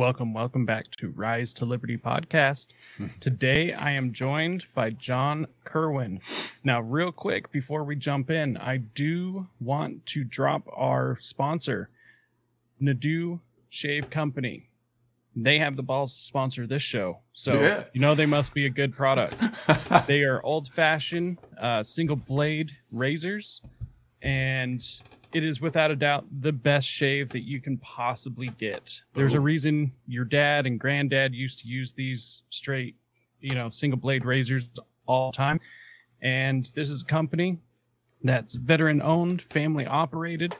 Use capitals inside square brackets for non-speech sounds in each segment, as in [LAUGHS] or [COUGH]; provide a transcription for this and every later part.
Welcome, welcome back to Rise to Liberty podcast. [LAUGHS] Today I am joined by John Kirwin. Now, real quick before we jump in, I do want to drop our sponsor, Nadeau Shave Company. They have the balls to sponsor this show. So, Yeah. you know, they must be a good product. [LAUGHS] they are old fashioned uh, single blade razors, and it is without a doubt the best shave that you can possibly get. There's a Oh. reason your dad and granddad used to use these straight, you know, single blade razors all the time. And this is a company that's veteran owned, family operated,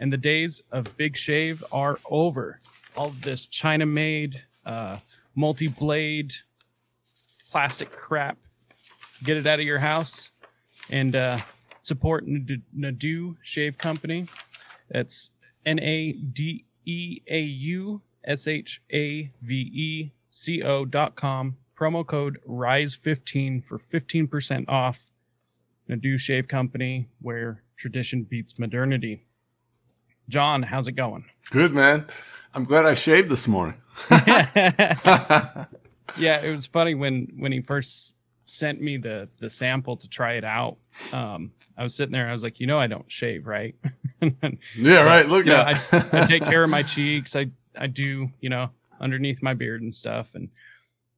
and the days of big shave are over. All of this China made, uh, multi blade, plastic crap get it out of your house and uh, support Nadeau, Shave Company. That's N A D E A U S H A V E C O dot com. Promo code RISE15 for 15% off Nadeau Shave Company, where tradition beats modernity. John, how's it going? Good man. I'm glad I shaved this morning. [LAUGHS] [LAUGHS] yeah, it was funny when when he first sent me the the sample to try it out. Um, I was sitting there, I was like, you know, I don't shave, right? [LAUGHS] yeah, right. Look you know, I, I take care of my [LAUGHS] cheeks. I I do, you know, underneath my beard and stuff, and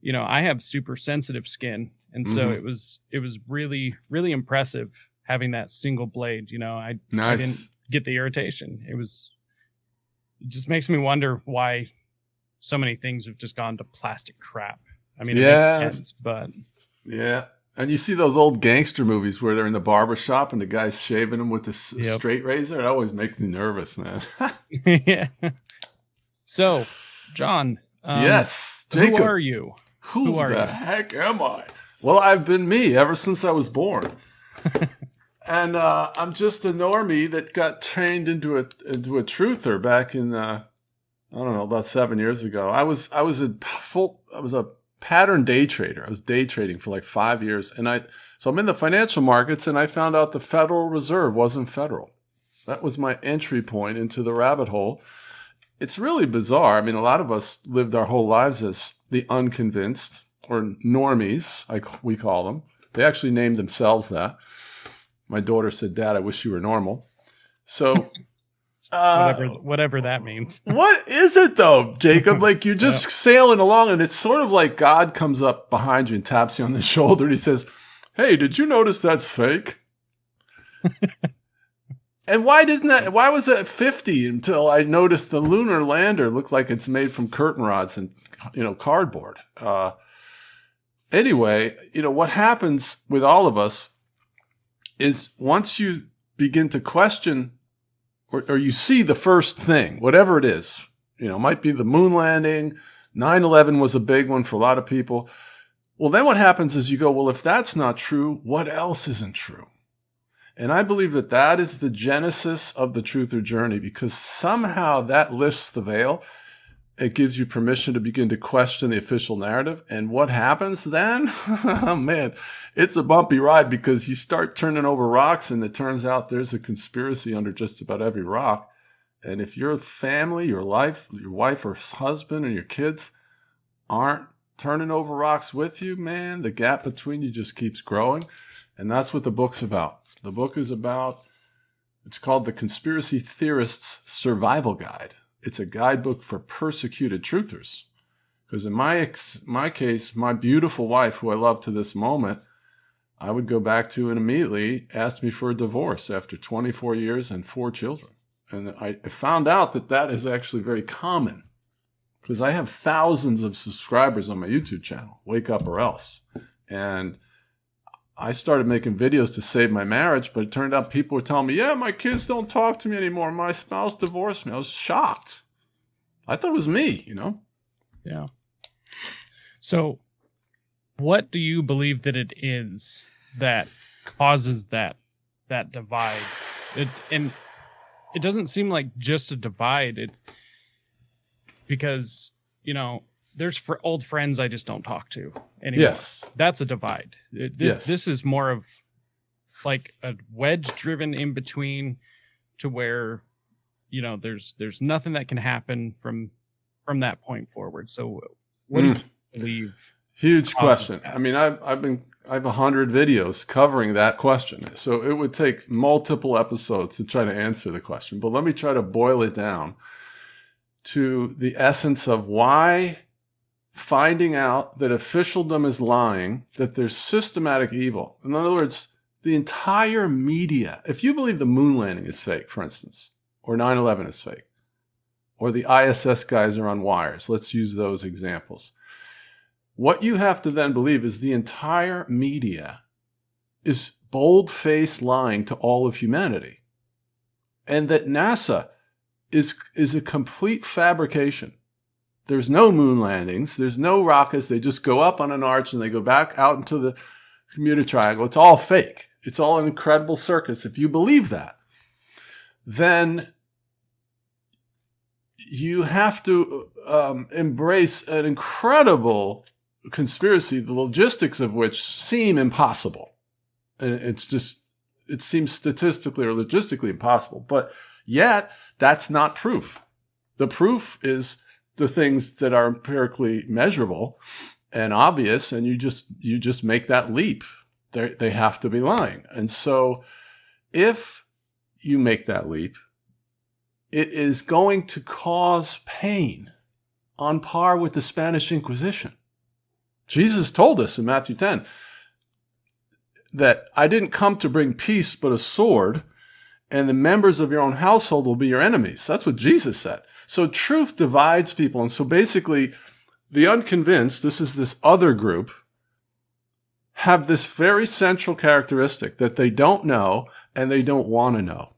you know, I have super sensitive skin, and so Mhm. it was it was really really impressive having that single blade. You know, I I didn't get the irritation. It was it just makes me wonder why so many things have just gone to plastic crap. I mean, it Yeah. makes sense, but Yeah. And you see those old gangster movies where they're in the barber shop and the guy's shaving them with s Yep. straight razor. It always makes me nervous, man. [LAUGHS] [LAUGHS] yeah. So, John, um, yes. Jacob. who are you? Who, who are the you? heck am I? Well, I've been me ever since I was born. [LAUGHS] and uh, I'm just a normie that got trained into a into a truther back in uh, I don't know about seven years ago. I was I was a full I was a pattern day trader. I was day trading for like five years, and I so I'm in the financial markets, and I found out the Federal Reserve wasn't federal. That was my entry point into the rabbit hole. It's really bizarre. I mean, a lot of us lived our whole lives as the unconvinced or normies, like we call them. They actually named themselves that. My daughter said, "Dad, I wish you were normal." So, [LAUGHS] uh, Whatever whatever that means. [LAUGHS] what is it though, Jacob? [LAUGHS] Like you're just sailing along, and it's sort of like God comes up behind you and taps you on the [LAUGHS] shoulder, and He says, "Hey, did you notice that's fake?" and why didn't that? Why was it 50 until I noticed the lunar lander looked like it's made from curtain rods and you know cardboard? Uh, anyway, you know what happens with all of us is once you begin to question or, or you see the first thing, whatever it is, you know, might be the moon landing, 9 11 was a big one for a lot of people. Well, then what happens is you go, well, if that's not true, what else isn't true? And I believe that that is the genesis of the truther journey because somehow that lifts the veil. It gives you permission to begin to question the official narrative. And what happens then? [LAUGHS] oh, man, it's a bumpy ride because you start turning over rocks and it turns out there's a conspiracy under just about every rock. And if your family, your life, your wife or husband and your kids aren't turning over rocks with you, man, the gap between you just keeps growing. And that's what the book's about. The book is about, it's called The Conspiracy Theorist's Survival Guide. It's a guidebook for persecuted truthers. Because in my, ex- my case, my beautiful wife, who I love to this moment, I would go back to and immediately asked me for a divorce after 24 years and four children. And I I found out that that is actually very common because I have thousands of subscribers on my YouTube channel, Wake Up or Else. And I started making videos to save my marriage, but it turned out people were telling me, yeah, my kids don't talk to me anymore. My spouse divorced me. I was shocked. I thought it was me, you know? Yeah. So, what do you believe that it is that causes that that divide? It, and it doesn't seem like just a divide. It's because you know there's for old friends I just don't talk to anymore. Yes. that's a divide. This, Yes. this is more of like a wedge driven in between to where you know there's there's nothing that can happen from from that point forward. So, what do Mm. you believe? Huge question. I mean, I've, I've been, I have a hundred videos covering that question. So it would take multiple episodes to try to answer the question, but let me try to boil it down to the essence of why finding out that officialdom is lying, that there's systematic evil. In other words, the entire media, if you believe the moon landing is fake, for instance, or 9 11 is fake, or the ISS guys are on wires, let's use those examples. What you have to then believe is the entire media is bold faced lying to all of humanity. And that NASA is, is a complete fabrication. There's no moon landings, there's no rockets. They just go up on an arch and they go back out into the Bermuda Triangle. It's all fake. It's all an incredible circus. If you believe that, then you have to um, embrace an incredible conspiracy, the logistics of which seem impossible. And it's just, it seems statistically or logistically impossible. But yet, that's not proof. The proof is the things that are empirically measurable and obvious, and you just you just make that leap. They they have to be lying. And so, if you make that leap, it is going to cause pain on par with the Spanish Inquisition. Jesus told us in Matthew 10 that I didn't come to bring peace but a sword, and the members of your own household will be your enemies. That's what Jesus said. So truth divides people. And so basically, the unconvinced, this is this other group, have this very central characteristic that they don't know and they don't want to know.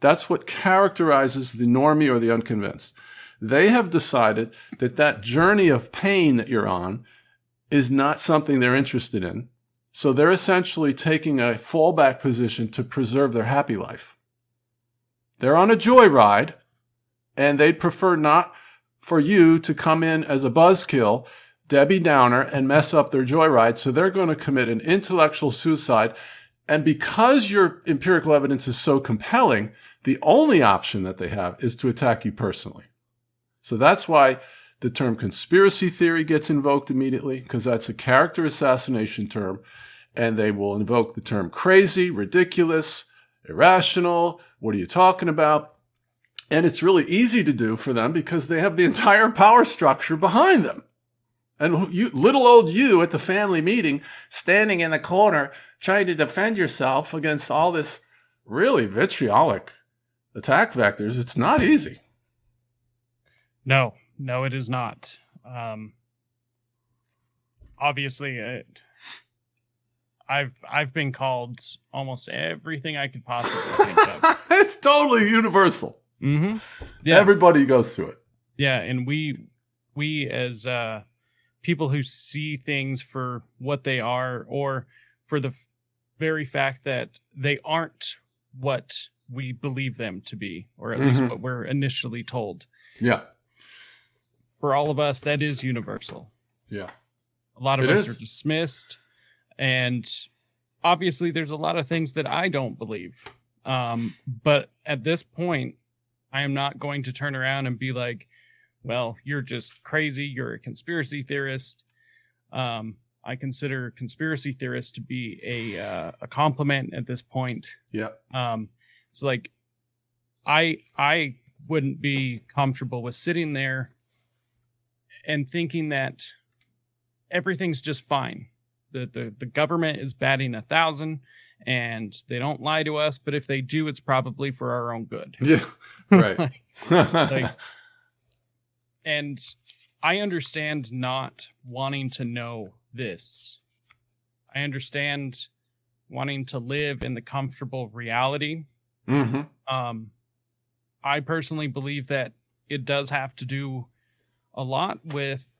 That's what characterizes the normie or the unconvinced. They have decided that that journey of pain that you're on is not something they're interested in. So they're essentially taking a fallback position to preserve their happy life. They're on a joyride and they'd prefer not for you to come in as a buzzkill, Debbie Downer, and mess up their joyride. So they're going to commit an intellectual suicide. And because your empirical evidence is so compelling, the only option that they have is to attack you personally. So that's why the term conspiracy theory gets invoked immediately, because that's a character assassination term. And they will invoke the term crazy, ridiculous, irrational. What are you talking about? And it's really easy to do for them because they have the entire power structure behind them. And you, little old you at the family meeting, standing in the corner, trying to defend yourself against all this really vitriolic attack vectors, it's not easy. No, no, it is not. Um, obviously, it, I've I've been called almost everything I could possibly think of. [LAUGHS] it's totally universal. Mm-hmm. Yeah, Everybody goes through it. yeah, and we we as uh, people who see things for what they are, or for the very fact that they aren't what we believe them to be, or at least Mhm. what we're initially told. Yeah. For all of us, that is universal. Yeah. A lot of It us is. are dismissed, and obviously, there's a lot of things that I don't believe. Um, but at this point, I am not going to turn around and be like, "Well, you're just crazy. You're a conspiracy theorist." Um, I consider conspiracy theorists to be a uh, a compliment at this point. Yeah. Um, it's like I I wouldn't be comfortable with sitting there and thinking that everything's just fine. The the the government is batting a thousand and they don't lie to us, but if they do, it's probably for our own good. [LAUGHS] Yeah. Right. [LAUGHS] Like- and I understand not wanting to know this. I understand wanting to live in the comfortable reality hmm um, I personally believe that it does have to do a lot with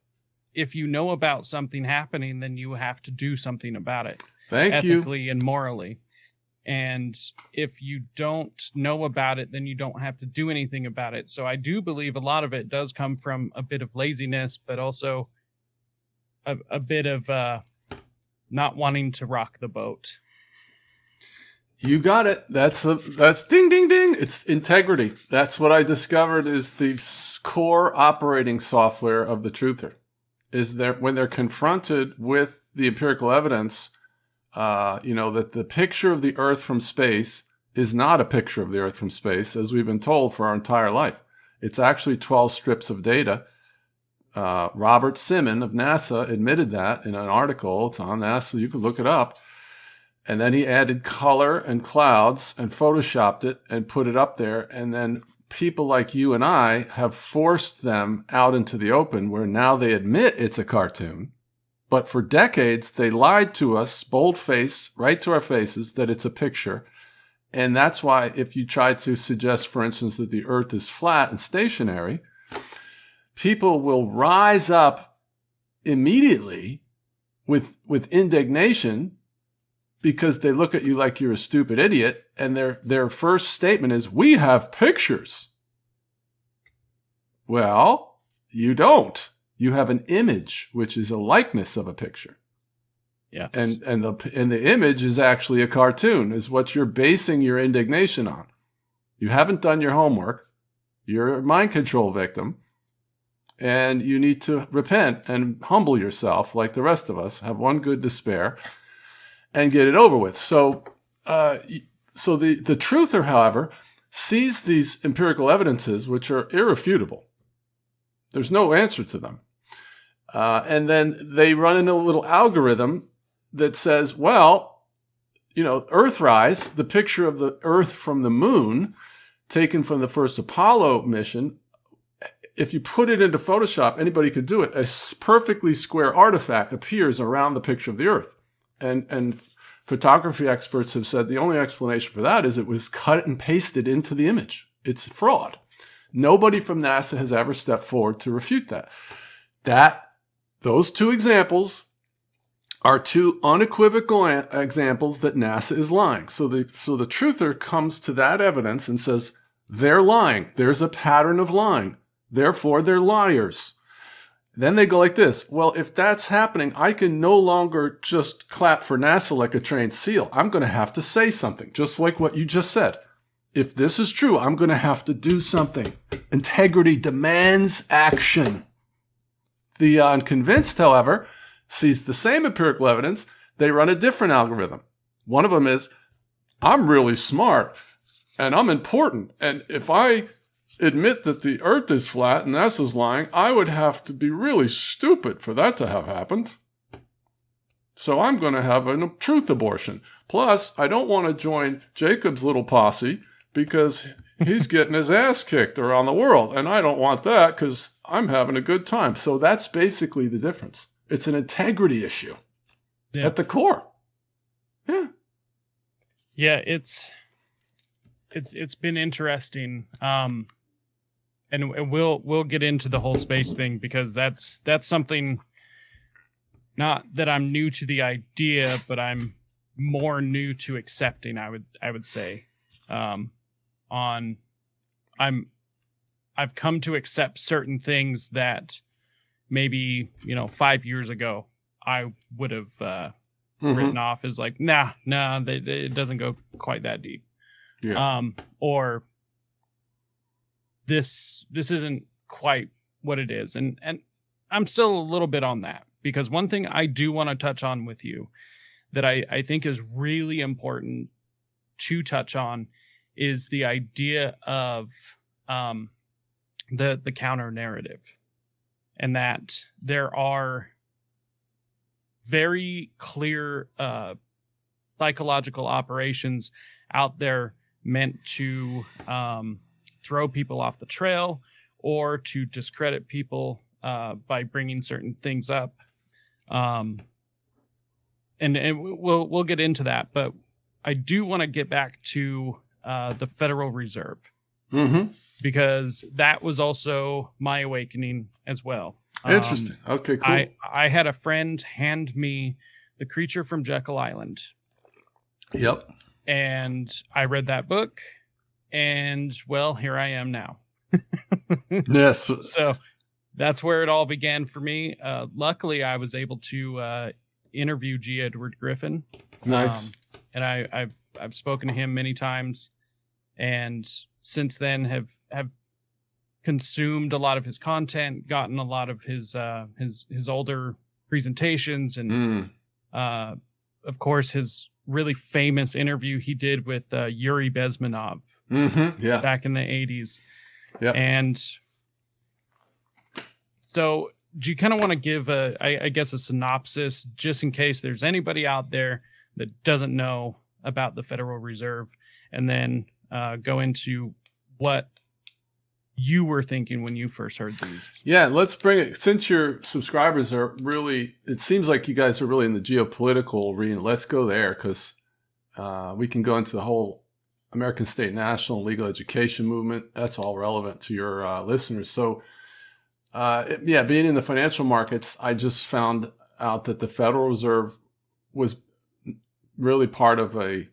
if you know about something happening, then you have to do something about it Thank you. ethically and morally. And if you don't know about it, then you don't have to do anything about it. So I do believe a lot of it does come from a bit of laziness, but also a, a bit of uh, not wanting to rock the boat. You got it. That's the that's ding ding ding. It's integrity. That's what I discovered is the core operating software of the truther is that when they're confronted with the empirical evidence, uh, you know, that the picture of the Earth from space is not a picture of the Earth from space, as we've been told for our entire life. It's actually 12 strips of data. Uh, Robert Simmon of NASA admitted that in an article. It's on NASA. You can look it up. And then he added color and clouds and photoshopped it and put it up there. And then people like you and I have forced them out into the open where now they admit it's a cartoon. But for decades, they lied to us, bold face, right to our faces, that it's a picture. And that's why if you try to suggest, for instance, that the earth is flat and stationary, people will rise up immediately with, with indignation because they look at you like you're a stupid idiot. And their their first statement is we have pictures. Well you don't you have an image which is a likeness of a picture yes and and the and the image is actually a cartoon is what you're basing your indignation on you haven't done your homework you're a mind control victim and you need to repent and humble yourself like the rest of us have one good to spare and get it over with. So, uh, so the, the truther, however, sees these empirical evidences, which are irrefutable. There's no answer to them. Uh, and then they run in a little algorithm that says, well, you know, Earthrise, the picture of the Earth from the moon, taken from the first Apollo mission, if you put it into Photoshop, anybody could do it. A perfectly square artifact appears around the picture of the Earth and and photography experts have said the only explanation for that is it was cut and pasted into the image. It's fraud. Nobody from NASA has ever stepped forward to refute that. That those two examples are two unequivocal examples that NASA is lying. So the so the truther comes to that evidence and says they're lying. There's a pattern of lying. Therefore, they're liars. Then they go like this. Well, if that's happening, I can no longer just clap for NASA like a trained SEAL. I'm going to have to say something, just like what you just said. If this is true, I'm going to have to do something. Integrity demands action. The uh, unconvinced, however, sees the same empirical evidence. They run a different algorithm. One of them is, I'm really smart and I'm important. And if I admit that the earth is flat and NASA's lying, I would have to be really stupid for that to have happened. So I'm going to have a truth abortion. Plus, I don't want to join Jacob's little posse because he's getting his ass kicked around the world. And I don't want that because I'm having a good time. So that's basically the difference. It's an integrity issue yeah. at the core. Yeah. Yeah, it's it's it's been interesting. Um and we'll we'll get into the whole space thing because that's that's something not that I'm new to the idea, but I'm more new to accepting. I would I would say, um, on I'm I've come to accept certain things that maybe you know five years ago I would have uh, mm-hmm. written off as like nah nah they, they, it doesn't go quite that deep. Yeah. Um, or this this isn't quite what it is and and i'm still a little bit on that because one thing i do want to touch on with you that i i think is really important to touch on is the idea of um the the counter narrative and that there are very clear uh psychological operations out there meant to um throw people off the trail or to discredit people uh, by bringing certain things up. Um, and, and we'll we'll get into that, but I do want to get back to uh, the Federal Reserve mm-hmm. because that was also my awakening as well. Interesting. Um, okay, cool. I I had a friend hand me the Creature from Jekyll Island. Yep. And I read that book and well, here I am now. [LAUGHS] [LAUGHS] yes. So that's where it all began for me. Uh, luckily, I was able to uh, interview G. Edward Griffin. Nice. Um, and I, I've I've spoken to him many times, and since then have have consumed a lot of his content, gotten a lot of his uh, his his older presentations, and Mm. uh, of course his really famous interview he did with uh, Yuri Bezmenov hmm Yeah. back in the 80s. Yeah. And so do you kind of want to give a I, I guess a synopsis just in case there's anybody out there that doesn't know about the Federal Reserve and then uh, go into what you were thinking when you first heard these. Yeah, let's bring it. Since your subscribers are really, it seems like you guys are really in the geopolitical arena. Let's go there because uh, we can go into the whole American State National legal education movement. That's all relevant to your uh, listeners. So, uh, it- yeah, being in the financial markets, I just found out that the Federal Reserve was really part of a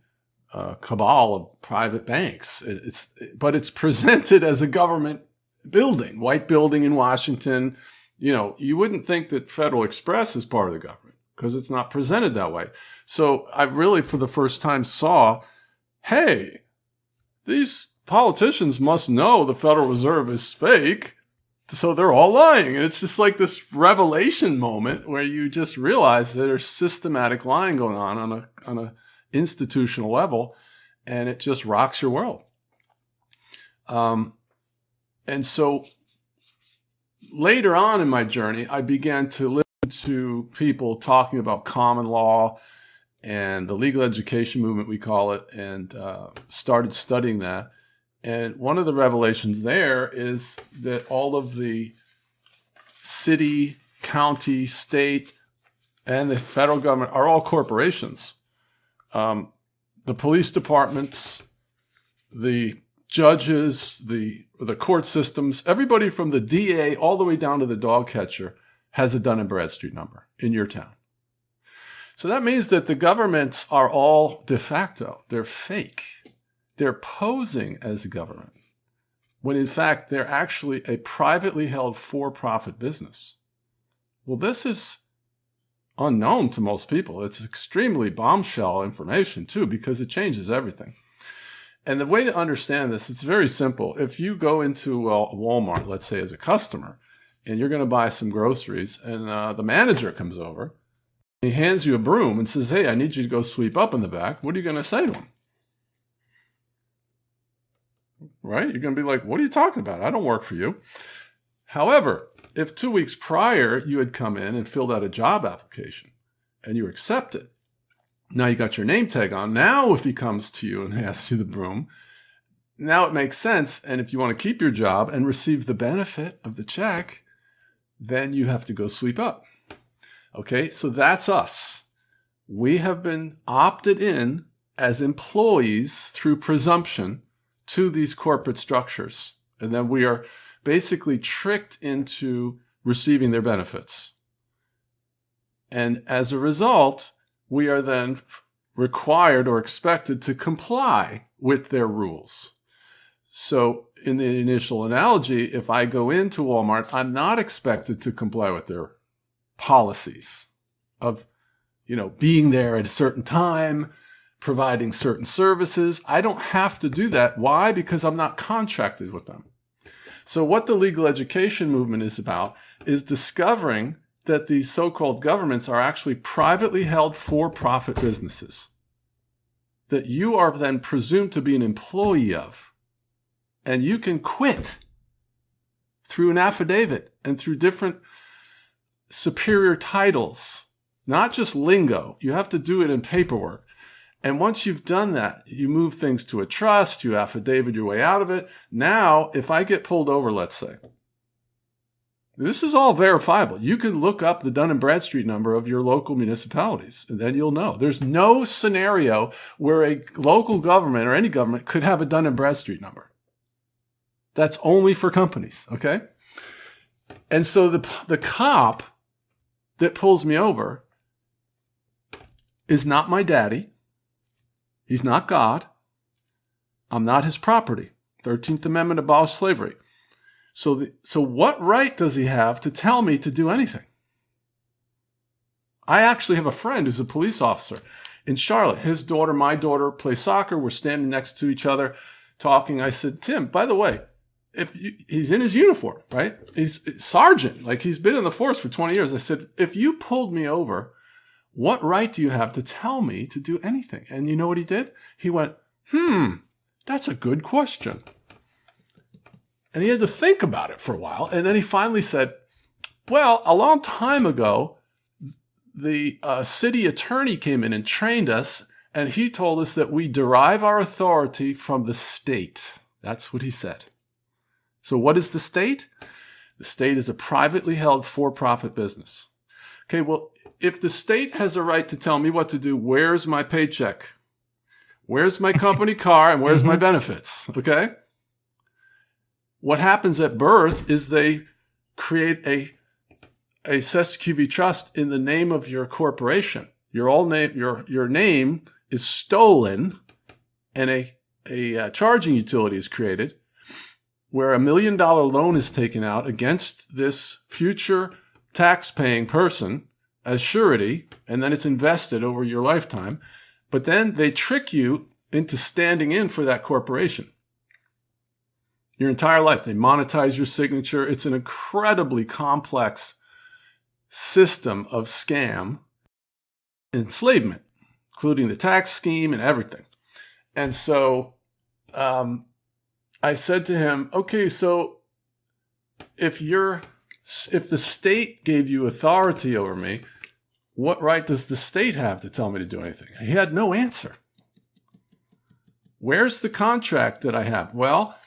uh, cabal of private banks. It, it's but it's presented as a government building, white building in Washington. You know, you wouldn't think that Federal Express is part of the government because it's not presented that way. So I really, for the first time, saw, hey, these politicians must know the Federal Reserve is fake. So they're all lying. And it's just like this revelation moment where you just realize that there's systematic lying going on on a, on a institutional level and it just rocks your world. Um, and so later on in my journey, I began to listen to people talking about common law and the legal education movement, we call it, and uh, started studying that. And one of the revelations there is that all of the city, county, state, and the federal government are all corporations. Um, the police departments, the judges, the the court systems, everybody from the DA all the way down to the dog catcher has a Dun and Bradstreet number in your town. So that means that the governments are all de facto. They're fake. They're posing as a government when in fact they're actually a privately held for-profit business. Well, this is unknown to most people. It's extremely bombshell information too because it changes everything. And the way to understand this, it's very simple. If you go into Walmart, let's say as a customer, and you're going to buy some groceries, and uh, the manager comes over, he hands you a broom and says, "Hey, I need you to go sweep up in the back." What are you going to say to him? Right? You're going to be like, "What are you talking about? I don't work for you." However, if two weeks prior you had come in and filled out a job application and you were accepted, now you got your name tag on. Now, if he comes to you and [LAUGHS] asks you the broom, now it makes sense. And if you want to keep your job and receive the benefit of the check, then you have to go sweep up. Okay, so that's us. We have been opted in as employees through presumption to these corporate structures. And then we are basically tricked into receiving their benefits. And as a result, we are then required or expected to comply with their rules. So, in the initial analogy, if I go into Walmart, I'm not expected to comply with their policies of, you know, being there at a certain time, providing certain services. I don't have to do that. Why? Because I'm not contracted with them. So, what the legal education movement is about is discovering that these so called governments are actually privately held for profit businesses that you are then presumed to be an employee of. And you can quit through an affidavit and through different superior titles, not just lingo. You have to do it in paperwork. And once you've done that, you move things to a trust, you affidavit your way out of it. Now, if I get pulled over, let's say, this is all verifiable. You can look up the Dun and Bradstreet number of your local municipalities, and then you'll know. There's no scenario where a local government or any government could have a Dun and Bradstreet number. That's only for companies, okay? And so the the cop that pulls me over is not my daddy. He's not God. I'm not his property. 13th Amendment abolished slavery. So, the, so what right does he have to tell me to do anything? I actually have a friend who's a police officer in Charlotte. His daughter, my daughter, play soccer. We're standing next to each other talking. I said, Tim, by the way, if you, he's in his uniform, right? He's sergeant, like he's been in the force for 20 years. I said, if you pulled me over, what right do you have to tell me to do anything? And you know what he did? He went, hmm, that's a good question. And he had to think about it for a while. And then he finally said, well, a long time ago, the uh, city attorney came in and trained us, and he told us that we derive our authority from the state. That's what he said. So, what is the state? The state is a privately held for profit business. Okay, well, if the state has a right to tell me what to do, where's my paycheck? Where's my company car and where's my mm-hmm. benefits? Okay? What happens at birth is they create a a CESQV trust in the name of your corporation. Your all name your your name is stolen and a a uh, charging utility is created where a million dollar loan is taken out against this future tax paying person as surety, and then it's invested over your lifetime. But then they trick you into standing in for that corporation. Your entire life, they monetize your signature. It's an incredibly complex system of scam, enslavement, including the tax scheme and everything. And so um, I said to him, okay, so if you're if the state gave you authority over me, what right does the state have to tell me to do anything? He had no answer. Where's the contract that I have? Well,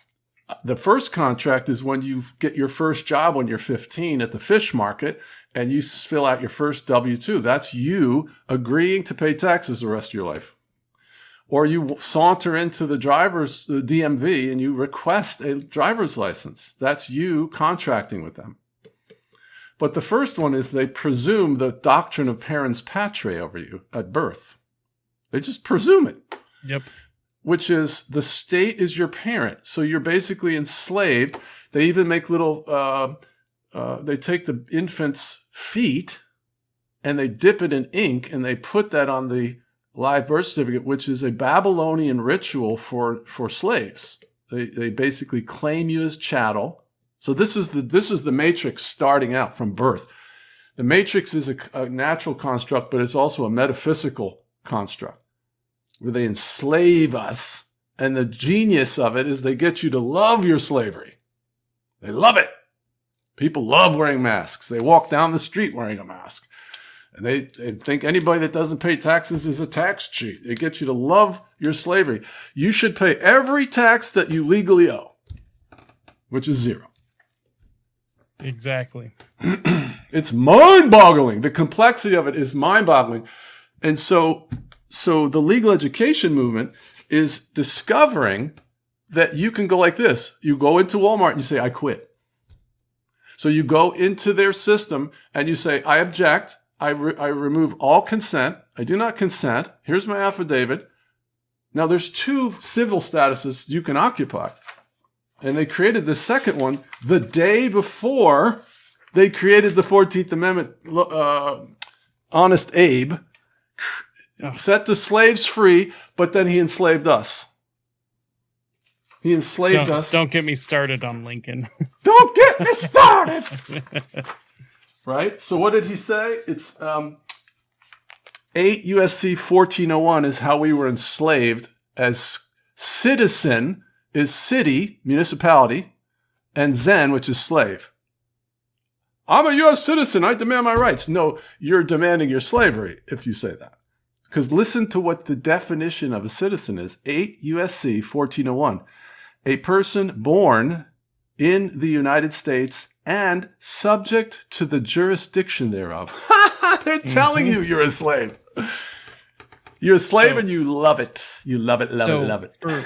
the first contract is when you get your first job when you're 15 at the fish market and you fill out your first W 2. That's you agreeing to pay taxes the rest of your life or you saunter into the driver's the DMV and you request a driver's license. That's you contracting with them. But the first one is they presume the doctrine of parens patriae over you at birth. They just presume it. Yep. Which is the state is your parent. So you're basically enslaved. They even make little, uh, uh, they take the infant's feet and they dip it in ink and they put that on the live birth certificate, which is a Babylonian ritual for, for slaves. They, they basically claim you as chattel. So this is the, this is the matrix starting out from birth. The matrix is a, a natural construct, but it's also a metaphysical construct where they enslave us. And the genius of it is they get you to love your slavery. They love it. People love wearing masks. They walk down the street wearing a mask. And they, they, think anybody that doesn't pay taxes is a tax cheat. It gets you to love your slavery. You should pay every tax that you legally owe, which is zero. Exactly. [CLEARS THROAT] it's mind boggling. The complexity of it is mind boggling. And so, so the legal education movement is discovering that you can go like this. You go into Walmart and you say, I quit. So you go into their system and you say, I object. I, re- I remove all consent. I do not consent. Here's my affidavit. Now there's two civil statuses you can occupy. And they created the second one the day before they created the 14th Amendment. Uh, honest Abe set the slaves free, but then he enslaved us. He enslaved don't, us. Don't get me started on Lincoln. [LAUGHS] don't get me started. [LAUGHS] right? So what did he say? It's um, 8 USC 1401 is how we were enslaved as citizen is city, municipality, and zen, which is slave. I'm a U.S. citizen. I demand my rights. No, you're demanding your slavery if you say that. Because listen to what the definition of a citizen is 8 USC 1401. A person born in the United States and subject to the jurisdiction thereof. [LAUGHS] They're telling you mm-hmm. you're a slave. You're a slave so, and you love it. You love it, love so it, love it. For,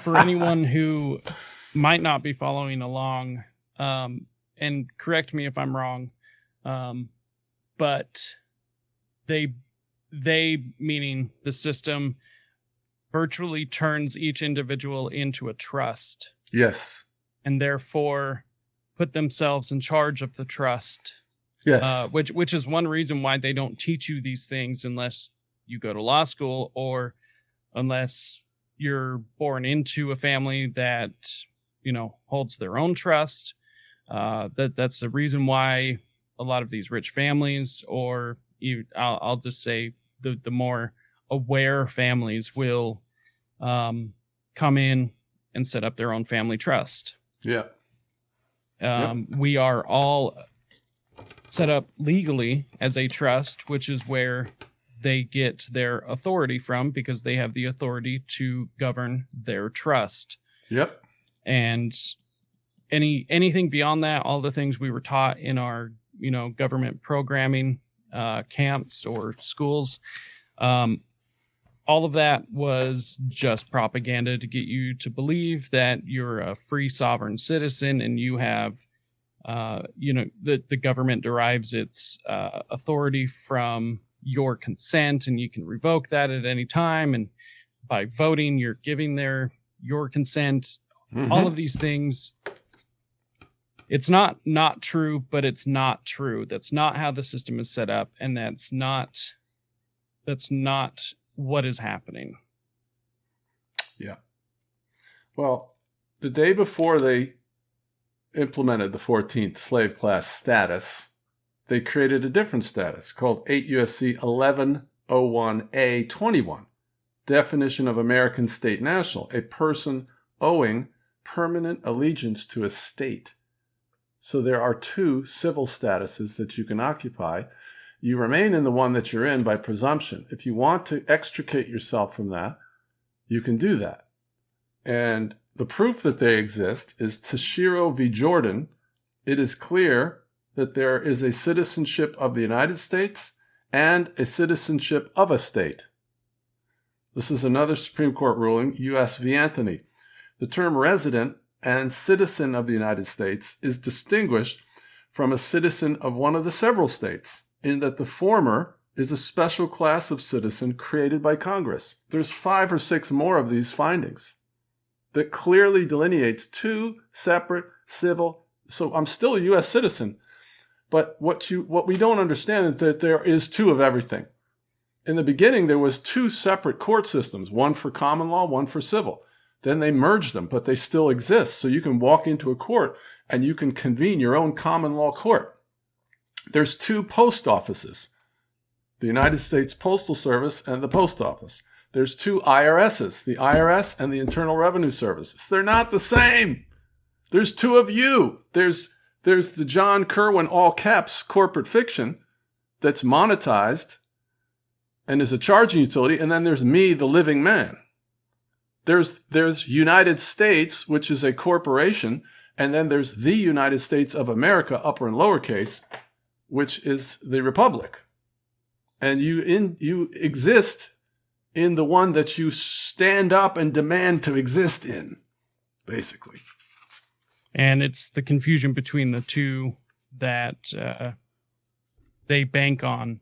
for anyone who might not be following along, um, and correct me if I'm wrong, um, but they they meaning the system virtually turns each individual into a trust. Yes. And therefore put themselves in charge of the trust. Yes. Uh, which which is one reason why they don't teach you these things unless you go to law school or unless you're born into a family that you know holds their own trust. Uh, that that's the reason why a lot of these rich families, or you, I'll, I'll just say the the more aware families will um, come in and set up their own family trust. Yeah. Um, We are all set up legally as a trust, which is where they get their authority from because they have the authority to govern their trust. Yep. And any anything beyond that, all the things we were taught in our you know government programming uh, camps or schools, um, all of that was just propaganda to get you to believe that you're a free sovereign citizen and you have uh, you know the, the government derives its uh, authority from your consent and you can revoke that at any time and by voting you're giving their your consent Mhm. all of these things it's not not true but it's not true that's not how the system is set up and that's not that's not what is happening Yeah. Well, the day before they implemented the 14th slave class status, they created a different status called 8 USC 1101A 21, definition of American state national, a person owing permanent allegiance to a state. So there are two civil statuses that you can occupy. You remain in the one that you're in by presumption. If you want to extricate yourself from that, you can do that. And the proof that they exist is Tashiro v. Jordan. It is clear that there is a citizenship of the United States and a citizenship of a state. This is another Supreme Court ruling, U.S. v. Anthony. The term resident and citizen of the United States is distinguished from a citizen of one of the several states, in that the former is a special class of citizen created by Congress. There's five or six more of these findings that clearly delineates two separate civil. So I'm still a U.S. citizen, but what you what we don't understand is that there is two of everything. In the beginning, there was two separate court systems, one for common law, one for civil. Then they merged them, but they still exist. So you can walk into a court and you can convene your own common law court. There's two post offices, the United States Postal Service and the Post Office. There's two IRSs, the IRS and the Internal Revenue Services. They're not the same. There's two of you. There's there's the John Kirwin all caps corporate fiction that's monetized and is a charging utility, and then there's me, the living man. There's there's United States, which is a corporation, and then there's the United States of America, upper and lowercase, which is the republic. And you in you exist in the one that you stand up and demand to exist in, basically. And it's the confusion between the two that uh, they bank on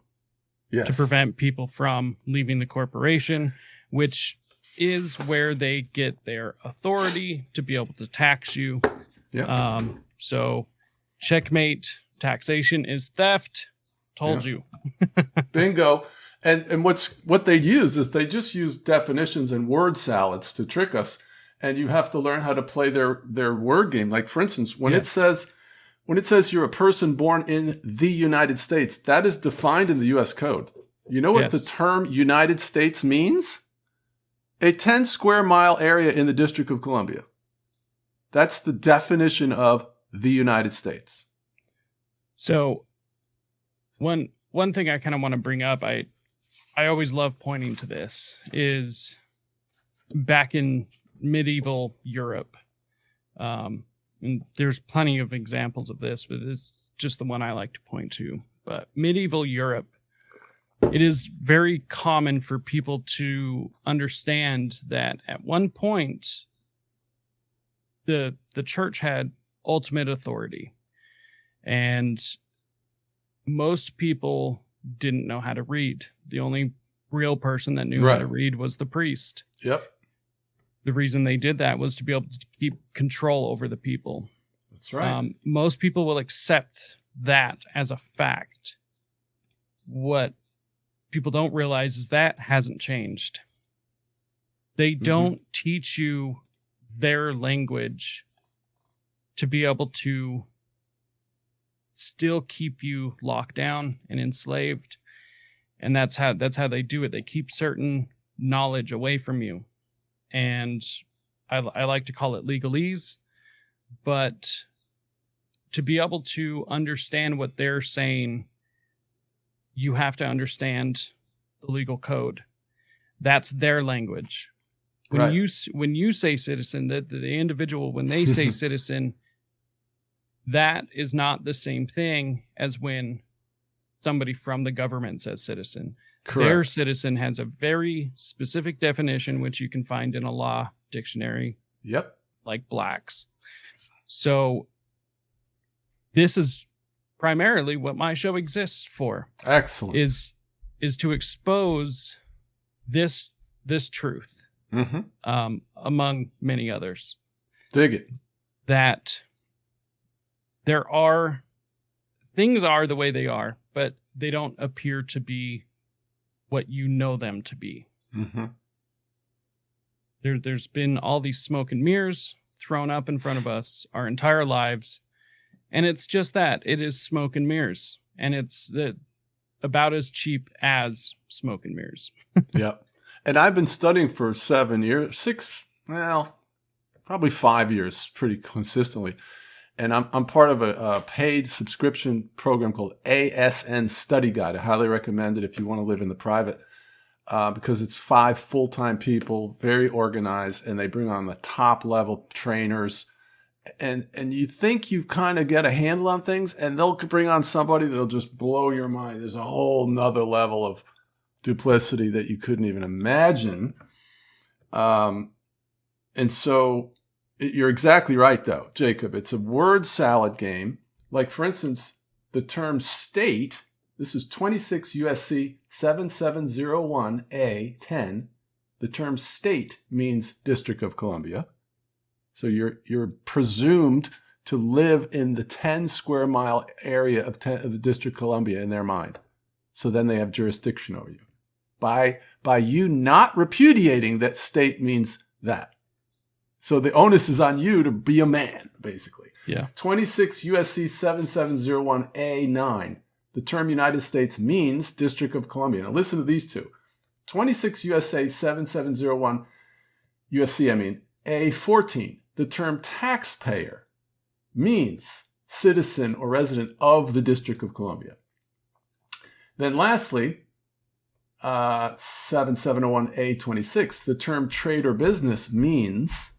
Yes. to prevent people from leaving the corporation, which is where they get their authority to be able to tax you. Yeah. Um, so, checkmate taxation is theft. Told you. [LAUGHS] Bingo. And and what's what they use is they just use definitions and word salads to trick us. And you have to learn how to play their their word game. Like for instance, when it says when it says you're a person born in the United States, that is defined in the US code. You know what the term United States means? A 10 square mile area in the District of Columbia. That's the definition of the United States. So, one one thing I kind of want to bring up, I I always love pointing to this is back in medieval Europe. Um, and there's plenty of examples of this, but it's just the one I like to point to. But medieval Europe, it is very common for people to understand that at one point the the church had ultimate authority. And most people didn't know how to read. The only real person that knew how to read was the priest. Yep. The reason they did that was to be able to keep control over the people. That's right. Um, most people will accept that as a fact. What people don't realize is that hasn't changed. They Mhm. don't teach you their language to be able to still keep you locked down and enslaved and that's how that's how they do it they keep certain knowledge away from you and i, I like to call it legalese but to be able to understand what they're saying you have to understand the legal code. That's their language. When Right. you when you say citizen that the individual when they say [LAUGHS] citizen that is not the same thing as when somebody from the government says citizen their citizen has a very specific definition which you can find in a law dictionary Yep. like Black's so this is primarily what my show exists for Excellent. is is to expose this this truth hmm um, among many others Dig it. that there are things are the way they are but they don't appear to be what you know them to be. Hmm there, there's been all these smoke and mirrors thrown up in front of [SIGHS] us our entire lives. And it's just that it is smoke and mirrors. And it's the, about as cheap as smoke and mirrors. [LAUGHS] Yep. And I've been studying for seven years, six, well, probably five years pretty consistently. And I'm, I'm part of a, a paid subscription program called ASN Study Guide. I highly recommend it if you want to live in the private uh, because it's five full time people, very organized, and they bring on the top level trainers. And, and you think you kind of get a handle on things, and they'll bring on somebody that'll just blow your mind. There's a whole nother level of duplicity that you couldn't even imagine. Um, and so you're exactly right, though, Jacob. It's a word salad game. Like, for instance, the term state, this is 26 USC 7701A10. The term state means District of Columbia. So you're, you're presumed to live in the 10 square mile area of, 10, of the District of Columbia in their mind. So then they have jurisdiction over you by by you not repudiating that state means that. So the onus is on you to be a man, basically. Yeah. 26 USC 7701A9. The term United States means District of Columbia. Now listen to these two. 26 USA 7701 USC, I mean, A14. The term taxpayer means citizen or resident of the District of Columbia. Then lastly, uh, 7701A26, the term trade or business means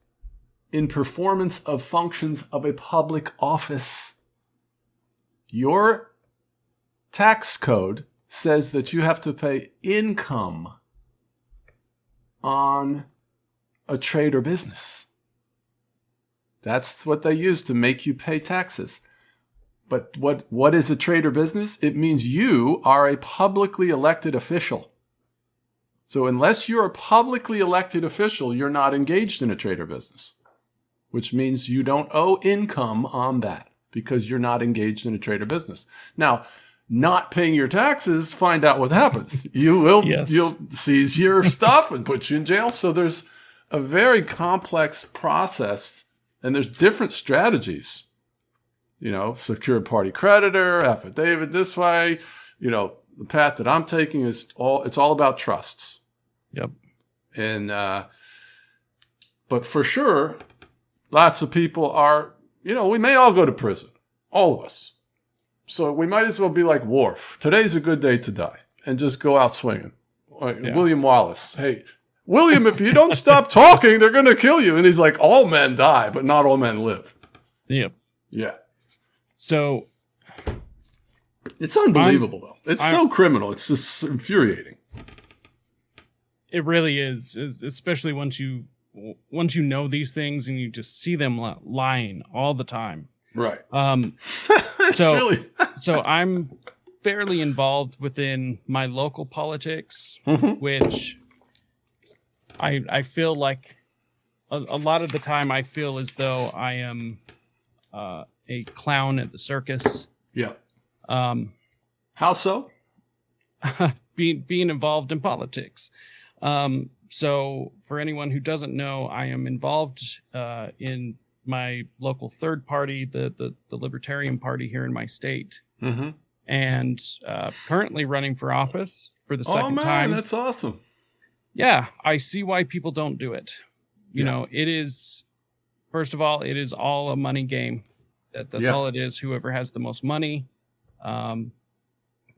in performance of functions of a public office. Your tax code says that you have to pay income on a trade or business. That's what they use to make you pay taxes. But what, what is a trade or business? It means you are a publicly elected official. So unless you're a publicly elected official, you're not engaged in a trade or business, which means you don't owe income on that because you're not engaged in a trade or business. Now, not paying your taxes, find out what happens. [LAUGHS] You will Yes. you'll seize your [LAUGHS] stuff and put you in jail. So there's a very complex process and there's different strategies. You know, secured party creditor, affidavit this way. You know, the path that I'm taking is all it's all about trusts. Yep. And uh but for sure, lots of people are, you know, we may all go to prison. All of us. So we might as well be like Worf. Today's a good day to die and just go out swinging. Like Yeah. William Wallace. Hey, William, if you don't stop [LAUGHS] talking, they're going to kill you. And he's like, all men die, but not all men live. Yep. Yeah. So It's unbelievable, though. It's I'm- so criminal. It's just infuriating. it really is especially once you once you know these things and you just see them lying all the time. Right. Um, [LAUGHS] So- really. [LAUGHS] so I'm fairly involved within my local politics, Mhm. which I I feel like a, a lot of the time I feel as though I am uh, a clown at the circus. Yeah. Um, How so? [LAUGHS] being being involved in politics. Um, so, for anyone who doesn't know, I am involved uh, in my local third party, the the, the Libertarian Party here in my state, Mm-hmm. and uh, currently running for office for the second Oh second man, time. that's awesome. yeah, I see why people don't do it. You Yeah. know, it is first of all, it is all a money game. That that's Yeah. all it is. Whoever has the most money, um,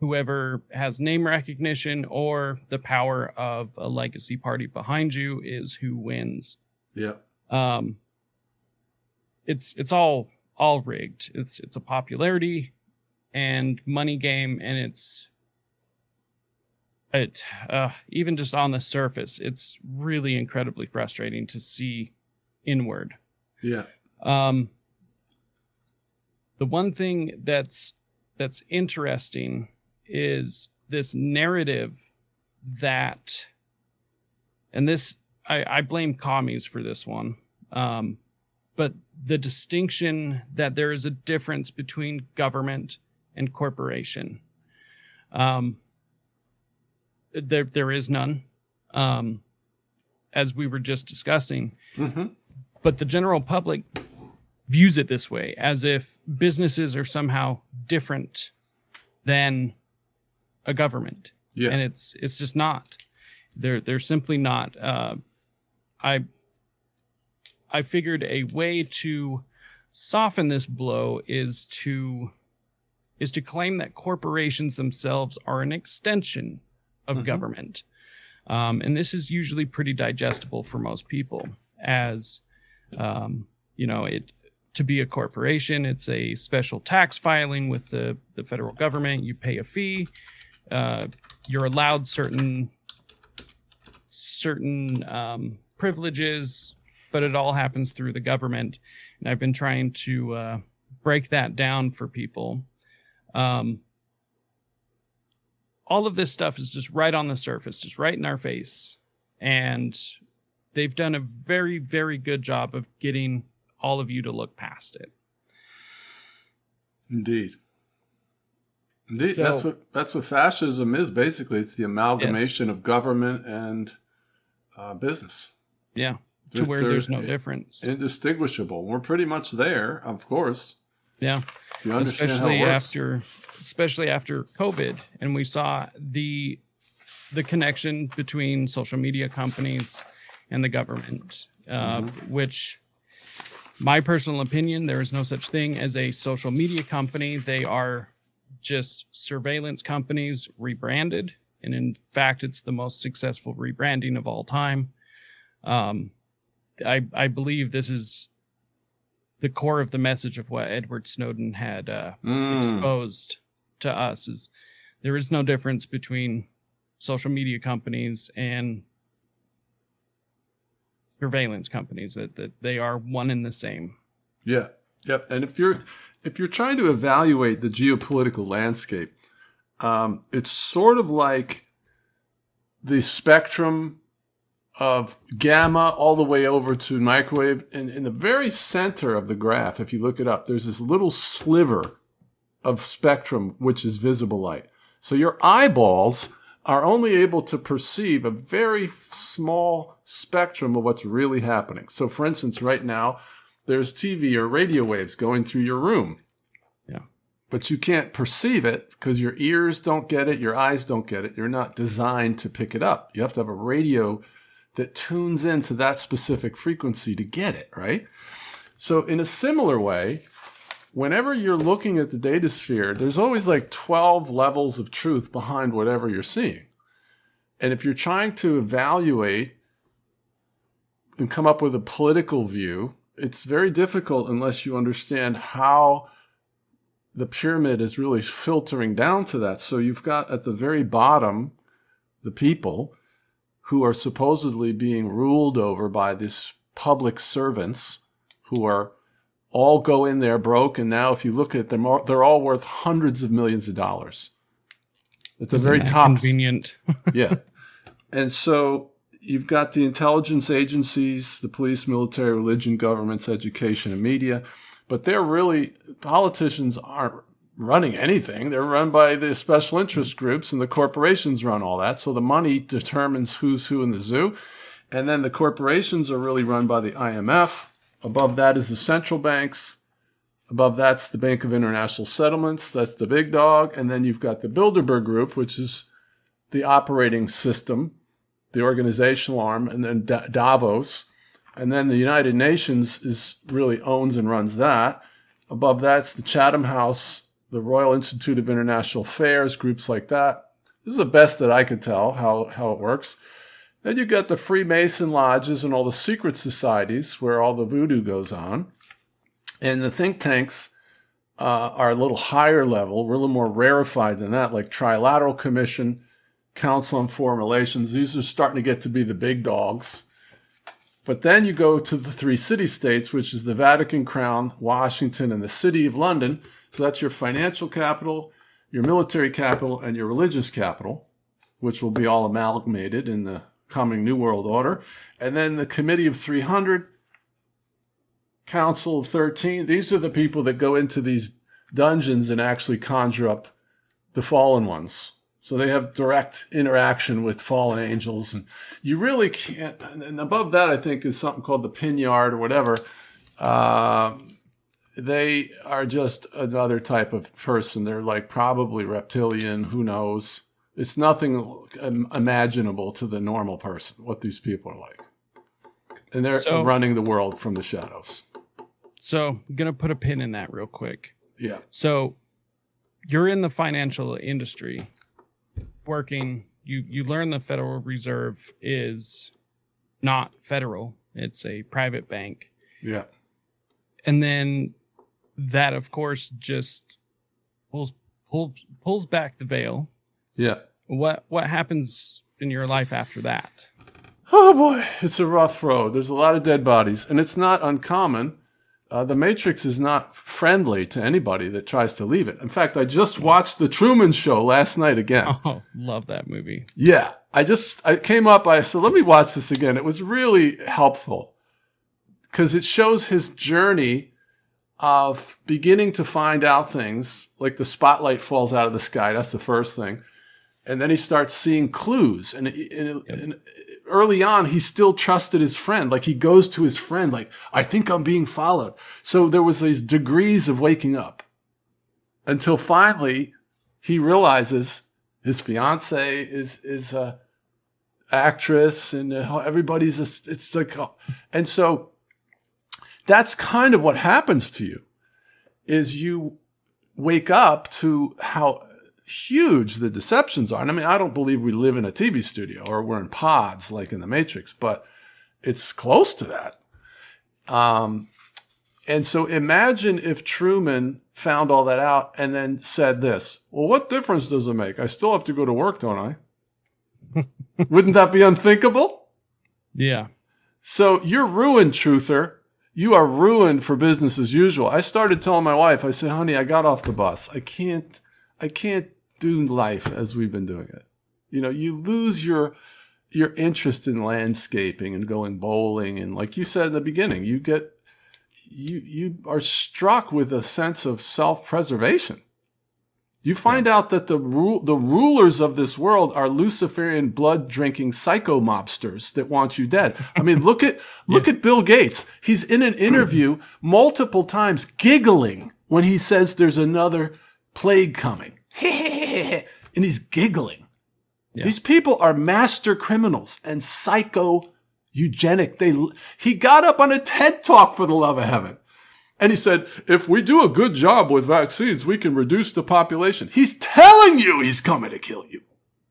whoever has name recognition or the power of a legacy party behind you is who wins. Yeah. Um, it's it's all all rigged. It's it's a popularity and money game, and it's it uh, even just on the surface, it's really incredibly frustrating to see inward. Yeah. Um, the one thing that's that's interesting is this narrative that, and this I, I blame commies for this one, um, but the distinction that there is a difference between government and corporation. Um, there there is none, um, as we were just discussing Mm-hmm. but the general public views it this way as if businesses are somehow different than a government. Yeah. and it's it's just not. They're they're simply not uh, i i figured a way to soften this blow is to is to claim that corporations themselves are an extension of Mhm. government. Um, and this is usually pretty digestible for most people as um, you know it to be a corporation it's a special tax filing with the, the federal government. You pay a fee uh, you're allowed certain certain um, privileges but it all happens through the government. And i've been trying to uh, break that down for people. Um, all of this stuff is just right on the surface just right in our face. And they've done a very very good job of getting all of you to look past it. Indeed. Indeed. So- that's what that's what fascism is. Basically, it's the amalgamation of government and uh, business. yeah to They're- where there's no difference Indistinguishable. We're pretty much there, of course. yeah If you understand how it especially works. after especially after covid and we saw the the connection between social media companies and the government uh, Mm-hmm. which my personal opinion there is no such thing as a social media company they are just surveillance companies rebranded and in fact it's the most successful rebranding of all time um, I, I believe this is the core of the message of what Edward Snowden had uh, Mm, exposed to us is there is no difference between social media companies and surveillance companies that, that they are one and the same yeah. Yep. And if you're if you're trying to evaluate the geopolitical landscape, um, it's sort of like the spectrum of gamma all the way over to microwave. And in the very center of the graph, if you look it up, there's this little sliver of spectrum which is visible light. So your eyeballs are only able to perceive a very small spectrum of what's really happening. So, for instance, right now, there's TV or radio waves going through your room. Yeah. But you can't perceive it because your ears don't get it, your eyes don't get it. You're not designed to pick it up. You have to have a radio that tunes into that specific frequency to get it, right? So, in a similar way, whenever you're looking at the data sphere, there's always like 12 levels of truth behind whatever you're seeing. And if you're trying to evaluate and come up with a political view, it's very difficult unless you understand how the pyramid is really filtering down to that. So you've got at the very bottom the people who are supposedly being ruled over by these public servants who are all go in there broke. And now, if you look at them, they're all worth hundreds of millions of dollars. At the Isn't very top, convenient [LAUGHS] yeah. And so you've got the intelligence agencies, the police, military, religion, governments, education, and media. But they're really, politicians aren't running anything. They're run by the special interest groups, and the corporations run all that. So the money determines who's who in the zoo. And then the corporations are really run by the IMF Above that is the central banks. Above that's the Bank of International Settlements. That's the big dog. And then you've got the Bilderberg Group, which is the operating system, the organizational arm, and then Davos. And then the United Nations is really owns and runs that. Above that's the Chatham House, the Royal Institute of International Affairs, groups like that. This is the best that I could tell how, how it works. Then you get the Freemason lodges and all the secret societies where all the voodoo goes on. And the think tanks uh, are a little higher level, we're a little more rarefied than that, like Trilateral Commission, Council on Foreign Relations. These are starting to get to be the big dogs. But then you go to the three city states, which is the Vatican Crown, Washington, and the City of London. So that's your financial capital, your military capital, and your religious capital, which will be all amalgamated in the coming New World Order. And then the Committee of 300, Council of 13. These are the people that go into these dungeons and actually conjure up the fallen ones. So they have direct interaction with fallen angels. And you really can't. And above that, I think, is something called the Pindar or whatever. Uh, they are just another type of person. They're like probably reptilian, who knows. It's nothing imaginable to the normal person what these people are like. And they're so, running the world from the shadows. So, I'm going to put a pin in that real quick. Yeah. So, you're in the financial industry working you you learn the Federal Reserve is not federal. It's a private bank. Yeah. And then that of course just pulls pulls pulls back the veil. Yeah. What what happens in your life after that? Oh boy, it's a rough road. There's a lot of dead bodies, and it's not uncommon. Uh, the Matrix is not friendly to anybody that tries to leave it. In fact, I just watched The Truman Show last night again. [LAUGHS] Oh, love that movie. Yeah, I just I came up. I said, let me watch this again. It was really helpful because it shows his journey of beginning to find out things like the spotlight falls out of the sky. That's the first thing. And then he starts seeing clues. And, and, yep. and, early on, he still trusted his friend. Like he goes to his friend, like, I think I'm being followed. So there was these degrees of waking up until finally he realizes his fiance is, is a actress and uh, everybody's, a, it's like, uh, and so that's kind of what happens to you is you wake up to how huge the deceptions are. And I mean, I don't believe we live in a TV studio or we're in pods like in the Matrix, but it's close to that. Um, and so imagine if Truman found all that out and then said this, well, what difference does it make? I still have to go to work, don't I? [LAUGHS] Wouldn't that be unthinkable? Yeah. So you're ruined, truther you are ruined for business as usual. I started telling my wife, I said, honey, I got off the bus. I can't, I can't do life as we've been doing it. You know, you lose your, your interest in landscaping and going bowling. And like you said in the beginning, you get, you, you are struck with a sense of self preservation. You find yeah. out that the ru- the rulers of this world are Luciferian blood drinking psycho mobsters that want you dead. I mean, [LAUGHS] look at look yeah. at Bill Gates. He's in an interview [CLEARS THROAT] multiple times giggling when he says there's another plague coming. [LAUGHS] and he's giggling. Yeah. These people are master criminals and psycho eugenic. They he got up on a TED talk for the love of heaven. And he said, if we do a good job with vaccines, we can reduce the population. He's telling you he's coming to kill you.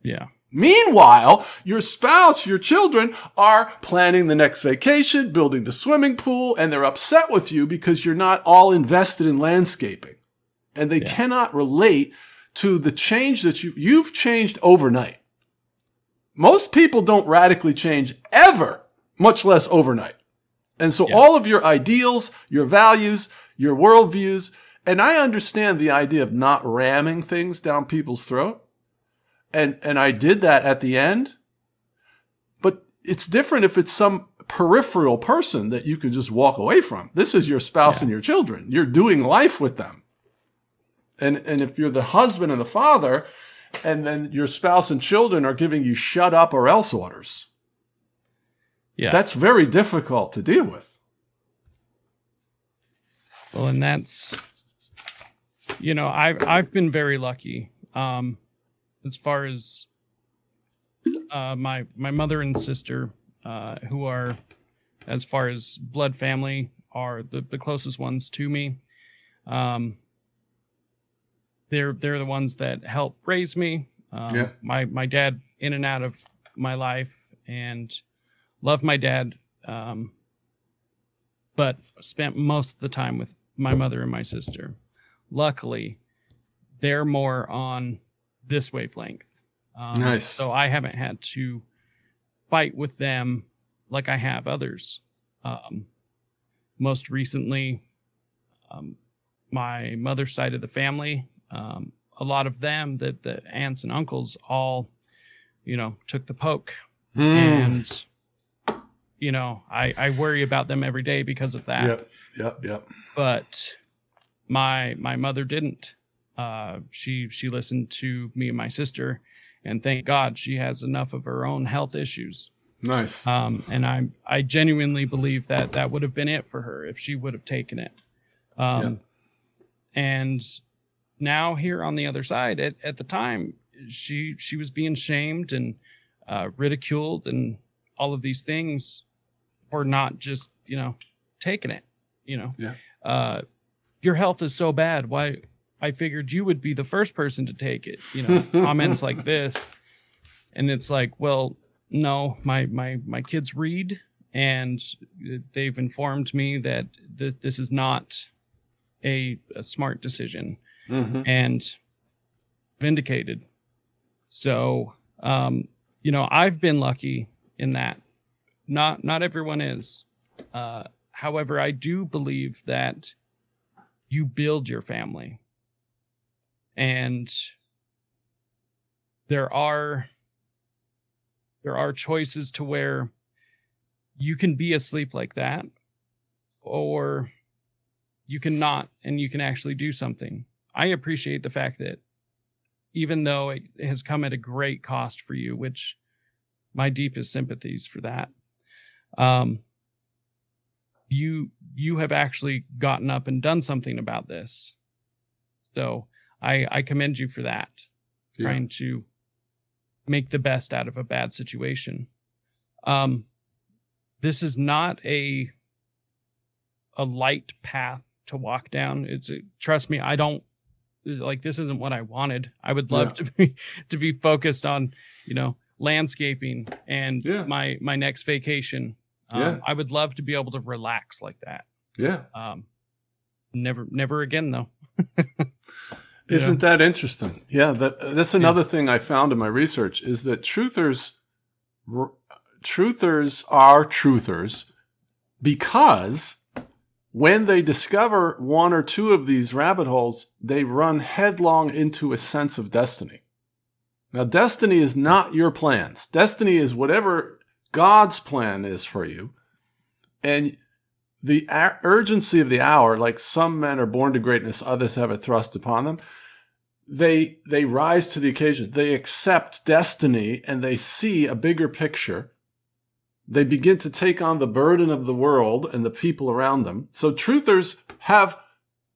Yeah. Meanwhile, your spouse, your children are planning the next vacation, building the swimming pool, and they're upset with you because you're not all invested in landscaping. And they yeah. cannot relate to the change that you, you've changed overnight. Most people don't radically change ever, much less overnight. And so yeah. all of your ideals, your values, your worldviews, and I understand the idea of not ramming things down people's throat. And, and I did that at the end. But it's different if it's some peripheral person that you can just walk away from. This is your spouse yeah. and your children. You're doing life with them. And, and if you're the husband and the father, and then your spouse and children are giving you shut up or else orders, yeah. That's very difficult to deal with. Well, and that's you know, I've I've been very lucky. Um as far as uh my my mother and sister, uh, who are as far as blood family are the, the closest ones to me. Um they're they're the ones that help raise me. Um, Yeah. my my dad in and out of my life and love my dad um, but spent most of the time with my mother and my sister luckily they're more on this wavelength um, Nice. so i haven't had to fight with them like i have others um, most recently um, my mother's side of the family um, a lot of them that the aunts and uncles all you know took the poke Hmm. and you know I, I worry about them every day because of that Yep. Yep. Yep. but my my mother didn't uh she she listened to me and my sister and thank god she has enough of her own health issues Nice. um and i i genuinely believe that that would have been it for her if she would have taken it um and now here on the other side at, at the time she she was being shamed and uh, ridiculed and all of these things for not just you know taking it you know? Yeah. uh your health is so bad. Why i figured you would be the first person to take it you know? [LAUGHS] Comments like this. And it's like well no my my my kids read and they've informed me that th- this is not a, a smart decision Mhm. and vindicated. So, um, you know, I've been lucky in that. Not not everyone is. Uh, however, I do believe that you build your family, and there are there are choices to where you can be asleep like that, or you can not, and you can actually do something. I appreciate the fact that even though it has come at a great cost for you, which my deepest sympathies for that. Um, you you have actually gotten up and done something about this. So I I commend you for that. Yeah. Trying to make the best out of a bad situation. Um this is not a a light path to walk down. It's a, trust me, I don't like this isn't what I wanted. I would love Yeah. to be [LAUGHS] to be focused on, you know, landscaping and Yeah. my my next vacation. Um, Yeah. I would love to be able to relax like that. Yeah. Um, never never again though. [LAUGHS] Isn't that interesting? Yeah, that that's another thing I found in my research is that truthers r- truthers are truthers because when they discover one or two of these rabbit holes, they run headlong into a sense of destiny. Now, destiny is not your plans. Destiny is whatever God's plan is for you. And the urgency of the hour, like some men are born to greatness, others have it thrust upon them they they rise to the occasion they accept destiny and they see a bigger picture they begin to take on the burden of the world and the people around them. So truthers have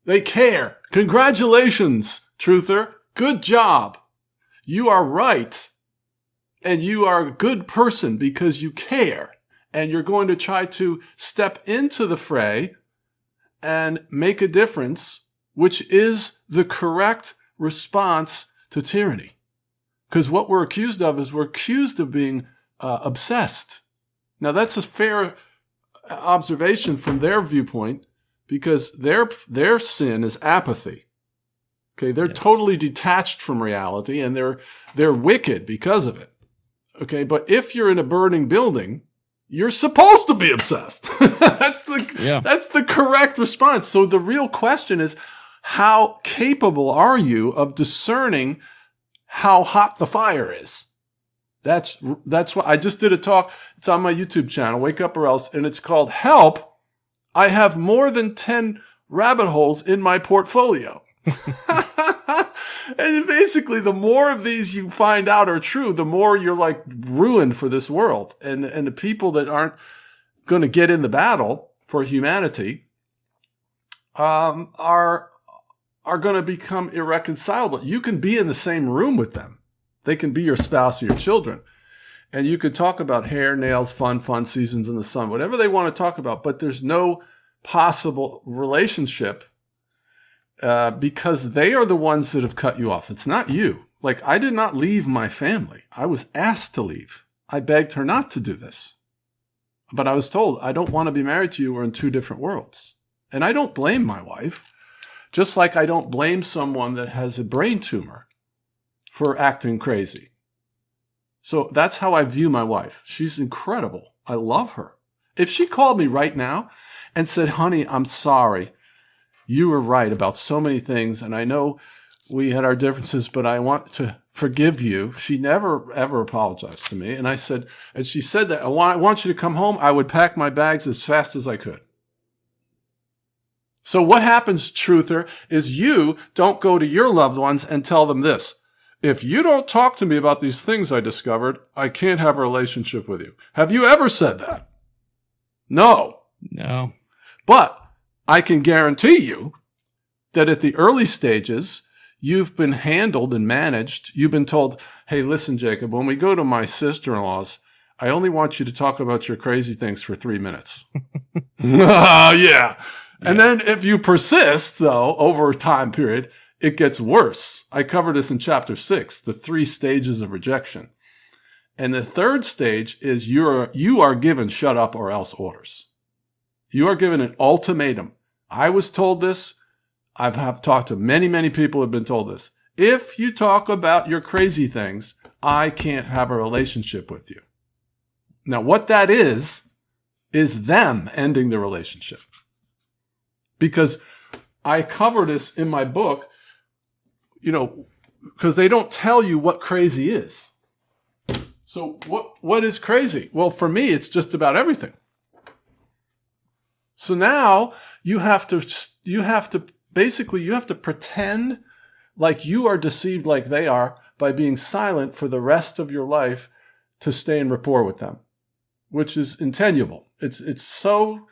they care. Congratulations truther. Good job. You are right and you are a good person because you care. And you're going to try to step into the fray and make a difference which is the correct response to tyranny. Because what we're accused of is we're accused of being uh, obsessed. Now, that's a fair observation from their viewpoint because their, their sin is apathy. Okay, they're Yes. totally detached from reality and they're, they're wicked because of it. Okay, but if you're in a burning building, you're supposed to be obsessed. [LAUGHS] that's the Yeah. that's the correct response. So the real question is how capable are you of discerning how hot the fire is? That's that's what I just did a talk. It's on my YouTube channel, Wake Up or Else, and it's called Help. I have more than 10 rabbit holes in my portfolio. [LAUGHS] and basically, the more of these you find out are true, the more you're like ruined for this world. And, and the people that aren't going to get in the battle for humanity um, are are going to become irreconcilable. You can be in the same room with them. They can be your spouse or your children. And you could talk about hair, nails, fun, fun seasons in the sun, whatever they want to talk about, but there's no possible relationship uh, because they are the ones that have cut you off. It's not you. Like, I did not leave my family. I was asked to leave. I begged her not to do this. But I was told, I don't want to be married to you. We're in two different worlds. And I don't blame my wife, just like I don't blame someone that has a brain tumor for acting crazy. So that's how I view my wife. She's incredible. I love her. If she called me right now and said, honey, I'm sorry. You were right about so many things. And I know we had our differences, but I want to forgive you. She never ever apologized to me. And I said, and she said that I want, I want you to come home. I would pack my bags as fast as I could. So what happens, truther, is you don't go to your loved ones and tell them this. If you don't talk to me about these things I discovered, I can't have a relationship with you. Have you ever said that? No. No. But I can guarantee you that at the early stages, you've been handled and managed. You've been told, hey, listen, Jacob, when we go to my sister in law's, I only want you to talk about your crazy things for three minutes. oh, [LAUGHS] yeah. [LAUGHS] yeah. And then if you persist, though, over a time period, it gets worse. I cover this in chapter six, the three stages of rejection. And the third stage is you're, you are given shut up or else orders. You are given an ultimatum. I was told this. I've have talked to many, many people who have been told this. If you talk about your crazy things, I can't have a relationship with you. Now, what that is, is them ending the relationship. Because I cover this in my book, you know, because they don't tell you what crazy is. So what what is crazy? Well, for me, it's just about everything. So now you have to you have to basically you have to pretend like you are deceived like they are by being silent for the rest of your life to stay in rapport with them, which is intenable. It's it's so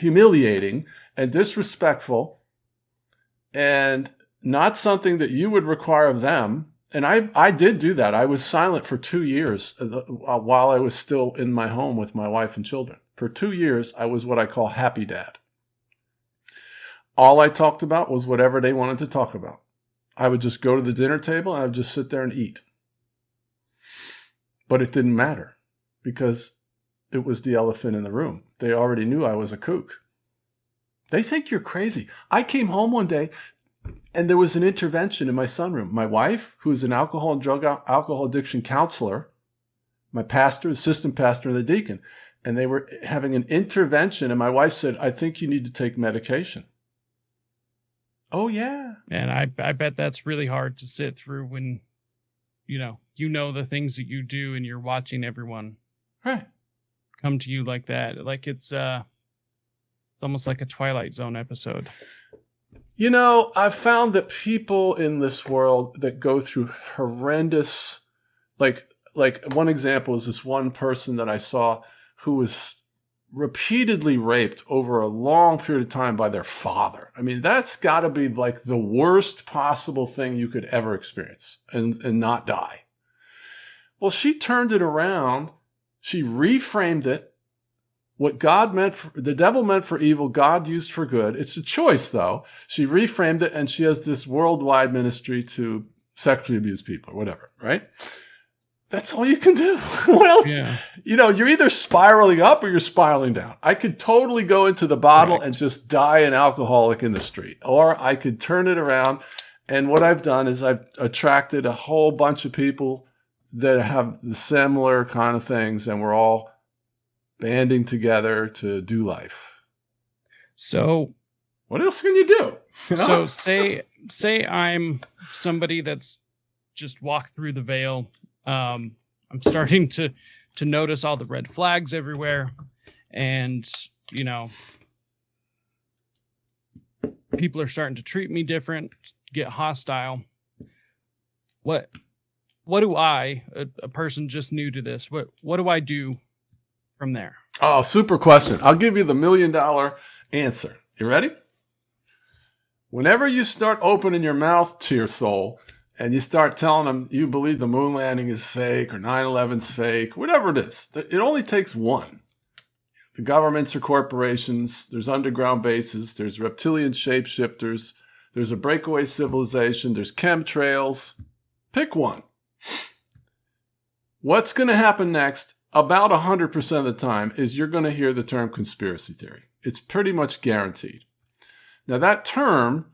humiliating and disrespectful and not something that you would require of them. And I, I did do that. I was silent for two years uh, while I was still in my home with my wife and children. For two years, I was what I call happy dad. All I talked about was whatever they wanted to talk about. I would just go to the dinner table and I would just sit there and eat. But it didn't matter because it was the elephant in the room. They already knew I was a kook. They think you're crazy. I came home one day and there was an intervention in my sunroom. My wife, who's an alcohol and drug alcohol addiction counselor, my pastor, assistant pastor, and the deacon, and they were having an intervention. And my wife said, I think you need to take medication. Oh, yeah. And I, I bet that's really hard to sit through when, you know, you know the things that you do and you're watching everyone right. come to you like that. Like it's, uh, it's almost like a Twilight Zone episode. You know, I've found that people in this world that go through horrendous, like, like one example is this one person that I saw who was repeatedly raped over a long period of time by their father. I mean, that's got to be like the worst possible thing you could ever experience and, and not die. Well, she turned it around. She reframed it. What God meant for, the devil meant for evil, God used for good. It's a choice though. She reframed it and she has this worldwide ministry to sexually abuse people or whatever, right? That's all you can do. [LAUGHS] what else? Yeah. You know, you're either spiraling up or you're spiraling down. I could totally go into the bottle and just die an alcoholic in the street, or I could turn it around. And what I've done is I've attracted a whole bunch of people that have the similar kind of things, and we're all banding together to do life. So, what else can you do? You [LAUGHS] know? So, [LAUGHS] say say I'm somebody that's just walked through the veil um, I'm starting to to notice all the red flags everywhere, and you know, people are starting to treat me different, get hostile. What what do I, a, a person just new to this, what what do I do from there? Oh, super question. I'll give you the million dollar answer. You ready? Whenever you start opening your mouth to your soul and you start telling them you believe the moon landing is fake or 9 11's fake, whatever it is, it only takes one. The governments or corporations, there's underground bases, there's reptilian shapeshifters, there's a breakaway civilization, there's chemtrails. Pick one. What's going to happen next, about 100% of the time, is you're going to hear the term conspiracy theory. It's pretty much guaranteed. Now, that term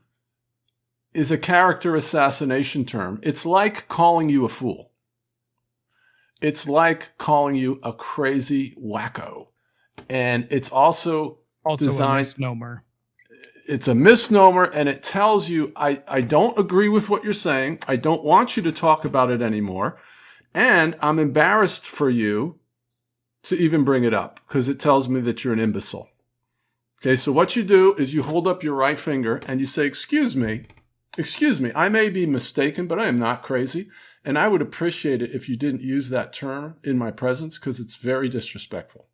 is a character assassination term. It's like calling you a fool. It's like calling you a crazy wacko. And it's also, Also Design- a misnomer. it's a misnomer and it tells you, I, I don't agree with what you're saying. I don't want you to talk about it anymore. And I'm embarrassed for you to even bring it up because it tells me that you're an imbecile. Okay, so what you do is you hold up your right finger and you say, Excuse me, excuse me, I may be mistaken, but I am not crazy. And I would appreciate it if you didn't use that term in my presence because it's very disrespectful.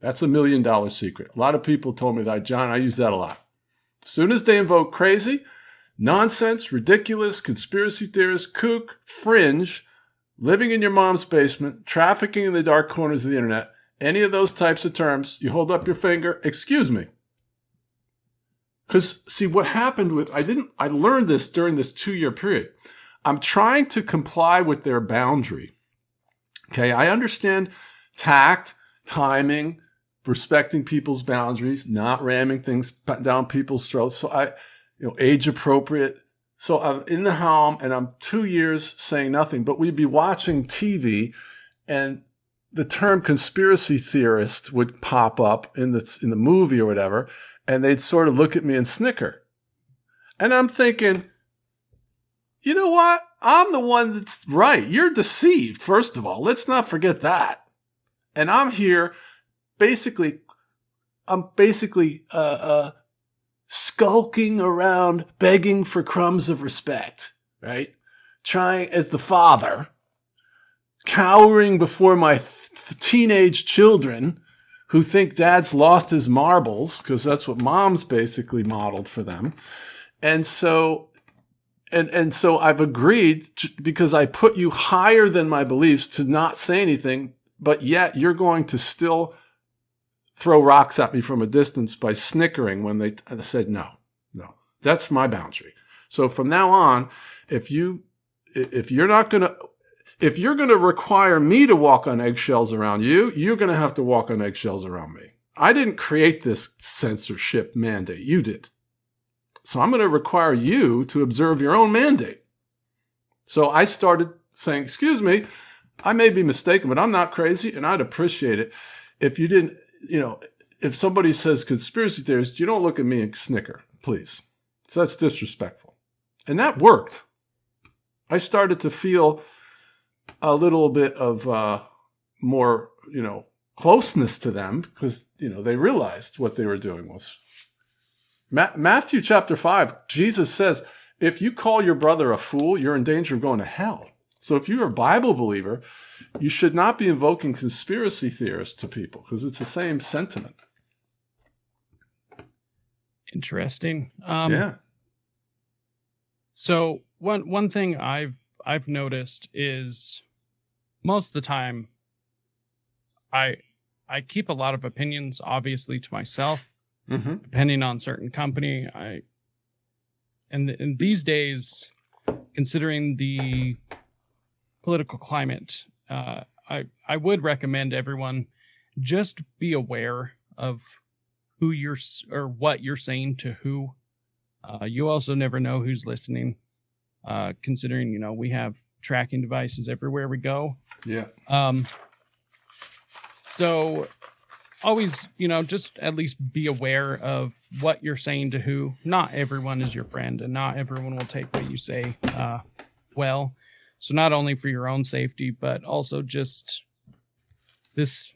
That's a million dollar secret. A lot of people told me that, John, I use that a lot. As soon as they invoke crazy, nonsense, ridiculous, conspiracy theorist, kook, fringe, living in your mom's basement, trafficking in the dark corners of the internet, any of those types of terms, you hold up your finger, excuse me. Because, see, what happened with, I didn't, I learned this during this two year period. I'm trying to comply with their boundary. Okay, I understand tact, timing, respecting people's boundaries, not ramming things down people's throats. So I, you know, age appropriate. So I'm in the home and I'm two years saying nothing, but we'd be watching TV and the term conspiracy theorist would pop up in the, in the movie or whatever. And they'd sort of look at me and snicker. And I'm thinking, you know what? I'm the one that's right. You're deceived, first of all. Let's not forget that. And I'm here basically, I'm basically uh, uh, skulking around begging for crumbs of respect, right? Trying as the father, cowering before my th- teenage children who think dad's lost his marbles because that's what mom's basically modeled for them. And so and and so I've agreed to, because I put you higher than my beliefs to not say anything, but yet you're going to still throw rocks at me from a distance by snickering when they I uh, said no, no. That's my boundary. So from now on, if you if you're not going to if you're going to require me to walk on eggshells around you, you're going to have to walk on eggshells around me. I didn't create this censorship mandate. You did. So I'm going to require you to observe your own mandate. So I started saying, excuse me, I may be mistaken, but I'm not crazy and I'd appreciate it if you didn't, you know, if somebody says conspiracy theorist, you don't look at me and snicker, please. So that's disrespectful. And that worked. I started to feel a little bit of uh, more, you know, closeness to them because, you know, they realized what they were doing was Ma- Matthew chapter 5, Jesus says, if you call your brother a fool, you're in danger of going to hell. So if you're a Bible believer, you should not be invoking conspiracy theorists to people because it's the same sentiment. Interesting. Um, yeah. So one one thing I've I've noticed is most of the time I I keep a lot of opinions obviously to myself Mm-hmm. depending on certain company I and in these days considering the political climate uh, I I would recommend everyone just be aware of who you're or what you're saying to who uh, you also never know who's listening uh, considering you know we have tracking devices everywhere we go Yeah. um, so always, you know, just at least be aware of what you're saying to who. Not everyone is your friend, and not everyone will take what you say uh, well. So not only for your own safety, but also just this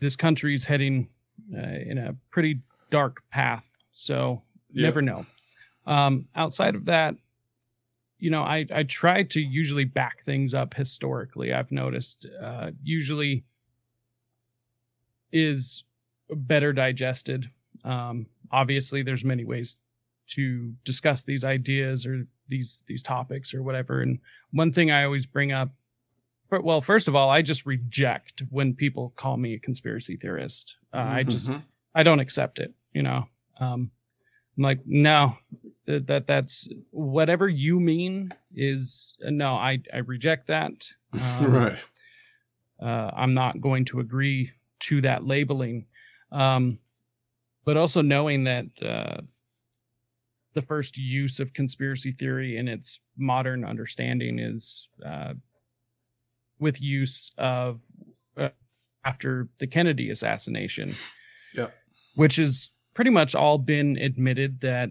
this country's heading uh, in a pretty dark path. So Yeah. never know. Um, outside of that, you know, I I try to usually back things up historically. I've noticed uh, usually is better digested. Um, obviously there's many ways to discuss these ideas or these these topics or whatever. And one thing i always bring up well first of all i just reject when people call me a conspiracy theorist. Uh, i just i don't accept it you know? Um i'm like no that, that that's whatever you mean is no i i reject that. [LAUGHS] Um, right. uh, I'm not going to agree to that labeling. Um, but also knowing that uh, the first use of conspiracy theory in its modern understanding is uh, with use of uh, after the Kennedy assassination. Yeah. Which has pretty much all been admitted that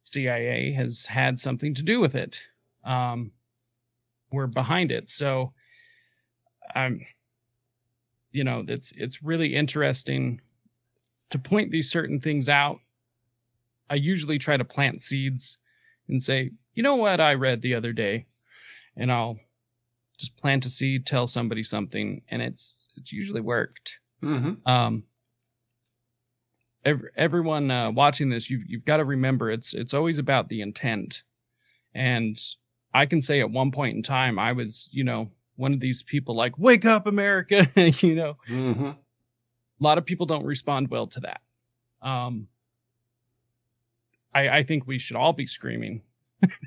CIA has had something to do with it. Um, we're behind it. So I'm you know, it's it's really interesting to point these certain things out. I usually try to plant seeds and say, you know what I read the other day, and I'll just plant a seed, tell somebody something, and it's it's usually worked. hmm Um, every, everyone uh, watching this, you've you've got to remember it's it's always about the intent, and I can say at one point in time I was you know one of these people like wake up America, [LAUGHS] you know? Hmm a lot of people don't respond well to that. Um, I, I think we should all be screaming,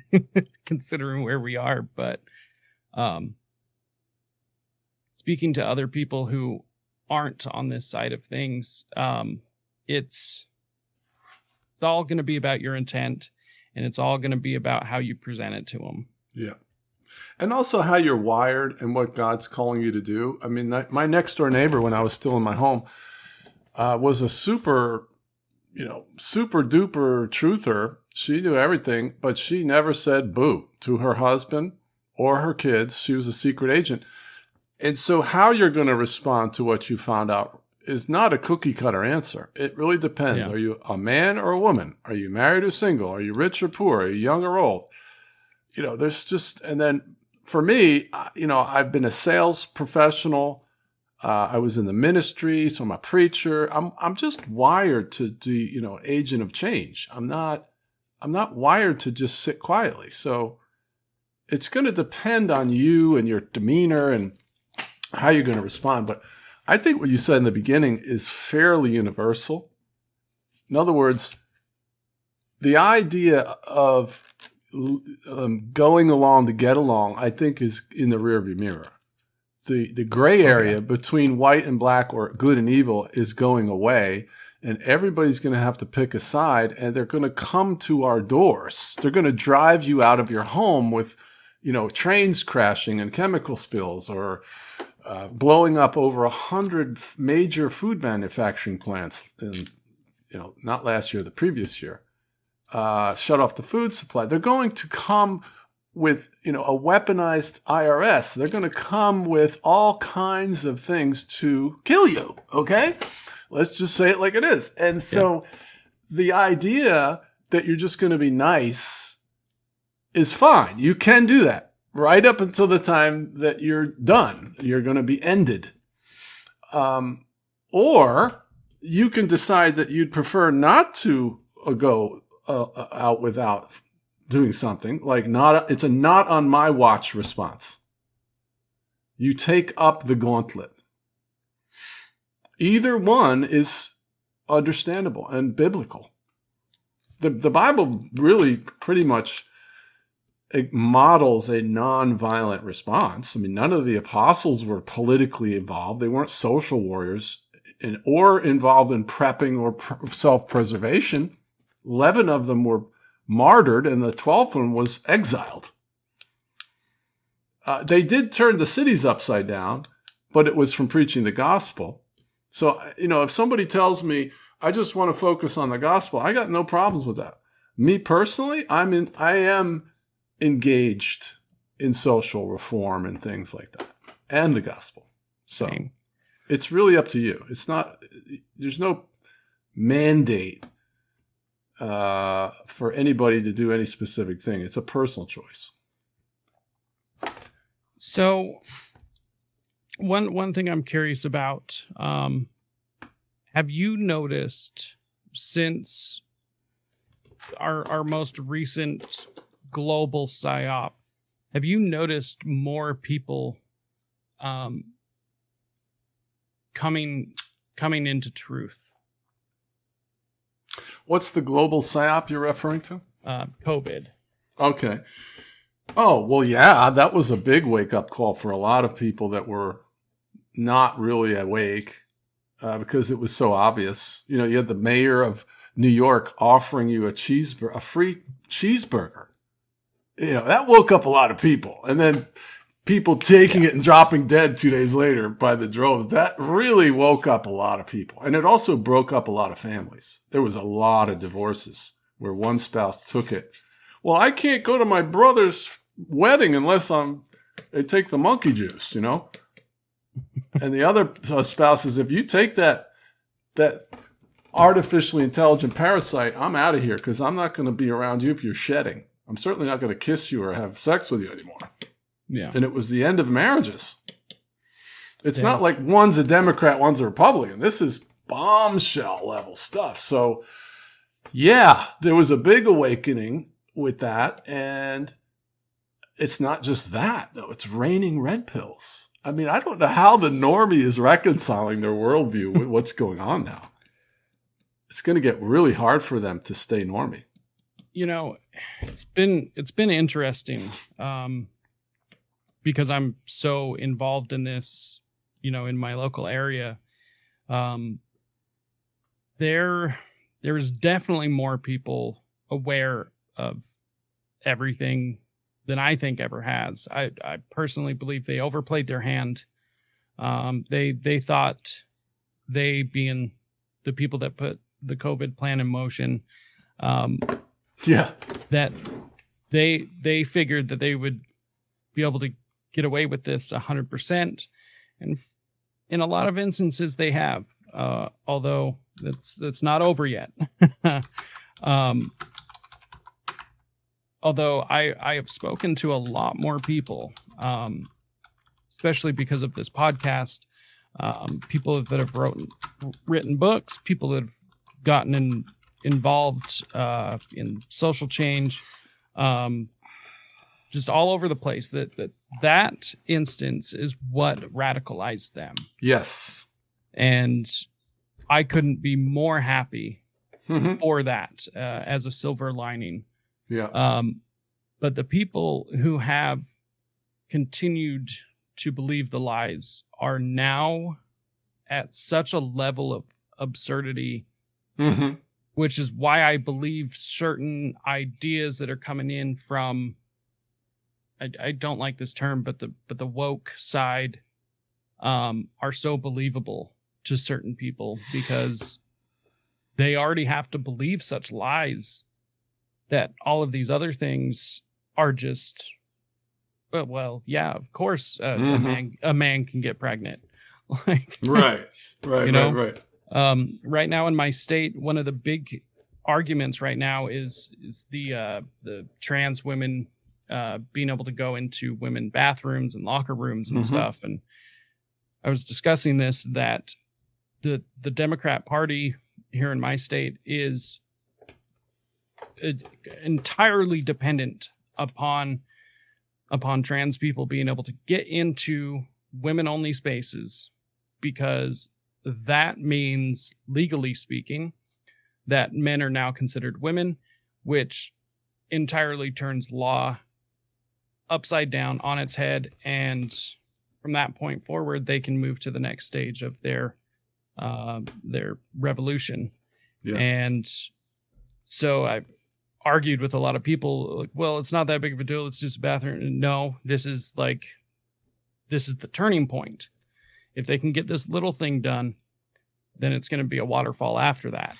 [LAUGHS] considering where we are. But um, speaking to other people who aren't on this side of things, um, it's it's all going to be about your intent, and it's all going to be about how you present it to them. Yeah. And also how you're wired and what God's calling you to do. I mean, my next door neighbor, when I was still in my home, uh, was a super, you know, super duper truther. She knew everything, but she never said boo to her husband or her kids. She was a secret agent. And so, how you're going to respond to what you found out is not a cookie cutter answer. It really depends. Yeah. Are you a man or a woman? Are you married or single? Are you rich or poor? Are you young or old? you know, there's just, and then for me, you know, I've been a sales professional. Uh, I was in the ministry, so I'm a preacher. I'm, I'm just wired to be, you know, agent of change. I'm not, I'm not wired to just sit quietly. So it's going to depend on you and your demeanor and how you're going to respond. But I think what you said in the beginning is fairly universal. In other words, the idea of um, going along to get along, I think, is in the rearview mirror. The the gray area between white and black or good and evil is going away, and everybody's going to have to pick a side, and they're going to come to our doors. They're going to drive you out of your home with, you know, trains crashing and chemical spills, or uh, blowing up over a hundred major food manufacturing plants. In, you know, not last year, the previous year uh, shut off the food supply. They're going to come with you know a weaponized IRS. They're going to come with all kinds of things to kill you. Okay, let's just say it like it is. And so the idea that you're just going to be nice is fine. You can do that right up until the time that you're done. You're going to be ended. Um, or you can decide that you'd prefer not to uh, go uh, out without doing something like not it's a not on my watch response. You take up the gauntlet. Either one is understandable and biblical. The, the bible really pretty much models a non-violent response. I mean none of the apostles were politically involved. They weren't social warriors and, or involved in prepping or pr- self-preservation. 11 of them were martyred and the 12th one was exiled. Uh, they did turn the cities upside down, but it was from preaching the gospel. So, you know, if somebody tells me, I just want to focus on the gospel, I got no problems with that. Me personally, I'm in, I am engaged in social reform and things like that and the gospel. So Same. it's really up to you. It's not, there's no mandate uh, for anybody to do any specific thing. It's a personal choice. So one one thing I'm curious about, um, have you noticed since our our most recent global psyop, have you noticed more people um, coming coming into truth? What's the global psyop you're referring to? Uh, COVID. Okay. Oh, well, yeah, that was a big wake up call for a lot of people that were not really awake uh, because it was so obvious. You know, you had the mayor of New York offering you a cheeseburger, a free cheeseburger. You know, that woke up a lot of people. And then people taking it and dropping dead two days later by the droves. That really woke up a lot of people. And it also broke up a lot of families. There was a lot of divorces where one spouse took it. Well, I can't go to my brother's wedding unless I'm, they take the monkey juice, you know? [LAUGHS] and the other uh, spouse says, if you take that, that artificially intelligent parasite, I'm out of here because I'm not going to be around you if you're shedding. I'm certainly not going to kiss you or have sex with you anymore. Yeah. And it was the end of marriages. It's yeah. not like one's a Democrat, one's a Republican. This is bombshell level stuff. So, yeah, there was a big awakening with that. And it's not just that, though. It's raining red pills. I mean, I don't know how the normie is reconciling their worldview with what's going on now. It's going to get really hard for them to stay normie. You know, it's been it's been interesting um, because I'm so involved in this. You know, in my local area, um, there there is definitely more people aware of everything than I think ever has. I, I personally believe they overplayed their hand. Um, they they thought they being the people that put the COVID plan in motion, um, yeah, that they they figured that they would be able to get away with this hundred percent, and in a lot of instances they have. Uh, although that's that's not over yet. [LAUGHS] um, although I, I have spoken to a lot more people, um, especially because of this podcast, um, people that have wrote, written books, people that have gotten in, involved uh, in social change, um, just all over the place. That that that instance is what radicalized them. Yes, and I couldn't be more happy mm-hmm. for that uh, as a silver lining. Yeah. Um, but the people who have continued to believe the lies are now at such a level of absurdity, mm-hmm. which is why I believe certain ideas that are coming in from. I, I don't like this term, but the but the woke side um, are so believable to certain people [LAUGHS] because they already have to believe such lies that all of these other things are just well, well yeah, of course, uh, mm-hmm. a man a man can get pregnant. [LAUGHS] like right, right, you know? right, right. Um, right now in my state, one of the big arguments right now is is the uh, the trans women uh, being able to go into women bathrooms and locker rooms and mm-hmm. stuff. And I was discussing this that the the Democrat Party here in my state is entirely dependent upon upon trans people being able to get into women only spaces because that means legally speaking that men are now considered women which entirely turns law upside down on its head and from that point forward they can move to the next stage of their uh, their revolution. Yeah. and so i argued with a lot of people like well it's not that big of a deal. It's just a bathroom. No this is like this is the turning point. If they can get this little thing done then it's going to be a waterfall after that.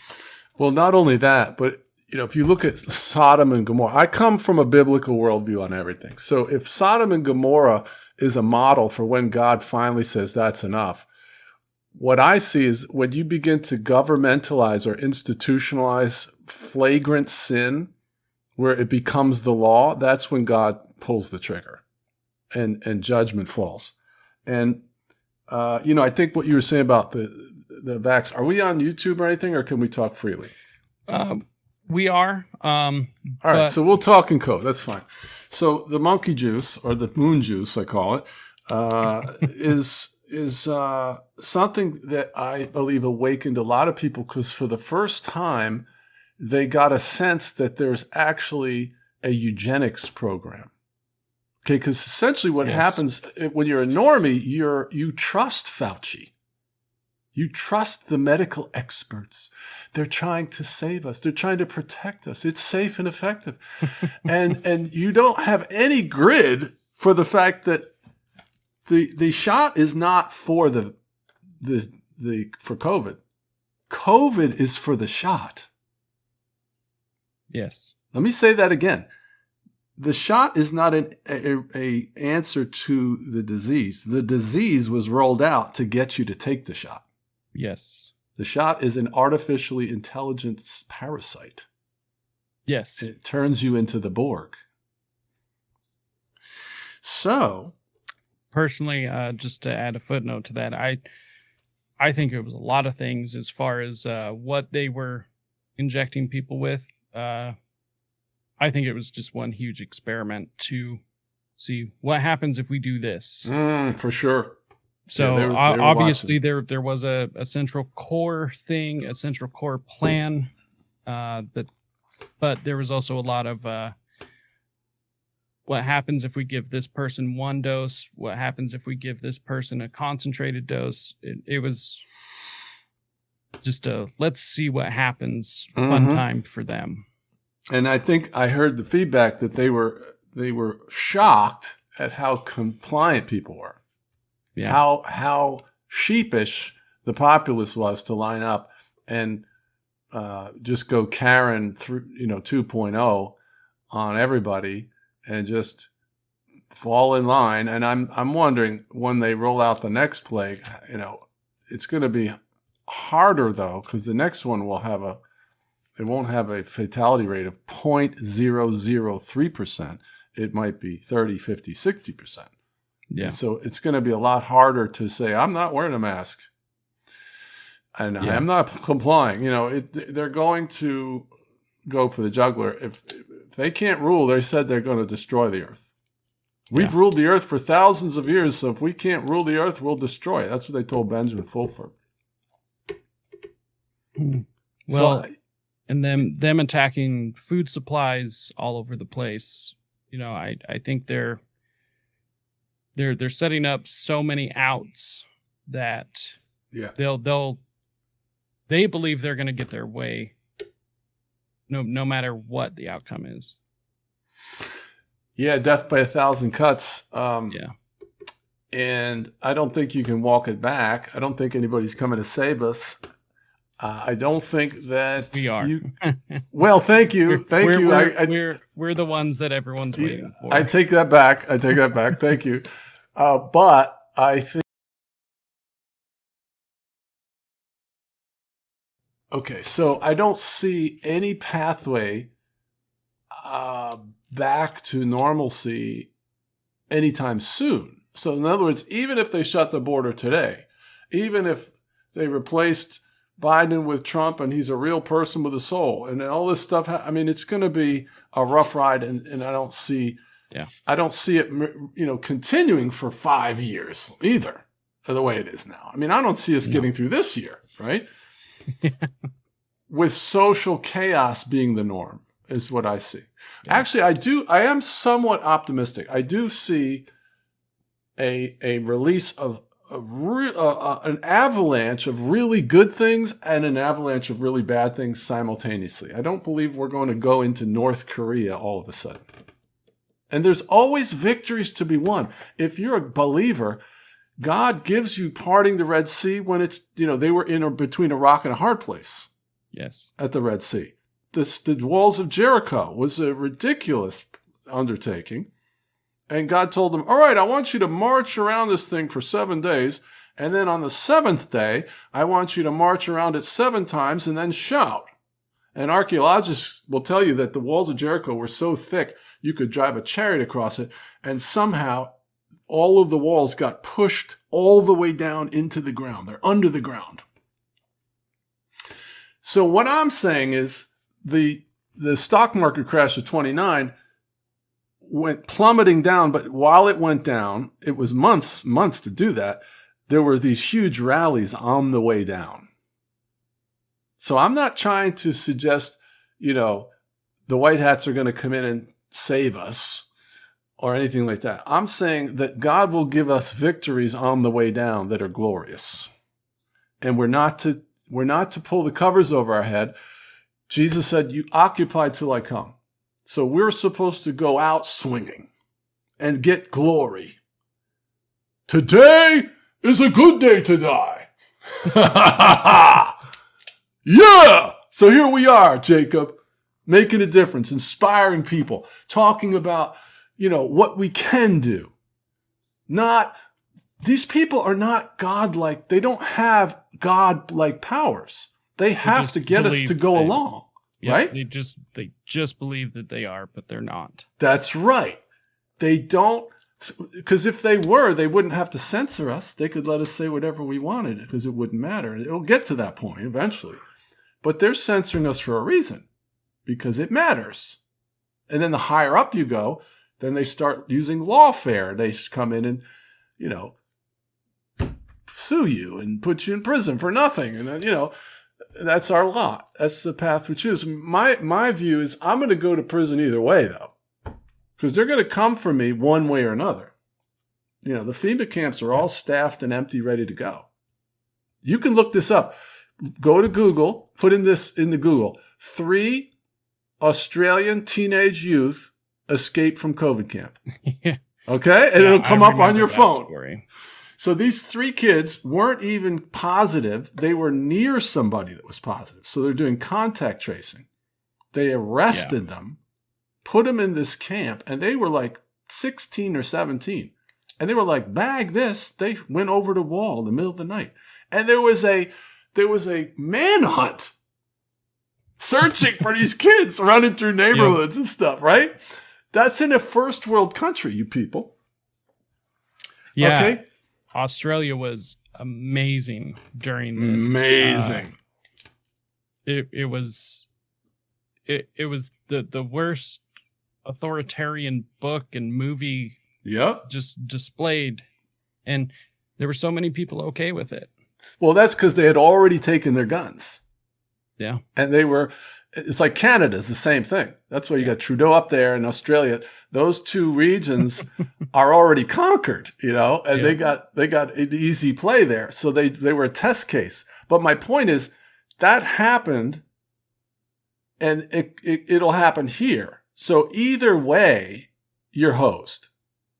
Well not only that but you know if you look at sodom and gomorrah i come from a biblical worldview on everything so if sodom and gomorrah is a model for when god finally says that's enough what I see is when you begin to governmentalize or institutionalize flagrant sin, where it becomes the law, that's when God pulls the trigger and, and judgment falls. And, uh, you know, I think what you were saying about the, the vax, are we on YouTube or anything, or can we talk freely? Um, we are. Um, All right, so we'll talk in code. That's fine. So the monkey juice or the moon juice, I call it, uh, [LAUGHS] is is uh, something that I believe awakened a lot of people because for the first time they got a sense that there's actually a eugenics program. Okay, because essentially what Yes. happens when you're a normie, you're you trust Fauci. You trust the medical experts. They're trying to save us. They're trying to protect us. It's safe and effective. [LAUGHS] and and you don't have any grid for the fact that the the shot is not for the the the for COVID. COVID is for the shot. yes. Let me say that again. The shot is not an a, a answer to the disease. The disease was rolled out to get you to take the shot. Yes. The shot is an artificially intelligent parasite. Yes. It turns you into the Borg. So, personally, uh, just to add a footnote to that, I I think it was a lot of things as far as uh, what they were injecting people with. Uh, I think it was just one huge experiment to see what happens if we do this. mm, for sure. So they were- they were obviously watching. there there was a, a central core thing, a central core plan uh, that, but there was also a lot of uh, what happens if we give this person one dose? What happens if we give this person a concentrated dose? It, it was just a let's see what happens fun Mhm. time for them. And I think I heard the feedback that they were they were shocked at how compliant people were. Yeah. How how sheepish the populace was to line up and uh, just go Karen through you know 2.0 on everybody and just fall in line. And I'm I'm wondering when they roll out the next plague, you know, it's going to be harder though because the next one will have a it won't have a fatality rate of 0.003%. It might be 30, 50, 60%. Yeah. So it's going to be a lot harder to say, I'm not wearing a mask and Yeah. I'm not [LAUGHS] complying. You know, it, they're going to go for the juggler. If, if they can't rule, they said they're going to destroy the earth. We've Yeah. ruled the earth for thousands of years, so if we can't rule the earth, we'll destroy it. That's what they told Benjamin Fulford. Hmm. Well, so, and them them attacking food supplies all over the place. You know, I I think they're they're they're setting up so many outs that yeah. they'll they'll they believe they're going to get their way no no matter what the outcome is. Yeah, death by a thousand cuts. Um, Yeah. And I don't think you can walk it back. I don't think anybody's coming to save us. Uh, I don't think that We are. You, [LAUGHS] well, thank you, We're- thank we're, you. We're, I, I, we're we're the ones that everyone's waiting for. I take that back. I take that back. Thank you. Uh, but I think. Okay, so I don't see any pathway uh, back to normalcy anytime soon. So, in other words, even if they shut the border today, even if they replaced Biden with Trump and he's a real person with a soul and all this stuff, I mean, it's going to be a rough ride, and, and I don't see, Yeah. I don't see it, you know, continuing for five years either, the way it is now. I mean, I don't see us No. getting through this year, right? [LAUGHS] With social chaos being the norm is what I see. Actually, I do. I am somewhat optimistic. I do see a a release of a re, uh, uh, an avalanche of really good things and an avalanche of really bad things simultaneously. I don't believe we're going to go into North Korea all of a sudden. And there's always victories to be won. If you're a believer, God gives you parting the Red Sea when it's you know they were in or between a rock and a hard place yes. at the Red Sea. This, the walls of Jericho was a ridiculous undertaking. And God told them, All right, I want you to march around this thing for seven days. And then on the seventh day, I want you to march around it seven times and then shout. And archaeologists will tell you that the walls of Jericho were so thick you could drive a chariot across it. And somehow all of the walls got pushed all the way down into the ground. They're under the ground. So what I'm saying is the the stock market crash of 29 went plummeting down, but while it went down, it was months, months to do that. There were these huge rallies on the way down. So I'm not trying to suggest, you know, the white hats are going to come in and save us or anything like that. I'm saying that God will give us victories on the way down that are glorious. And we're not to we're not to pull the covers over our head. Jesus said, "You occupy till I come." So we're supposed to go out swinging and get glory. Today is a good day to die. [LAUGHS] yeah! So here we are, Jacob, making a difference, inspiring people, talking about, you know, what we can do. Not, these people are not godlike. They don't have godlike powers. They have to get us to go they, along. Yeah, right? They just they just believe that they are, but they're not. That's right. They don't because if they were, they wouldn't have to censor us. They could let us say whatever we wanted because it wouldn't matter. It'll get to that point eventually. But they're censoring us for a reason because it matters. And then the higher up you go, then they start using lawfare. They come in and, you know, sue you and put you in prison for nothing. And, then, you know, that's our lot. That's the path we choose. My my view is I'm going to go to prison either way, though, because they're going to come for me one way or another. You know, the FEMA camps are all staffed and empty, ready to go. You can look this up. Go to Google, put in this in the Google. Three Australian teenage youth escape from COVID camp. [LAUGHS] Okay, and yeah, it'll come up on your phone. Story. So these three kids weren't even positive. They were near somebody that was positive. So they're doing contact tracing. They arrested yeah. them, put them in this camp, and they were like 16 or 17. And they were like, bag this. They went over the wall in the middle of the night. And there was a there was a manhunt searching for these kids running through neighborhoods yeah. and stuff, right? That's in a first world country, you people. Yeah. Okay. Australia was amazing during this. Amazing. Uh, it it was it it was the the worst authoritarian book and movie yeah just displayed and there were so many people okay with it. Well, that's cuz they had already taken their guns. Yeah. And they were it's like Canada's the same thing. That's why you got Trudeau up there in Australia. Those two regions [LAUGHS] are already conquered, you know, and yeah. they got they got an easy play there. So they they were a test case. But my point is that happened, and it, it it'll happen here. So either way, you're host.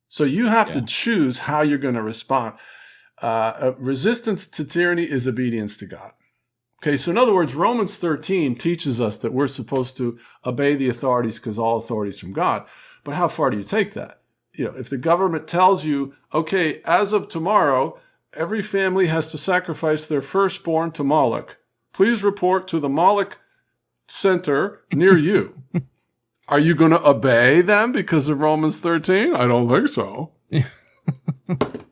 So you have yeah. to choose how you're going to respond. Uh, resistance to tyranny is obedience to God. Okay, so in other words, Romans 13 teaches us that we're supposed to obey the authorities because all authority is from God. But how far do you take that? You know, if the government tells you, okay, as of tomorrow, every family has to sacrifice their firstborn to Moloch, please report to the Moloch center near you. [LAUGHS] Are you going to obey them because of Romans 13? I don't think so. [LAUGHS]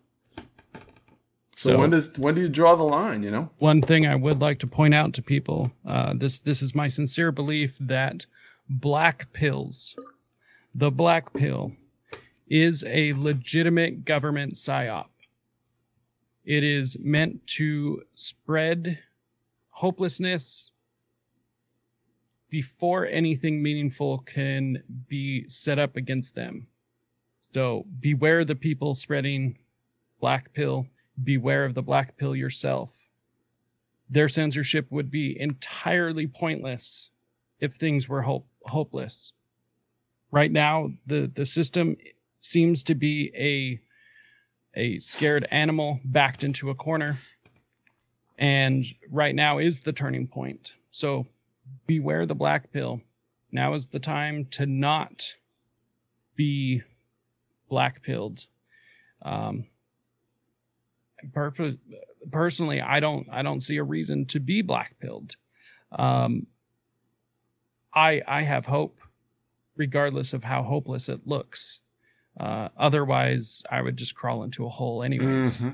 So, so, when does when do you draw the line? You know, one thing I would like to point out to people: uh, this this is my sincere belief that black pills, the black pill, is a legitimate government psyop. It is meant to spread hopelessness before anything meaningful can be set up against them. So beware the people spreading black pill beware of the black pill yourself. Their censorship would be entirely pointless if things were hope- hopeless. Right now, the, the system seems to be a a scared animal backed into a corner. And right now is the turning point. So beware the black pill. Now is the time to not be black pilled. Um, personally, I don't I don't see a reason to be black pilled. Um, I I have hope, regardless of how hopeless it looks. Uh, otherwise, I would just crawl into a hole anyways. Mm-hmm.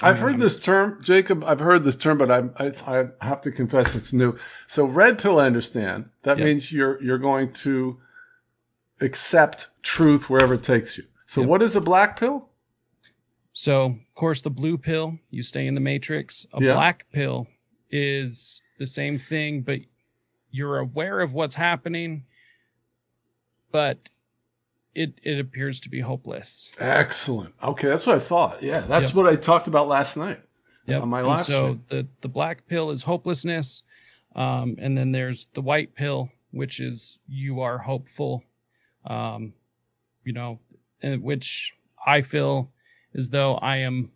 I've heard this term, Jacob. I've heard this term, but I, I, I have to confess it's new. So red pill, I understand. That Yep. means you're you're going to accept truth wherever it takes you. So Yep. what is a black pill? So, of course, the blue pill, you stay in the matrix. A Yeah. black pill is the same thing, but you're aware of what's happening, but it it appears to be hopeless. Excellent. Okay, that's what I thought. Yeah, that's Yep. what I talked about last night. Yep. On my live so the the black pill is hopelessness, um, and then there's the white pill, which is you are hopeful. Um, you know, and which I feel as though I am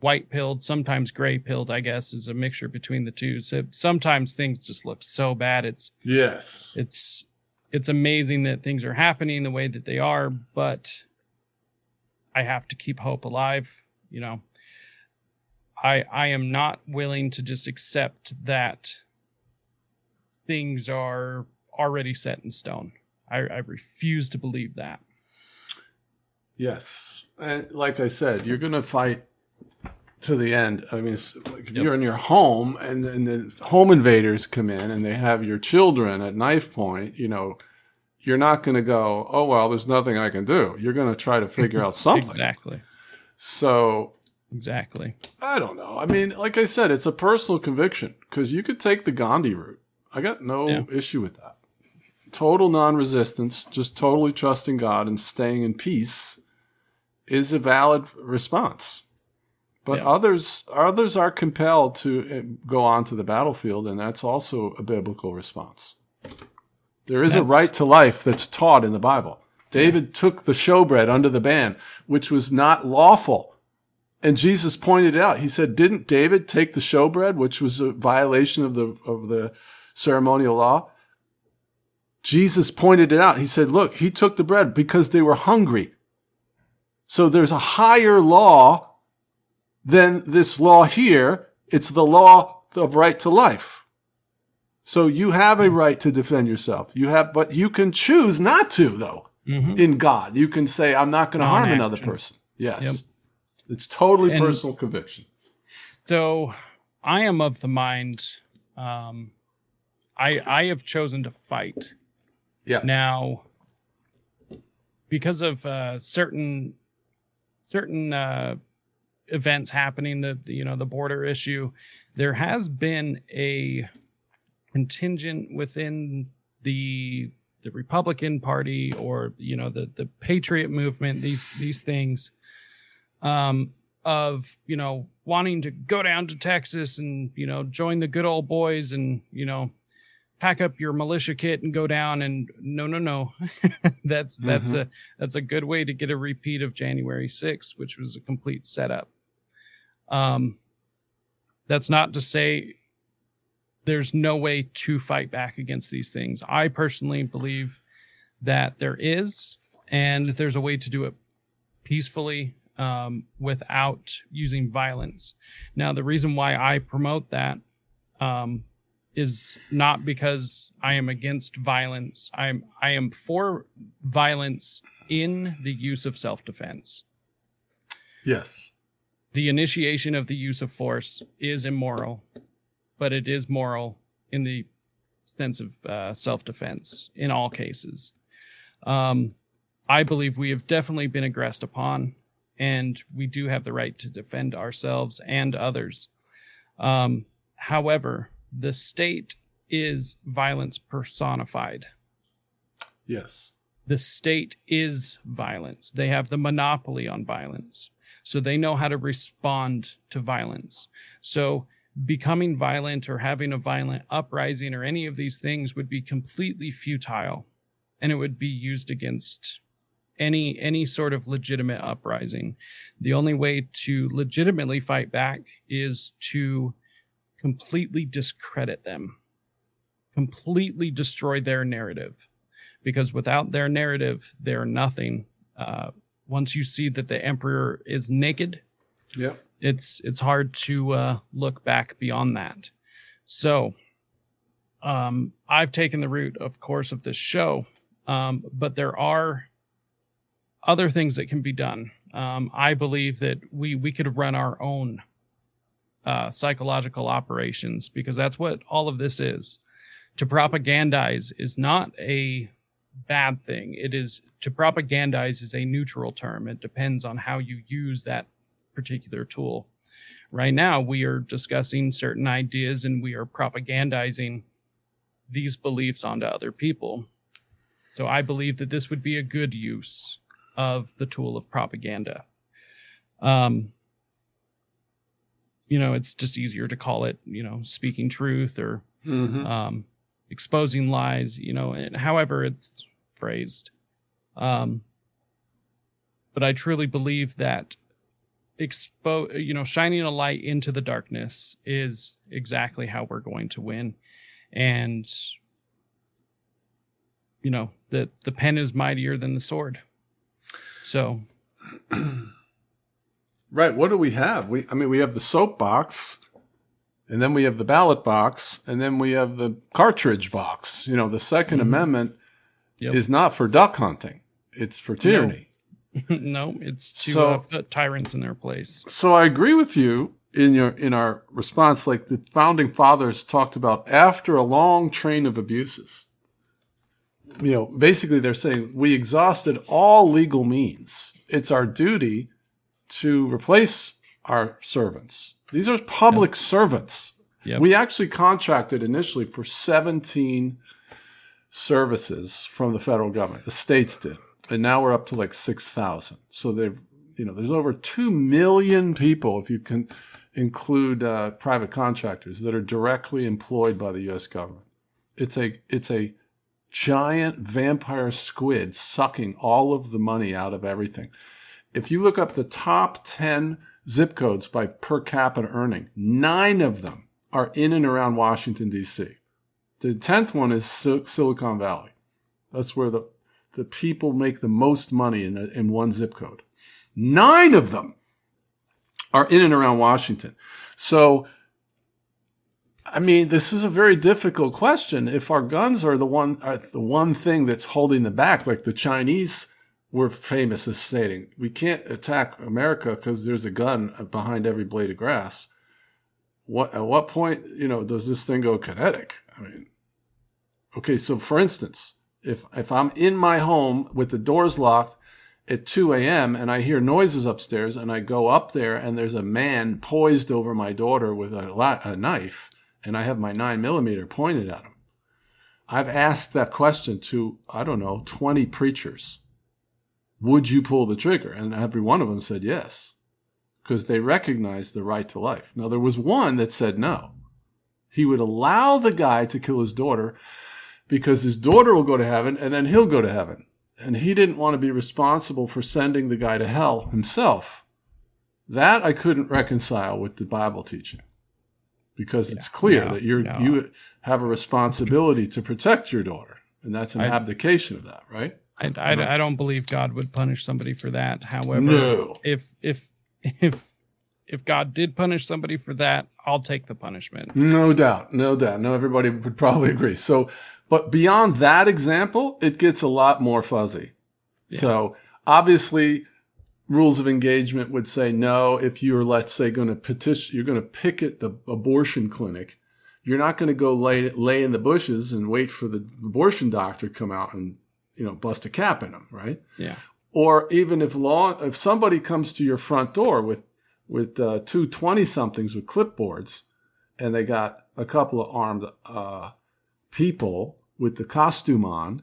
white pilled, sometimes gray pilled. I guess is a mixture between the two. So sometimes things just look so bad. It's Yes. it's it's amazing that things are happening the way that they are, but I have to keep hope alive. You know, I I am not willing to just accept that things are already set in stone. I, I refuse to believe that. Yes. And like I said, you're going to fight to the end. I mean, like if Yep. you're in your home and then the home invaders come in and they have your children at knife point, you know, you're not going to go, oh, well, there's nothing I can do. You're going to try to figure out [LAUGHS] something. Exactly. So Exactly. I don't know. I mean, like I said, it's a personal conviction because you could take the Gandhi route. I got no Yeah. issue with that. Total non resistance, just totally trusting God and staying in peace is a valid response. But Yeah. others others are compelled to uh, go on to the battlefield, and that's also a biblical response. There is a right to life that's taught in the Bible. David took the showbread under the ban, which was not lawful. And Jesus pointed it out. He said, "Didn't David take the showbread, which was a violation of the of the ceremonial law?" Jesus pointed it out. He said, "Look, he took the bread because they were hungry. So there's a higher law than this law here. It's the law of right to life. So you have a right to defend yourself. You have, but you can choose not to, though. hmm In God, you can say, "I'm not going to harm another person." Yes, Yep. it's totally And- personal conviction. So I am of the mind. Um, I I have chosen to fight. Yeah. Now, because of uh, certain certain uh, events happening, the the, you know the border issue, there has been a contingent within the the Republican Party or you know the the Patriot movement. These these things. Um, of you know wanting to go down to Texas and you know join the good old boys and you know pack up your militia kit and go down and no no no [LAUGHS] that's that's Mhm. a that's a good way to get a repeat of January 6th which was a complete setup um that's not to say there's no way to fight back against these things i personally believe that there is and there's a way to do it peacefully um, without using violence. Now, the reason why I promote that um, is not because I am against violence. I'm I am for violence in the use of self-defense. Yes, The initiation of the use of force is immoral, but it is moral in the sense of uh, self-defense in all cases. Um, I believe we have definitely been aggressed upon, and we do have the right to defend ourselves and others. Um, however, the state is violence personified. yes, The state is violence. They have the monopoly on violence. So they know how to respond to violence. So becoming violent or having a violent uprising or any of these things would be completely futile and it would be used against any any sort of legitimate uprising. The only way to legitimately fight back is to completely discredit them. Completely destroy their narrative because without their narrative, they're nothing. Uh, once you see that the emperor is naked, yep, it's it's hard to uh, look back beyond that. So, um, I've taken the route, of course, of this show, um, but there are other things that can be done. Um, I believe that we we could run our own uh, psychological operations because that's what all of this is. To propagandize is not a bad thing. It is to propagandize is a neutral term. It depends on how you use that particular tool. Right now, we are discussing certain ideas and we are propagandizing these beliefs onto other people. So I believe that this would be a good use of the tool of propaganda. Um, you know, it's just easier to call it, you know, speaking truth or Mhm. um, exposing lies, you know, and however it's phrased. Um, but I truly believe that expo you know shining a light into the darkness is exactly how we're going to win and you know the the pen is mightier than the sword so [CLEARS THROAT] Right. What do we have? We, I mean, we have the soapbox, and then we have the ballot box, and then we have the cartridge box. You know, the 2nd Mhm. Amendment Yep. is not for duck hunting; it's for tyranny. [LAUGHS] no it's to So- uh, put tyrants in their place So I agree with you in your in our response. Like the founding fathers talked about, after a long train of abuses. You know, basically, they're saying we exhausted all legal means. It's our duty to replace our servants. These are public servants. Yep. We actually contracted initially for 17 services from the federal government. The states did. And now we're up to like 6,000. So they've, you know, there's over 2 million people, if you can include uh, private contractors, that are directly employed by the U.S. government. It's a, it's a giant vampire squid sucking all of the money out of everything. If you look up the top 10 zip codes by per capita earning, nine of them are in and around Washington, D.C. The 10th one is Sil- Silicon Valley. That's where the, the people make the most money in, in one zip code. Nine of them are in and around Washington. So, I mean, this is a very difficult question. If our guns are the one, are the one thing that's holding them back, like the Chinese were famous as stating, we can't attack America because there's a gun behind every blade of grass. What at what point, you know, does this thing go kinetic? I mean, okay, so for instance, if if I'm in my home with the doors locked at 2 a.m. and I hear noises upstairs and I go up there and there's a man poised over my daughter with a, la- a knife and I have my nine millimeter pointed at him. I've asked that question to, I don't know, 20 preachers. Would you pull the trigger? And every one of them said yes, because they recognized the right to life. Now, there was one that said no. He would allow the guy to kill his daughter because his daughter will go to heaven and then he'll go to heaven. And he didn't want to be responsible for sending the guy to hell himself. That I couldn't reconcile with the Bible teaching because it's clear no, that you're, no. you have a responsibility to protect your daughter. And that's an I- abdication of that, right? I, I, I don't believe God would punish somebody for that. However, No. if if if if God did punish somebody for that, I'll take the punishment. No doubt, no doubt. No, everybody would probably agree. So, but beyond that example, it gets a lot more fuzzy. So, obviously, rules of engagement would say no. If you're, let's say, going to petition, you're going to picket the abortion clinic. You're not going to go lay lay in the bushes and wait for the abortion doctor to come out and you know bust a cap in them, right? Yeah. or even if law if somebody comes to your front door with with uh, two 20 somethings with clipboards and they got a couple of armed uh, people with the costume on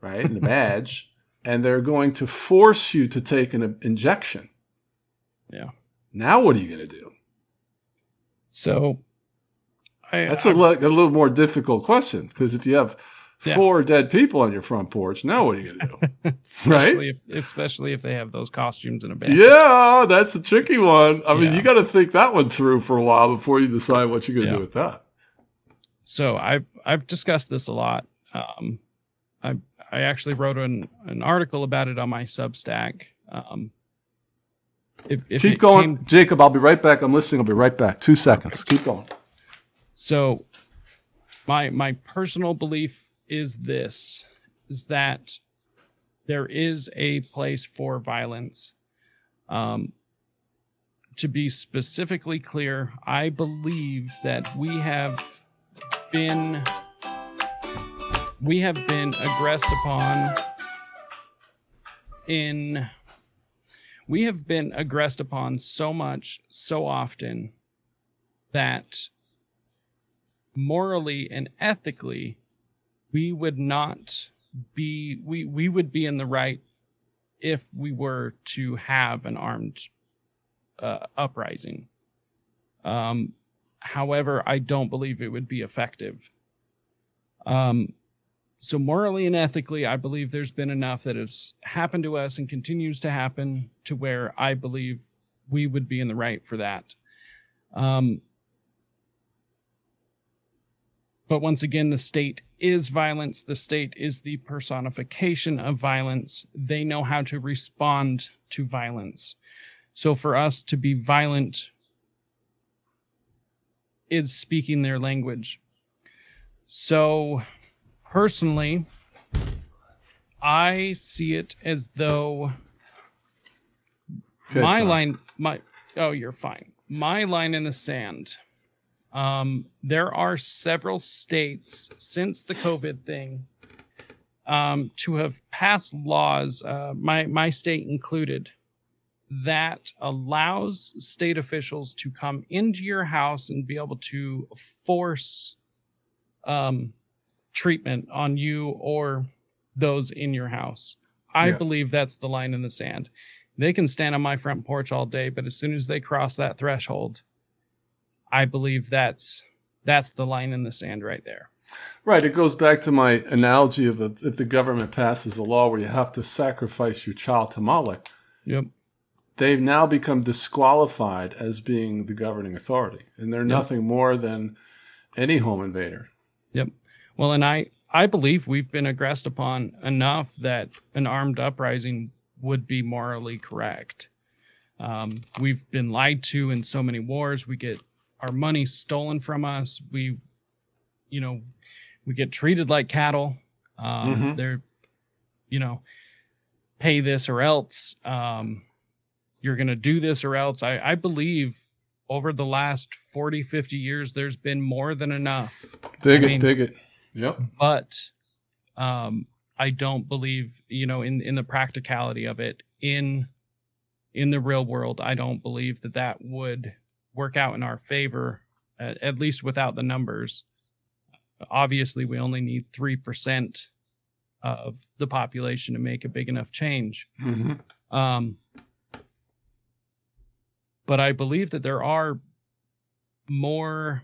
right and the [LAUGHS] badge and they're going to force you to take an injection Yeah. now what are you going to do So I that's I- a, li- a little more difficult question because if you have Yeah. four dead people on your front porch now what are you going to do [LAUGHS] especially if especially if they have those costumes in a band. Yeah, that's a tricky one. I mean, you got to think that one through for a while before you decide what you're going to Yeah. do with that. So I've I've discussed this a lot. Um, I I actually wrote an an article about it on my Substack. Um, if, if Keep going, came- Jacob. I'll be right back. I'm listening. I'll be right back. Two seconds. Keep going. So my my personal belief is this is that there is a place for violence. Um to be specifically clear, I believe that we have been we have been aggressed upon in we have been aggressed upon so much so often that morally and ethically we would not be we we would be in the right if we were to have an armed uh, uprising. Um however i don't believe it would be effective. Um so morally and ethically i believe there's been enough that has happened to us and continues to happen to where i believe we would be in the right for that. Um but once again, the state is violence. The state is the personification of violence. They know how to respond to violence. So for us to be violent is speaking their language. So personally, I see it as though my son. line, my, oh, you're fine. My line in the sand um, there are several states since the COVID thing um, to have passed laws, uh, my my state included, that allows state officials to come into your house and be able to force um, treatment on you or those in your house. I Yeah. believe that's the line in the sand. They can stand on my front porch all day, but as soon as they cross that threshold, I believe that's that's the line in the sand right there. Right. It goes back to my analogy of a, if the government passes a law where you have to sacrifice your child to Molech, Yep. they've now become disqualified as being the governing authority, and they're nothing more than any home invader. Yep. Well, and I I believe we've been aggressed upon enough that an armed uprising would be morally correct. Um, we've been lied to in so many wars. We get our money stolen from us. We, you know, we get treated like cattle. Um, Mhm. They're, you know, pay this or else. Um, you're going to do this or else. I, I believe over the last 40, 50 years, there's been more than enough Dig I it, mean- dig it. Yep. but um i don't believe you know in in the practicality of it in in the real world i don't believe that that would work out in our favor at, at least without the numbers obviously we only need 3% of the population to make a big enough change hmm um, but I believe that there are more.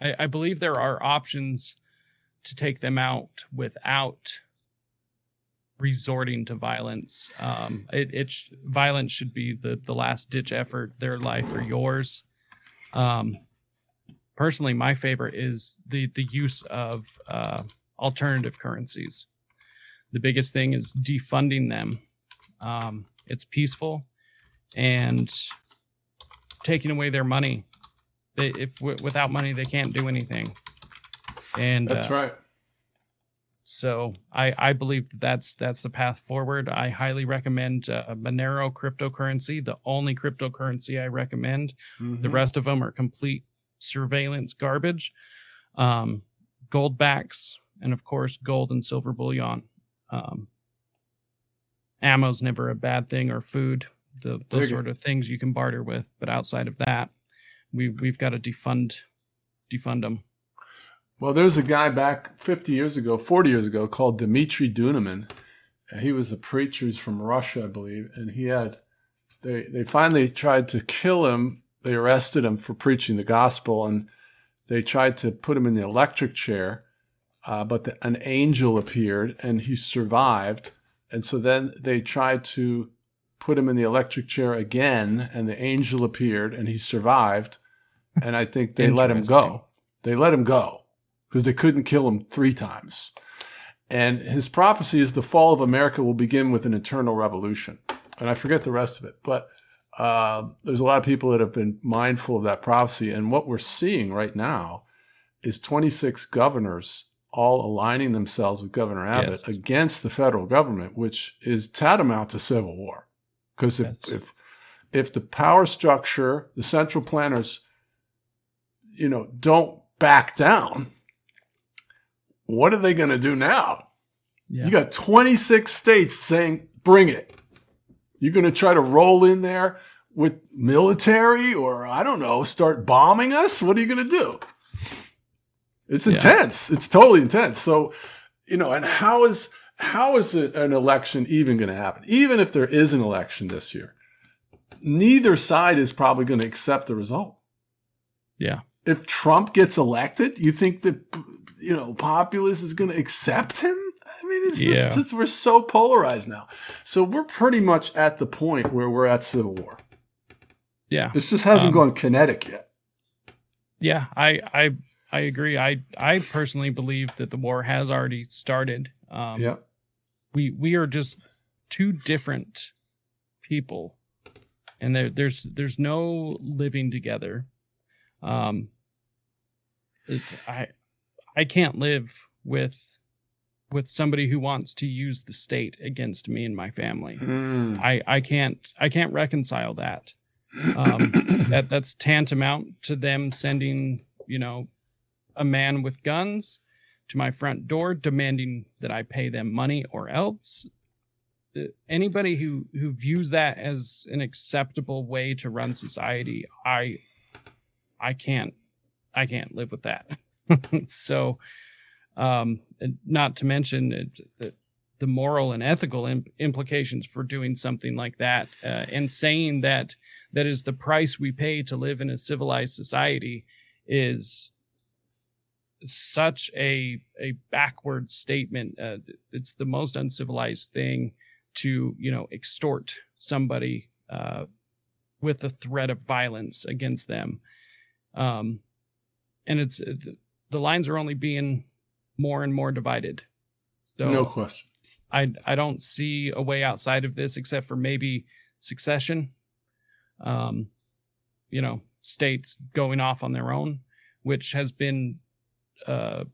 I, I believe there are options to take them out without resorting to violence. Um, it, it sh- violence should be the the last ditch effort. Their life or yours. Um, personally, my favorite is the the use of uh, alternative currencies. The biggest thing is defunding them. Um, it's peaceful, and taking away their money. They, if w- without money they can't do anything. And That's uh, right. So I I believe that that's that's the path forward. I highly recommend uh, Monero cryptocurrency. The only cryptocurrency I recommend. The Mhm. rest of them are complete surveillance garbage. Um, gold backs, and of course, gold and silver bullion. Um, ammo's never a bad thing, or food. The, those sort of things you can barter with, but outside of that, we we've got to defund defund them. Well, there's a guy back 50 years ago, 40 years ago, called Dmitry Duduman. Uh, He was a preacher he's from Russia, I believe, and he had they they finally tried to kill him. They arrested him for preaching the gospel, and they tried to put him in the electric chair, uh, but the, an angel appeared, and he survived. And so then they tried to put him in the electric chair again, and the angel appeared, and he survived. And I think they let him go. They let him go because they couldn't kill him three times. And his prophecy is the fall of America will begin with an internal revolution. And I forget the rest of it, but uh, there's a lot of people that have been mindful of that prophecy. And what we're seeing right now is 26 governors all aligning themselves with Governor Abbott Yes. against the federal government, which is tantamount to civil war. Because if, if if the power structure, the central planners, you know, don't back down, what are they going to do now? Yeah. You got 26 states saying, bring it. You're going to try to roll in there with military or, I don't know, start bombing us? What are you going to do? It's Yeah. intense. It's totally intense. So, you know, and how is how is it, an election even going to happen? Even if there is an election this year, neither side is probably going to accept the result. Yeah. If Trump gets elected, you think that you know populace is going to accept him? I mean, it's Yeah. just, it's- we're so polarized now. So we're pretty much at the point where we're at civil war. Yeah. This just hasn't Um, gone kinetic yet. Yeah, I I I agree. I I personally believe that the war has already started. Um, yeah. we we are just two different people, and there there's there's no living together. Um, it, I I can't live with with somebody who wants to use the state against me and my family. Mm. I I can't I can't reconcile that. Um, [CLEARS THROAT] that that's tantamount to them sending you know a man with guns to my front door demanding that i pay them money or else Uh, anybody who who views that as an acceptable way to run society i i can't i can't live with that [LAUGHS] so um not to mention it, the, the moral and ethical im- implications for doing something like that uh, and saying that that is the price we pay to live in a civilized society is such a a backward statement uh, it's the most uncivilized thing to you know extort somebody uh, with the threat of violence against them. Um and it's uh, the- lines are only being more and more divided so no question. I I don't see a way outside of this except for maybe succession. Um, you know, states going off on their own, which has been uh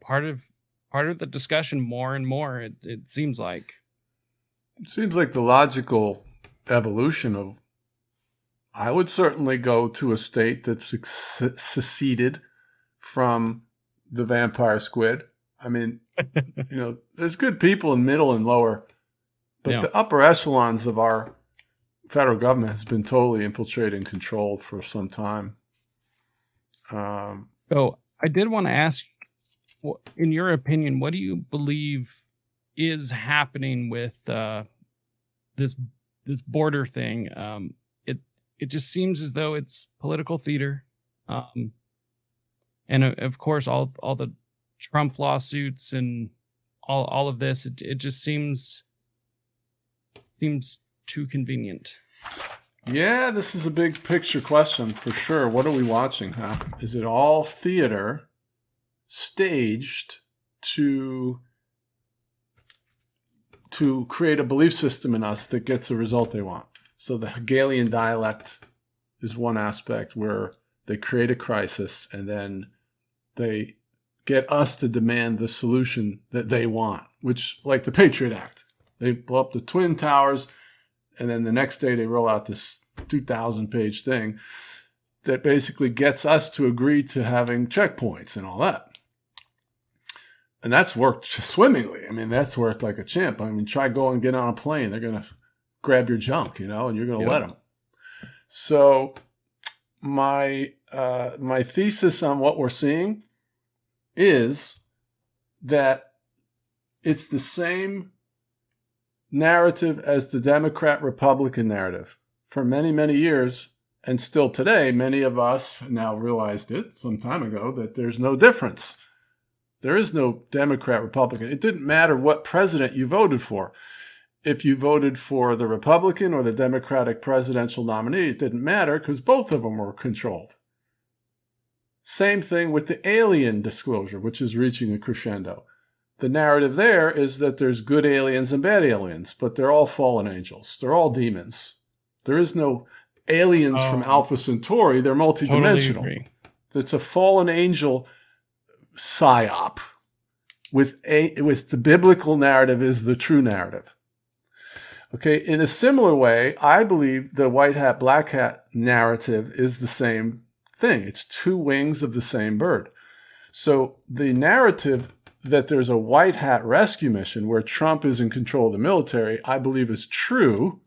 part of part of the discussion more and more. It it seems like. It seems like the logical evolution of. I would certainly go to a state that's suc- seceded from the vampire squid. I mean, [LAUGHS] you know, there's good people in middle and lower, but Yeah. the upper echelons of our federal government has been totally infiltrated and controlled for some time. Um, So I did want to ask, in your opinion, what do you believe is happening with uh, this this border thing? Um, it it just seems as though it's political theater, um, and uh, of course all all the Trump lawsuits and all all of this. It it just seems seems too convenient. Yeah, this is a big picture question for sure. What are we watching? Huh? Is it all theater staged to to create a belief system in us that gets the result they want? So the Hegelian dialect is one aspect where they create a crisis and then they get us to demand the solution that they want, which like the Patriot Act. They blow up the twin towers and then the next day they roll out this 2000 page thing that basically gets us to agree to having checkpoints and all that and that's worked [LAUGHS] swimmingly i mean that's worked like a champ i mean try going and get on a plane they're going to grab your junk you know and you're going to Yeah. let them so my uh, my thesis on what we're seeing is that it's the same narrative as the Democrat Republican narrative. For many, many years, and still today, many of us now realized it some time ago that there's no difference. There is no Democrat Republican. It didn't matter what president you voted for. If you voted for the Republican or the Democratic presidential nominee, it didn't matter because both of them were controlled. Same thing with the alien disclosure, which is reaching a crescendo the narrative there is that there's good aliens and bad aliens, but they're all fallen angels. They're all demons. There is no aliens from Oh. Alpha Centauri. They're multidimensional. agree. it's a fallen angel psyop with a with the biblical narrative is the true narrative. Okay, in a similar way, I believe the white hat, black hat narrative is the same thing. It's two wings of the same bird. So the narrative that there's a white hat rescue mission where Trump is in control of the military, I believe is true,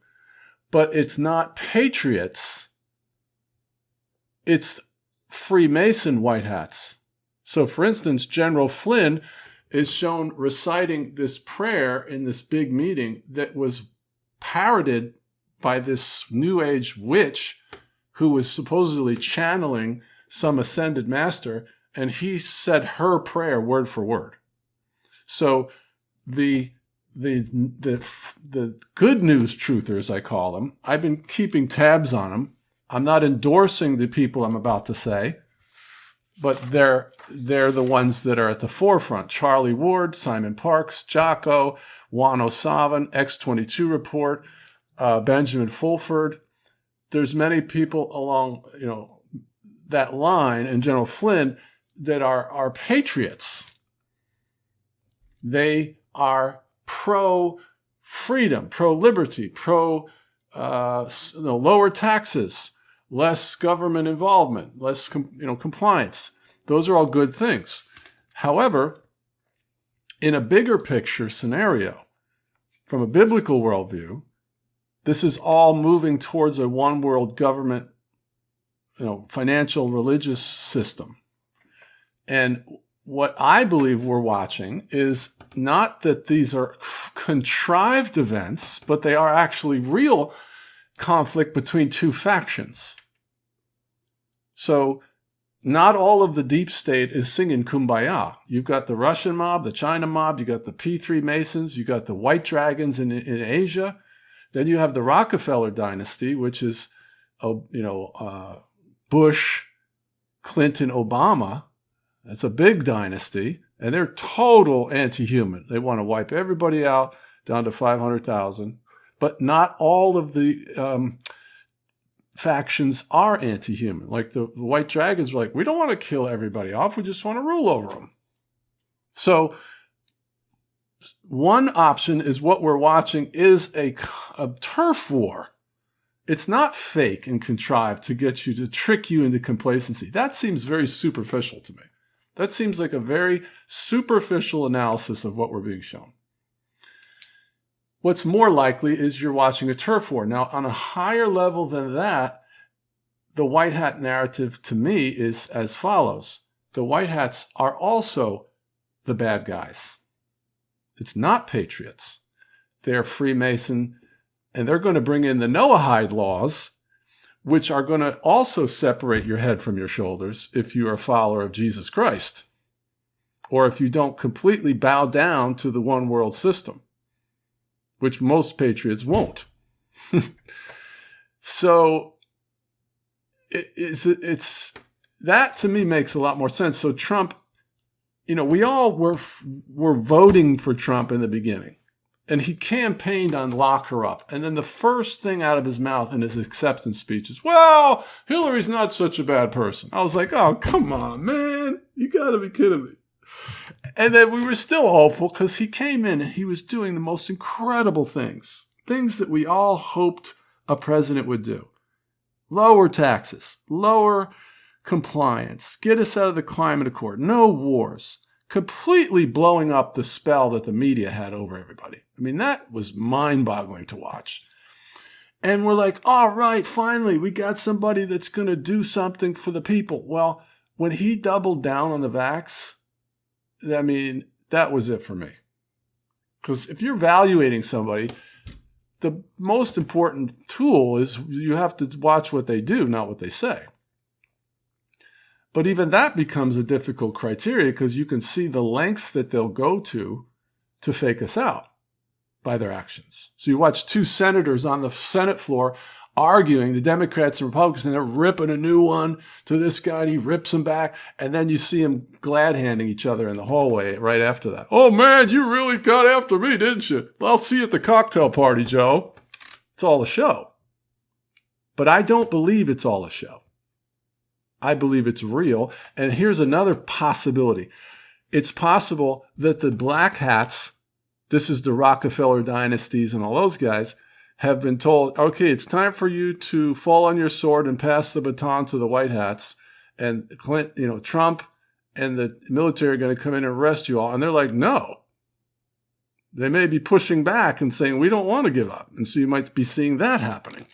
but it's not patriots. It's Freemason white hats. So, for instance, General Flynn is shown reciting this prayer in this big meeting that was parroted by this New Age witch who was supposedly channeling some ascended master, and he said her prayer word for word. So the the the the good news truthers, I call them. I've been keeping tabs on them. I'm not endorsing the people I'm about to say, but they're they're the ones that are at the forefront. Charlie Ward, Simon Parkes, Jocko, Juan O'Savin, X22 report, uh, Benjamin Fulford. There's many people along, you know, that line and General Flynn that are, are patriots. They are pro freedom, pro liberty, pro uh, you know, lower taxes, less government involvement, less you know compliance. Those are all good things. However, in a bigger picture scenario, from a biblical worldview, this is all moving towards a one world government, you know, financial religious system. And what I believe we're watching is not that these are contrived events, but they are actually real conflict between two factions. So not all of the deep state is singing kumbaya. You've got the Russian mob, the China mob, you got the P3 Masons, you got the White Dragons in, in Asia. Then you have the Rockefeller dynasty, which is, uh, you know, uh, Bush, Clinton, Obama. That's a big dynasty, and they're total anti-human. They want to wipe everybody out down to 500,000. But not all of the um, factions are anti-human. Like the, the White Dragons like, we don't want to kill everybody off. We just want to rule over them. So one option is what we're watching is a, a turf war. It's not fake and contrived to get you to trick you into complacency. That seems very superficial to me. That seems like a very superficial analysis of what we're being shown. What's more likely is you're watching a turf war. Now, on a higher level than that, the white hat narrative to me is as follows the white hats are also the bad guys. It's not patriots. They're Freemason, and they're going to bring in the Noahide laws, which are going to also separate your head from your shoulders if you are a follower of Jesus Christ, or if you don't completely bow down to the one world system which most patriots won't. [LAUGHS] so it, it's it's that to me makes a lot more sense. So Trump, you know, we all were were voting for Trump in the beginning, and he campaigned on lock her up, and then the first thing out of his mouth in his acceptance speech is, "Well, Hillary's not such a bad person." I was like, "Oh, come on, man, you got to be kidding me." And then we were still hopeful because he came in and he was doing the most incredible things, things that we all hoped a president would do. Lower taxes, lower compliance, get us out of the climate accord, no wars, completely blowing up the spell that the media had over everybody. I mean, that was mind boggling to watch. And we're like, all right, finally, we got somebody that's going to do something for the people. Well, when he doubled down on the vax, I mean, that was it for me. Because if you're evaluating somebody, the most important tool is you have to watch what they do, not what they say. But even that becomes a difficult criteria because you can see the lengths that they'll go to to fake us out by their actions. So you watch two senators on the Senate floor arguing, the Democrats and Republicans, and they're ripping a new one to this guy, and he rips them back. And then you see them glad handing each other in the hallway right after that. Oh man, you really got after me, didn't you? I'll see you at the cocktail party, Joe. It's all a show. But I don't believe it's all a show. I believe it's real. And here's another possibility. It's possible that the black hats, this is the Rockefeller dynasties and all those guys, have been told, okay, it's time for you to fall on your sword and pass the baton to the White Hats. And Clint, you know, Trump and the military are going to come in and arrest you all. And they're like, no. They may be pushing back and saying, we don't want to give up. And so you might be seeing that happening.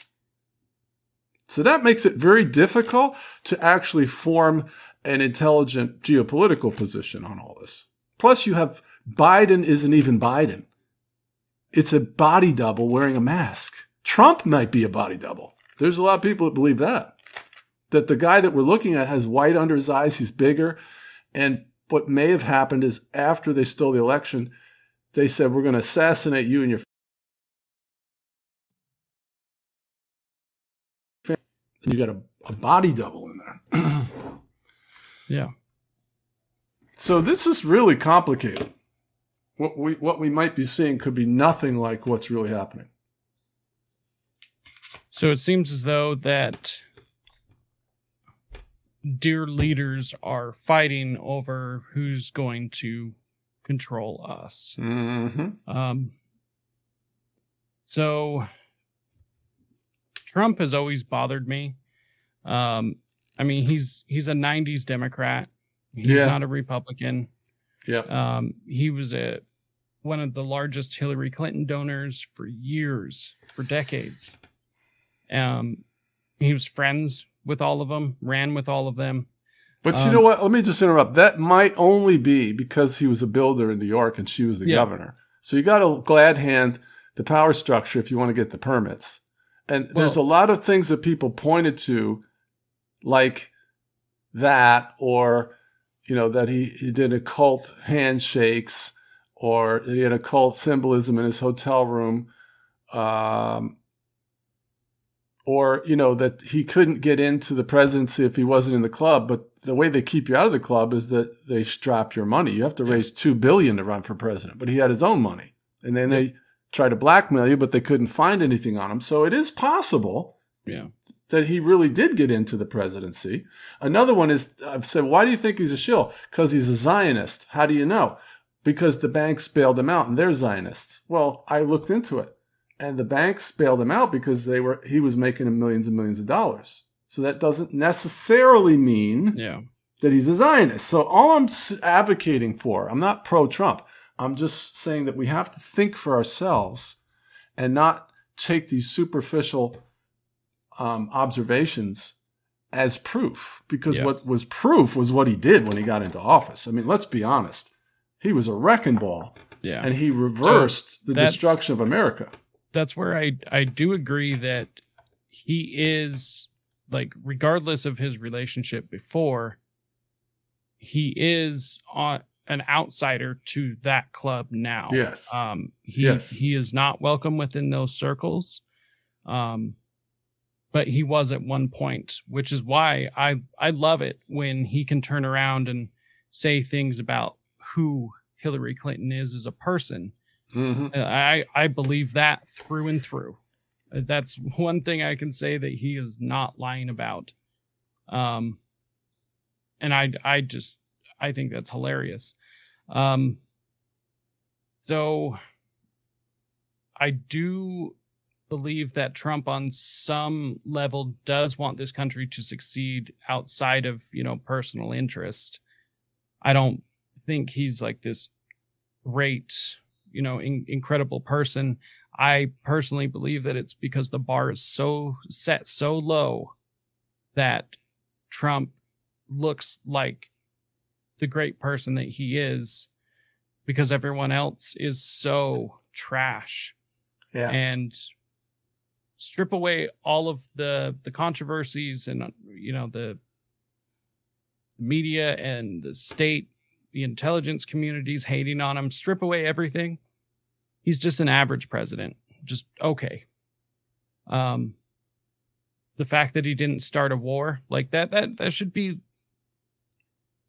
So that makes it very difficult to actually form an intelligent geopolitical position on all this. Plus, you have Biden isn't even Biden. It's a body double wearing a mask. Trump might be a body double. There's a lot of people that believe that. That the guy that we're looking at has white under his eyes, he's bigger. And what may have happened is after they stole the election, they said, We're going to assassinate you and your you got a, a body double in there. [CLEARS THROAT] yeah. So this is really complicated. What we what we might be seeing could be nothing like what's really happening. So it seems as though that dear leaders are fighting over who's going to control us. Mm-hmm. Um, so Trump has always bothered me. Um, I mean, he's he's a '90s Democrat. He's Yeah. not a Republican. Yeah. Um, he was a one of the largest Hillary Clinton donors for years, for decades. Um, he was friends with all of them, ran with all of them. But you Um, know what? Let me just interrupt. That might only be because he was a builder in New York and she was the Yeah. governor. So you got to glad hand the power structure if you want to get the permits. And there's a lot of things that people pointed to, like that, or you know that he, he did occult handshakes, or that he had occult symbolism in his hotel room, um, or you know that he couldn't get into the presidency if he wasn't in the club. But the way they keep you out of the club is that they strap your money. You have to raise two billion to run for president, but he had his own money, and then they try to blackmail you, but they couldn't find anything on him. So it is possible Yeah. that he really did get into the presidency. Another one is I've said, why do you think he's a shill? Because he's a Zionist. How do you know? Because the banks bailed him out and they're Zionists. Well, I looked into it. And the banks bailed him out because they were he was making millions and millions of dollars. So that doesn't necessarily mean Yeah. that he's a Zionist. So all I'm advocating for, I'm not pro Trump. I'm just saying that we have to think for ourselves and not take these superficial um, observations as proof. Because Yeah. what was proof was what he did when he got into office. I mean, let's be honest. He was a wrecking ball Yeah. and he reversed the destruction of America. that's where I I do agree that he is like regardless of his relationship before he is on an outsider to that club now. Yes. Um he Yes. he is not welcome within those circles. Um but he was at one point, which is why I I love it when he can turn around and say things about who Hillary Clinton is as a person hmm uh, I I believe that through and through. Uh, That's one thing I can say that he is not lying about. Um, and I I just I think that's hilarious. Um, so I do believe that Trump on some level does want this country to succeed outside of, you know, personal interest. I don't think he's like this great, you know, in, incredible person. I personally believe that it's because the bar is so set so low that Trump looks like the great person that he is because everyone else is so trash. Yeah. and strip away all of the the controversies and you know the media and the state the intelligence communities hating on him strip away everything. He's just an average president. Just okay. Um the fact that he didn't start a war like that that that should be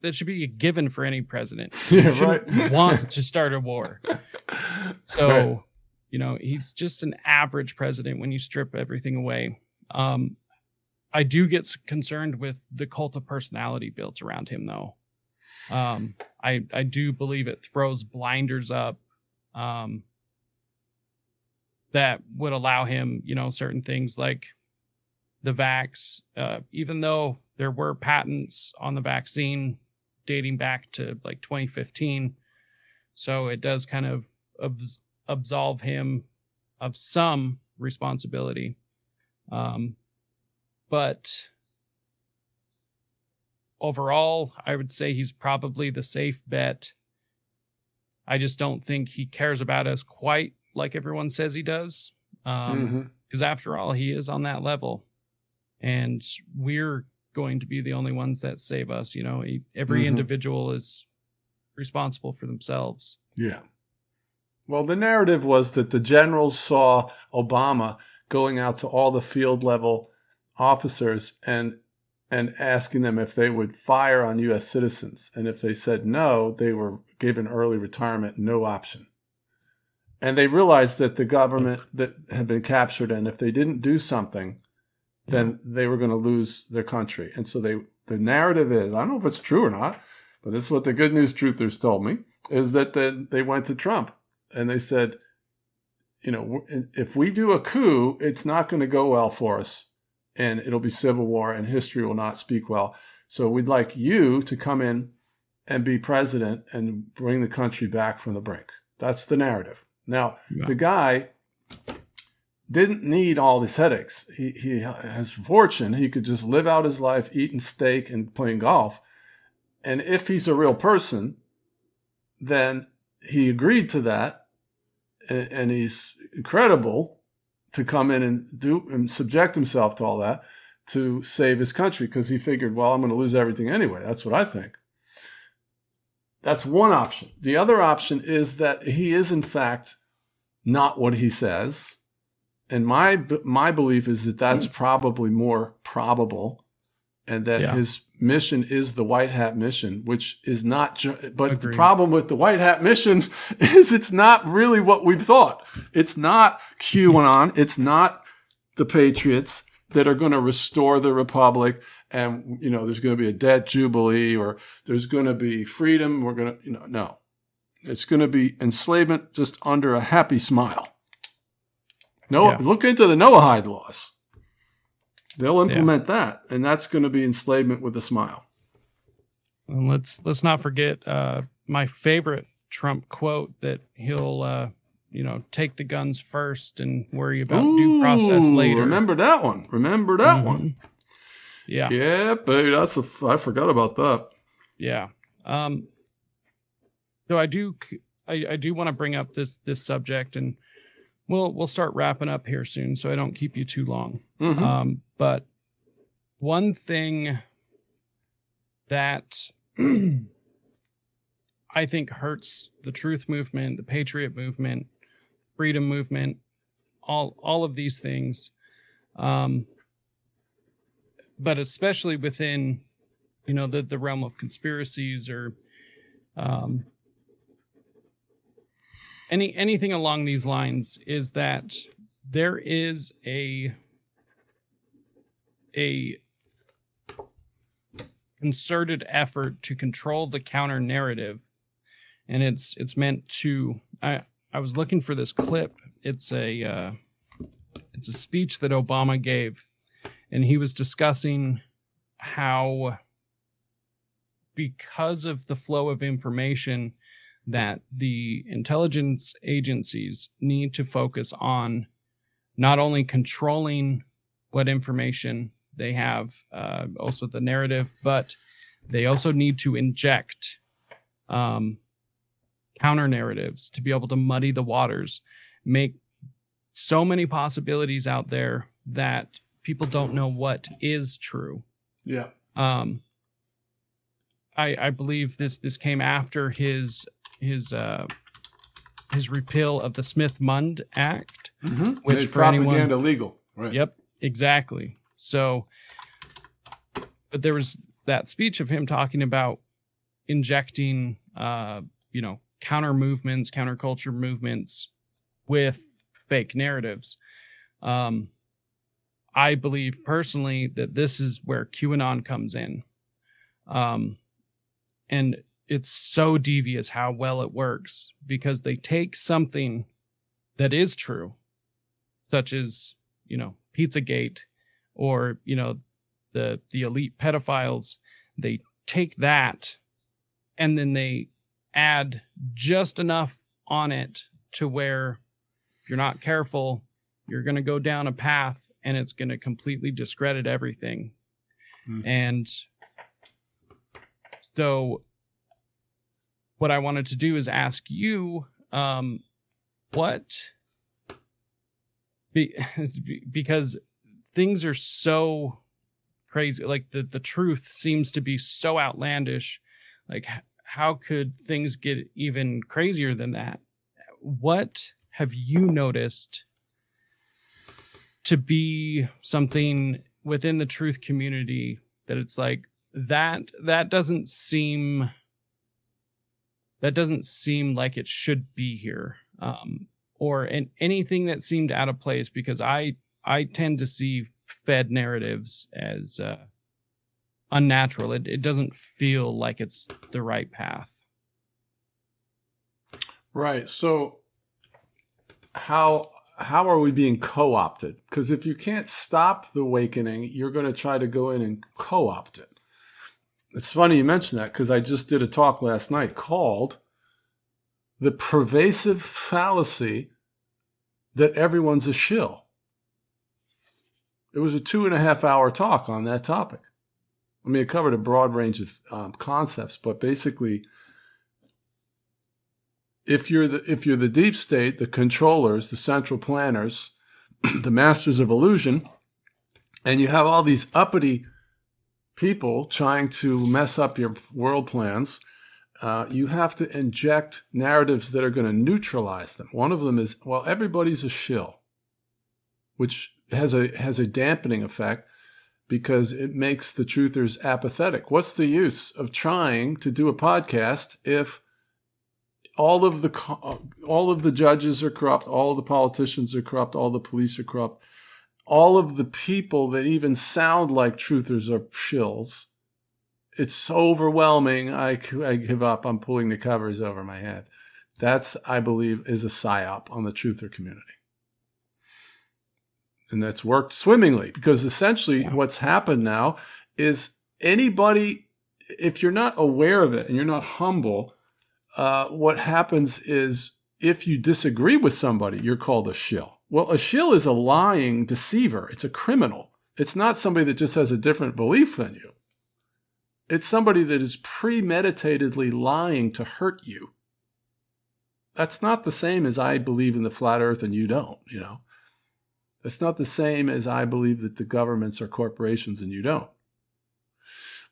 that should be a given for any president [LAUGHS] yeah, shouldn't right. want to start a war [LAUGHS] so, Right. you know, he's just an average president when you strip everything away. Um, I do get concerned with the cult of personality built around him, though. Um, I I do believe it throws blinders up. Um, that would allow him, you know, certain things like the vax, uh, even though there were patents on the vaccine dating back to like 2015. So it does kind of abs- absolve him of some responsibility. Um, but overall, I would say he's probably the safe bet. I just don't think he cares about us quite like everyone says he does. Because um, mm-hmm. after all, he is on that level. And we're going to be the only ones that save us. You know, every mm-hmm. individual is responsible for themselves. Yeah. Well, the narrative was that the generals saw Obama going out to all the field level officers and and asking them if they would fire on U.S. citizens, and if they said no, they were given early retirement, no option. And they realized that the government that had been captured, and if they didn't do something, then they were going to lose their country. And so they, the narrative is, I don't know if it's true or not, but this is what the good news truthers told me, is that the, they went to Trump and they said, you know, if we do a coup, it's not going to go well for us and it'll be civil war and history will not speak well. So we'd like you to come in and be president and bring the country back from the brink. That's the narrative. Now, yeah. the guy didn't need all these headaches. He, he has fortune. He could just live out his life eating steak and playing golf. And if he's a real person, then he agreed to that. And, and he's credible to come in and do and subject himself to all that to save his country because he figured, well, I'm going to lose everything anyway. That's what I think. That's one option. The other option is that he is, in fact, not what he says and my my belief is that that's hmm. probably more probable, and that yeah. his mission is the white hat mission, which is not. But Agreed. the problem with the white hat mission [LAUGHS] is it's not really what we've thought. It's not QAnon. It's not the Patriots that are going to restore the republic and you know there's going to be a debt jubilee or there's going to be freedom we're going to you know no it's going to be enslavement just under a happy smile no, yeah. look into the Noahide laws. They'll implement yeah. that, and that's going to be enslavement with a smile. And let's let's not forget uh, my favorite Trump quote that he'll uh, you know take the guns first and worry about Ooh, due process later. Remember that one? Remember that mm-hmm. one? Yeah, yeah, baby. That's a I forgot about that. Yeah. Um. So I do I, I do want to bring up this this subject and we'll we'll start wrapping up here soon, so I don't keep you too long. Mm-hmm. Um, but one thing that [CLEARS THROAT] I think hurts the truth movement, the patriot movement, freedom movement, all all of these things, um, but especially within you know the the realm of conspiracies or um, any anything along these lines is that there is a a concerted effort to control the counter narrative. And it's it's meant to i i was looking for this clip. It's a uh, it's a speech that obama gave and he was discussing how because of the flow of information that the intelligence agencies need to focus on not only controlling what information they have, uh, also the narrative, but they also need to inject um, counter narratives to be able to muddy the waters, make so many possibilities out there that people don't know what is true. Yeah. Um, I, I believe this this came after his his uh, his repeal of the Smith-Mundt Act, mm-hmm. which Made propaganda anyone, legal. Right. Yep, exactly. So, but there was that speech of him talking about injecting, uh, you know, counter movements, counterculture movements with fake narratives. Um, I believe personally that this is where QAnon comes in. Um, and it's so devious how well it works because they take something that is true such as you know Pizzagate or you know the the elite pedophiles, they take that and then they add just enough on it to where if you're not careful, you're going to go down a path and it's going to completely discredit everything. Mhm. And so, what I wanted to do is ask you, um, what, [LAUGHS] be, because things are so crazy, like the, the truth seems to be so outlandish. Like, how could things get even crazier than that? What have you noticed to be something within the truth community that it's like that that doesn't seem that doesn't seem like it should be here um or in anything that seemed out of place because i i tend to see fed narratives as uh unnatural it, it doesn't feel like it's the right path Right. So how how are we being co-opted? Because if you can't stop the awakening, you're going to try to go in and co-opt it. It's funny you mention that because I just did a talk last night called "The Pervasive Fallacy That Everyone's a Shill." It was a two and a half hour talk on that topic. I mean, it covered a broad range of um, concepts, but basically, if you're the if you're the deep state, the controllers, the central planners, [CLEARS THROAT] the masters of illusion, and you have all these uppity people trying to mess up your world plans, uh, you have to inject narratives that are going to neutralize them. One of them is, well, everybody's a shill, which has a has a dampening effect because it makes the truthers apathetic. What's the use of trying to do a podcast if all of the all of the judges are corrupt, all the politicians are corrupt, all the police are corrupt, all of the people that even sound like truthers are shills. It's so overwhelming. I, I give up. I'm pulling the covers over my head. That's, I believe, is a psyop on the truther community. And that's worked swimmingly because essentially what's happened now is anybody, if you're not aware of it and you're not humble, uh, what happens is if you disagree with somebody, you're called a shill. Well, a shill is a lying deceiver. It's a criminal. It's not somebody that just has a different belief than you. It's somebody that is premeditatedly lying to hurt you. That's not the same as I believe in the flat earth and you don't, you know. It's not the same as I believe that the governments are corporations and you don't.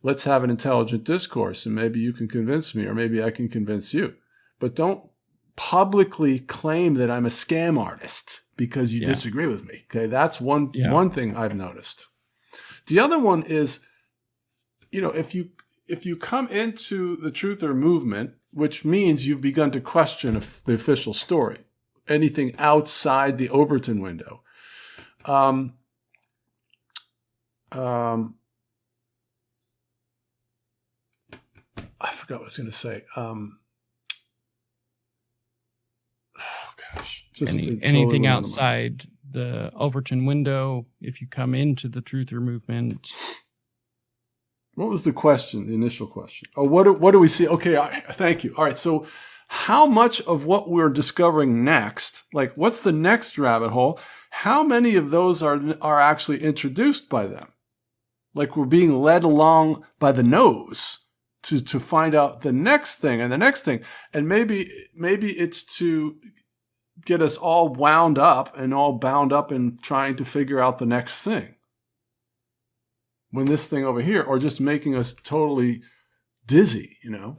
Let's have an intelligent discourse and maybe you can convince me or maybe I can convince you. But don't publicly claim that I'm a scam artist because you Yeah. disagree with me. Okay, that's one Yeah. one thing I've noticed. The other one is you know, if you if you come into the truther movement, which means you've begun to question the official story, anything outside the Overton window, um, um, I forgot what I was going to say. Um, [SIGHS] oh gosh, just Any, anything went out of my- outside the Overton window, if you come into the truther movement, What was the question? The initial question. Oh, what do, what do we see? Okay, right, thank you. All right, so how much of what we're discovering next, like what's the next rabbit hole? How many of those are are actually introduced by them? Like we're being led along by the nose to to find out the next thing and the next thing, and maybe maybe it's to get us all wound up and all bound up in trying to figure out the next thing when this thing over here, or just making us totally dizzy, you know?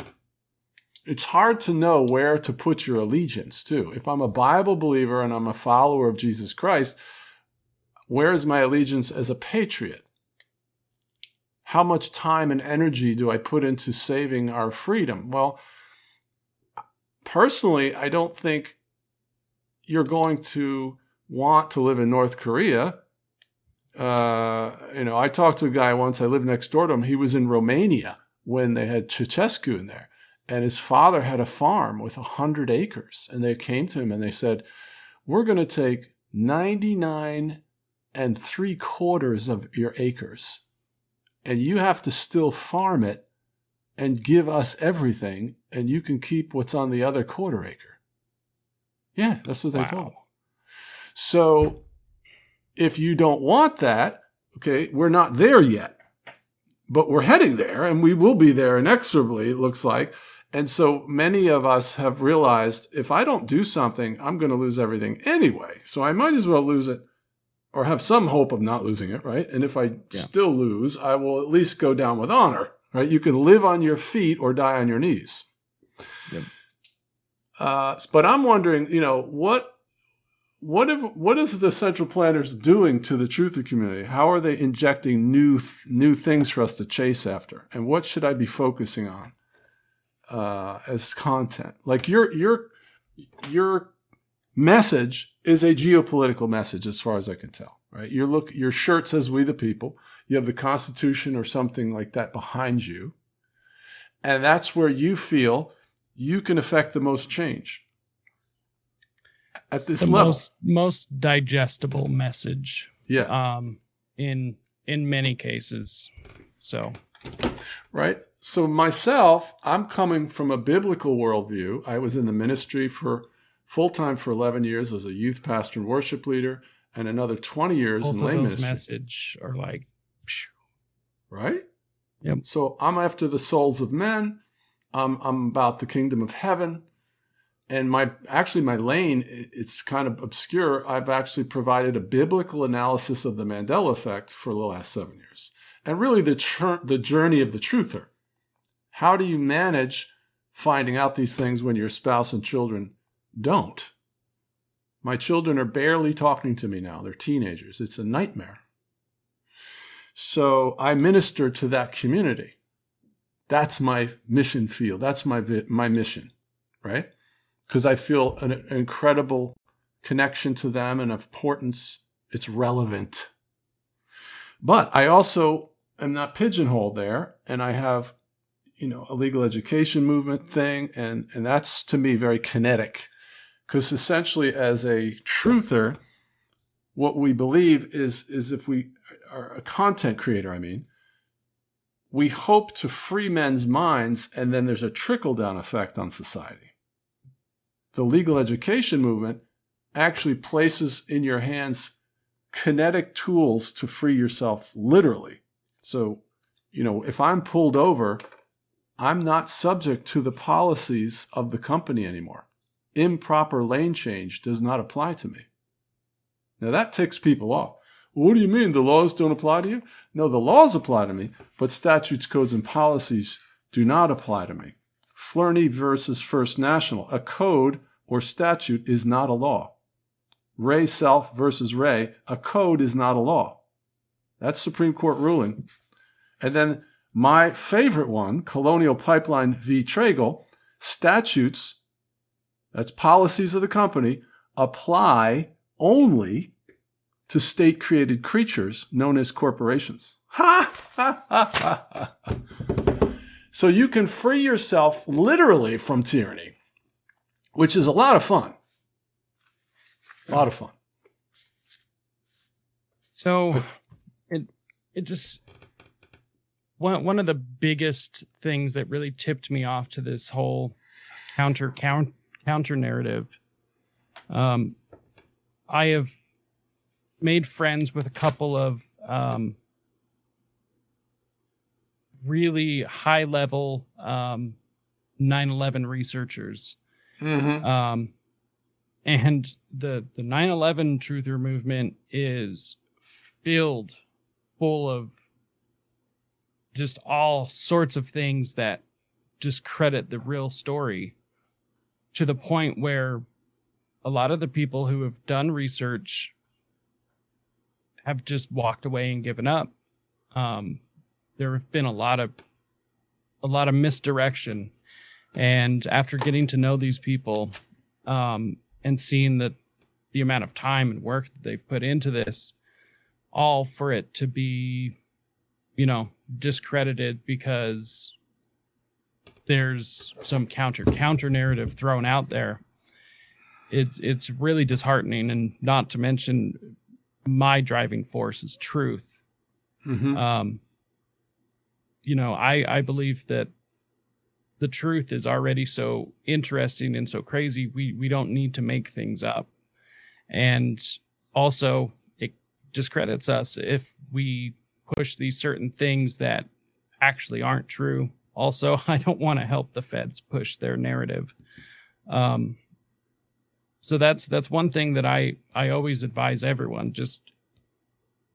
It's hard to know where to put your allegiance, to. If I'm a Bible believer and I'm a follower of Jesus Christ, where is my allegiance as a patriot? How much time and energy do I put into saving our freedom? Well, personally, I don't think you're going to want to live in North Korea uh, you know, I talked to a guy once. I lived next door to him. He was in Romania when they had Ceausescu in there, and his father had a farm with a hundred acres. And they came to him and they said, "We're going to take 99 and three quarters of your acres, and you have to still farm it and give us everything, and you can keep what's on the other quarter acre. Yeah, that's what they Wow. told. So if you don't want that, okay, we're not there yet, but we're heading there, and we will be there inexorably, it looks like. And so many of us have realized if I don't do something, I'm going to lose everything anyway. So I might as well lose it or have some hope of not losing it, right? And if I Yeah. still lose, I will at least go down with honor, right? You can live on your feet or die on your knees. Yep. Uh, but I'm wondering, you know, what what if, what is the central planners doing to the truth truther community? How are they injecting new th- new things for us to chase after? And what should I be focusing on uh, as content? Like your your your message is a geopolitical message, as far as I can tell. Right? Your look your shirt says "We the People." You have the Constitution or something like that behind you, and that's where you feel you can affect the most change at this the level. most most digestible message yeah. um in in many cases so right? So myself, I'm coming from a biblical worldview. I was in the ministry for full time for 11 years as a youth pastor and worship leader, and another 20 years both in lay those ministry. message are like phew. right? Yep. So I'm after the souls of men. I'm I'm about the kingdom of heaven. And my actually my lane it's kind of obscure. I've actually provided a biblical analysis of the Mandela effect for the last seven years, and really the chur- the journey of the truther. How do you manage finding out these things when your spouse and children don't? My children are barely talking to me now. They're teenagers. It's a nightmare. So I minister to that community. That's my mission field. That's my my mission, right? Because I feel an, an incredible connection to them and importance. It's relevant. But I also am not pigeonholed there, and I have, you know, a legal education movement thing, and and that's to me very kinetic, because essentially as a truther, what we believe is is if we are a content creator, I mean, we hope to free men's minds, and then there's a trickle down effect on society. The legal education movement actually places in your hands kinetic tools to free yourself literally. So, you know, if I'm pulled over, I'm not subject to the policies of the company anymore. Improper lane change does not apply to me. Now that ticks people off. What do you mean the laws don't apply to you? No, the laws apply to me, but statutes, codes, and policies do not apply to me. Flournoy versus First National. A code or statute is not a law. Ray Self versus Rhay. A code is not a law. That's Supreme Court ruling. And then my favorite one, Colonial Pipeline v. Traigle, statutes, that's policies of the company, apply only to state created creatures known as corporations. Ha! ha, ha, ha. So you can free yourself literally from tyranny, which is a lot of fun. A lot of fun. So it it just one one of the biggest things that really tipped me off to this whole counter counter counter narrative. Um, I have made friends with a couple of um, really high level um, 9/11 researchers Mm-hmm. um, and the the 9/11 truther movement is filled full of just all sorts of things that discredit the real story to the point where a lot of the people who have done research have just walked away and given up um, there have been a lot of a lot of misdirection and after getting to know these people um, and seeing that the amount of time and work that they've put into this, all for it to be, you know, discredited because there's some counter counter narrative thrown out there. it's it's really disheartening, and not to mention my driving force is truth. Mm-hmm. Um, you know, I I believe that the truth is already so interesting and so crazy. We we don't need to make things up, and also it discredits us if we push these certain things that actually aren't true. Also, [LAUGHS] I don't want to help the feds push their narrative. Um, so that's that's one thing that I I always advise everyone. Just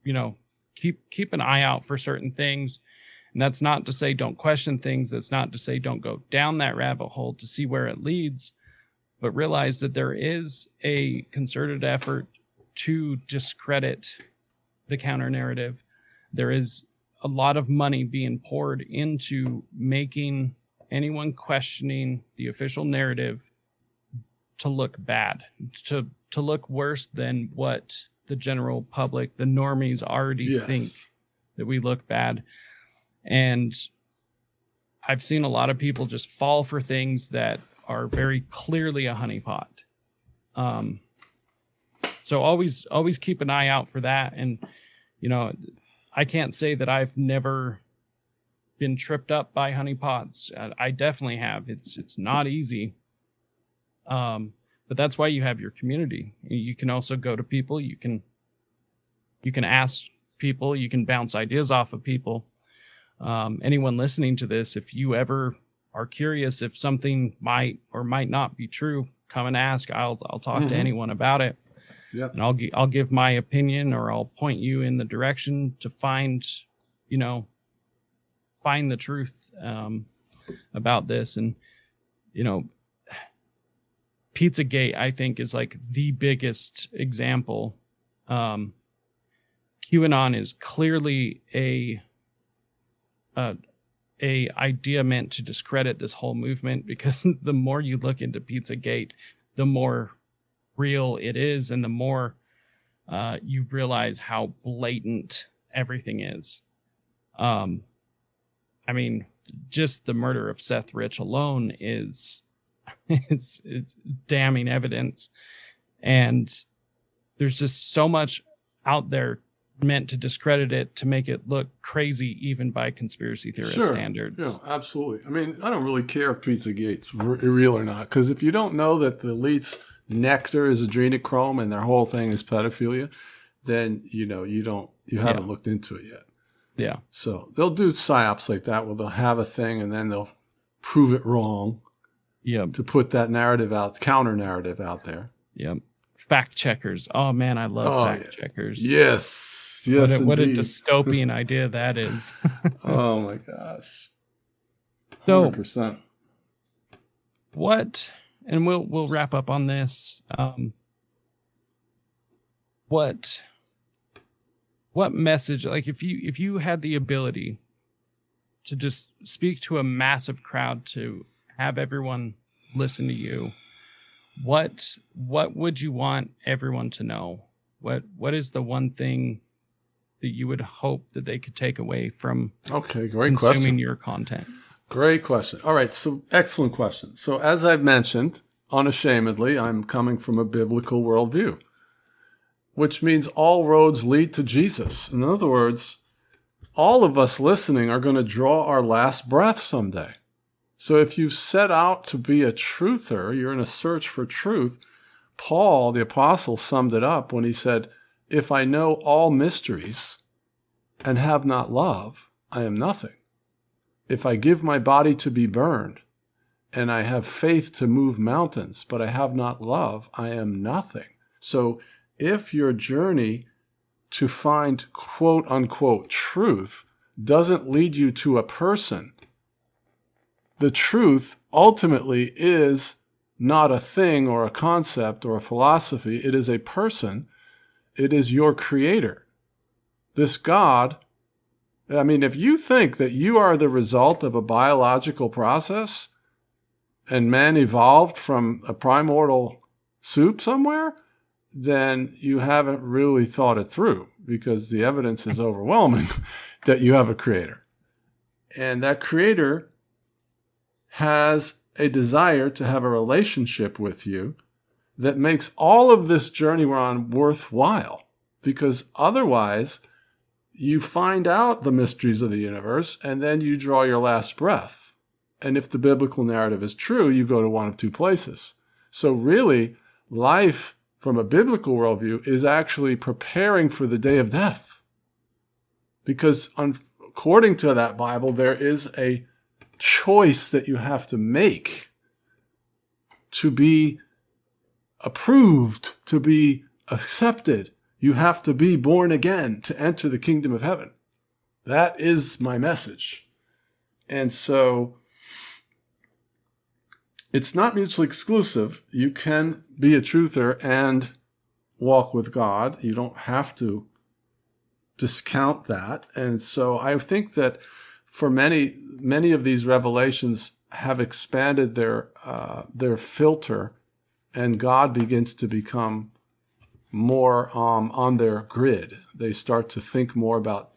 you know, keep keep an eye out for certain things. And that's not to say don't question things. That's not to say don't go down that rabbit hole to see where it leads, but realize that there is a concerted effort to discredit the counter narrative. There is a lot of money being poured into making anyone questioning the official narrative to look bad, to to look worse than what the general public, the normies already Yes. think that we look bad. And I've seen a lot of people just fall for things that are very clearly a honeypot. Um, so always always keep an eye out for that. And you know, I can't say that I've never been tripped up by honeypots. I- I definitely have. It's it's not easy. Um, but that's why you have your community. You can also go to people. You can you can ask people. You can bounce ideas off of people. Um, anyone listening to this, if you ever are curious if something might or might not be true, come and ask. I'll I'll talk Mhm. to anyone about it Yep. and I'll gi- I'll give my opinion or I'll point you in the direction to find, you know, find the truth um, about this. And you know, Pizzagate I think is like the biggest example. Um, QAnon is clearly a a a idea meant to discredit this whole movement because [LAUGHS] the more you look into Pizzagate, the more real it is and the more uh, you realize how blatant everything is um i mean just the murder of seth rich alone is [LAUGHS] is it's damning evidence and there's just so much out there meant to discredit it to make it look crazy even by conspiracy theorist Sure. standards Yeah, absolutely. I mean, I don't really care if Pizza Gate's r- real or not, because if you don't know that the elite's nectar is adrenochrome and their whole thing is pedophilia, then you know you don't you haven't Yeah. looked into it yet. yeah So they'll do psyops like that, where they'll have a thing and then they'll prove it wrong yeah to put that narrative out, counter narrative out there. yeah fact checkers. Oh man i love Oh, fact yeah. checkers. Yes, what, yes, a, what a dystopian [LAUGHS] idea that is. [LAUGHS] Oh my gosh, So- hundred percent. what and we'll we'll wrap up on this um what what message like if you if you had the ability to just speak to a massive crowd to have everyone listen to you what what would you want everyone to know what what is the one thing that you would hope that they could take away from Okay, great consuming question. your content Great question. All right, so excellent question. So, as I've mentioned, unashamedly, I'm coming from a biblical worldview, which means all roads lead to Jesus. In other words, all of us listening are going to draw our last breath someday. So, if you set out to be a truther, you're in a search for truth. Paul, the apostle, summed it up when he said, If I know all mysteries and have not love, I am nothing if I give my body to be burned, and I have faith to move mountains, but I have not love, I am nothing. So if your journey to find quote unquote truth doesn't lead you to a person, the truth ultimately is not a thing or a concept or a philosophy. It is a person. It is your creator. This God I mean, if you think that you are the result of a biological process and man evolved from a primordial soup somewhere, then you haven't really thought it through because the evidence is overwhelming [LAUGHS] that you have a creator. And that creator has a desire to have a relationship with you that makes all of this journey we're on worthwhile. Because otherwise, you find out the mysteries of the universe and then you draw your last breath. And if the biblical narrative is true, you go to one of two places. So, really, life from a biblical worldview is actually preparing for the day of death. Because, according to that Bible, there is a choice that you have to make to be approved, to be accepted. You have to be born again to enter the kingdom of heaven. That is my message. And so it's not mutually exclusive. You can be a truther and walk with God. You don't have to discount that. And so I think that for many, many of these revelations have expanded their uh, their filter, and God begins to become more um, on their grid. They start to think more about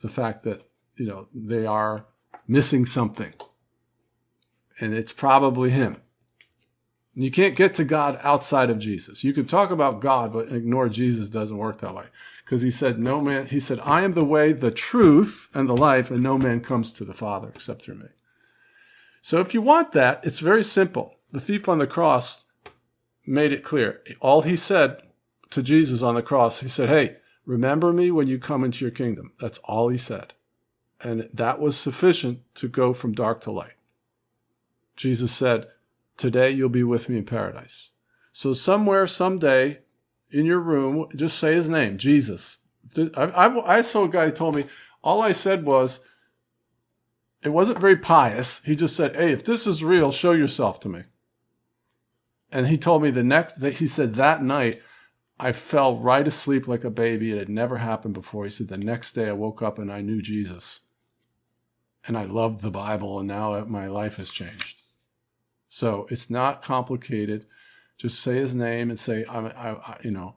the fact that you know they are missing something and it's probably him. You can't get to God outside of Jesus. You can talk about God, but ignore Jesus doesn't work that way. Because he said, No man, he said, I am the way, the truth, and the life, and no man comes to the Father except through me. So if you want that, it's very simple. The thief on the cross made it clear. All he said to Jesus on the cross, he said, Hey, remember me when you come into your kingdom. That's all he said. And that was sufficient to go from dark to light. Jesus said, Today you'll be with me in paradise. So, somewhere, someday, in your room, just say his name, Jesus. I, I, I saw a guy told me, all I said was, it wasn't very pious. He just said, Hey, if this is real, show yourself to me. And he told me the next, that he said that night, I fell right asleep like a baby. It had never happened before. He said, The next day I woke up and I knew Jesus. And I loved the Bible, and now my life has changed. So it's not complicated. Just say his name and say, I, I, I you know,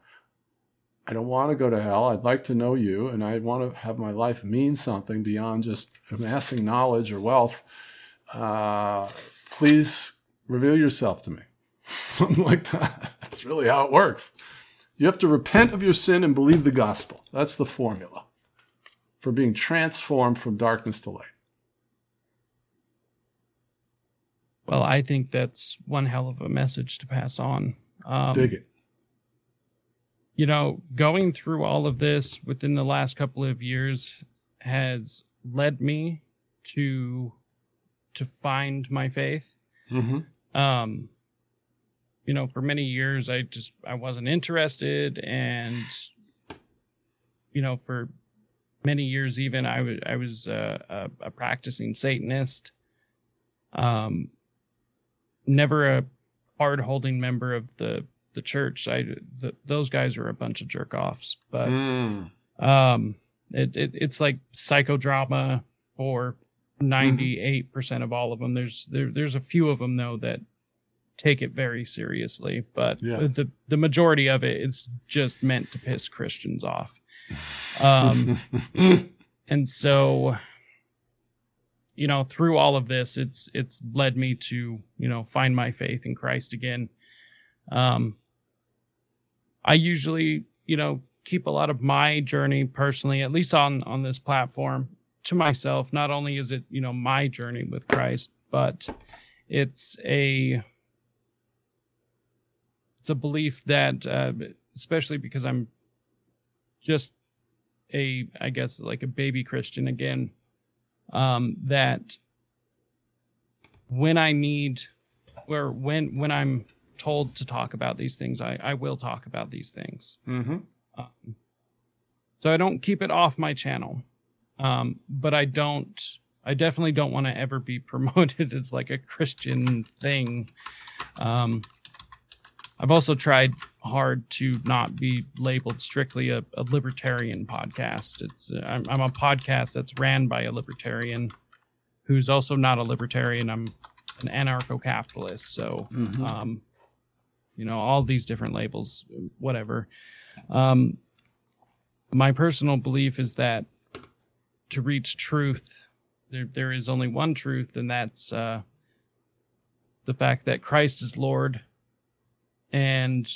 I don't want to go to hell. I'd like to know you, and I want to have my life mean something beyond just amassing knowledge or wealth. Uh, please reveal yourself to me. [LAUGHS] Something like that. That's really how it works. You have to repent of your sin and believe the gospel. That's the formula for being transformed from darkness to light. Well, I think that's one hell of a message to pass on. Um, Dig it. You know, going through all of this within the last couple of years has led me to to find my faith. Mm-hmm. Um, you know, for many years, I just I wasn't interested, and you know, for many years, even I was I was uh, a, a practicing Satanist. Um, never a hard holding member of the the church. I the, those guys are a bunch of jerk offs, but mm. um, it, it it's like psychodrama for ninety eight percent of all of them. There's there there's a few of them though that take it very seriously, but yeah. the the majority of it it is just meant to piss Christians off. Um, [LAUGHS] and so you know, through all of this, it's it's led me to you know find my faith in Christ again. Um, I usually you know keep a lot of my journey personally, at least on on this platform, to myself. Not only is it you know my journey with Christ, but it's a it's a belief that, uh, especially because I'm just a I guess like a baby Christian again um, that when I need or when when I'm told to talk about these things, I, I will talk about these things. Mm-hmm. Um, so I don't keep it off my channel, um, but I don't. I definitely don't want to ever be [LAUGHS] promoted as like a Christian thing. Um, I've also tried hard to not be labeled strictly a, a libertarian podcast. It's I'm, I'm, a podcast that's ran by a libertarian who's also not a libertarian. I'm an anarcho-capitalist. So, mm-hmm. um, you know, all these different labels, whatever. Um, my personal belief is that to reach truth, there there is only one truth, and that's uh, the fact that Christ is Lord and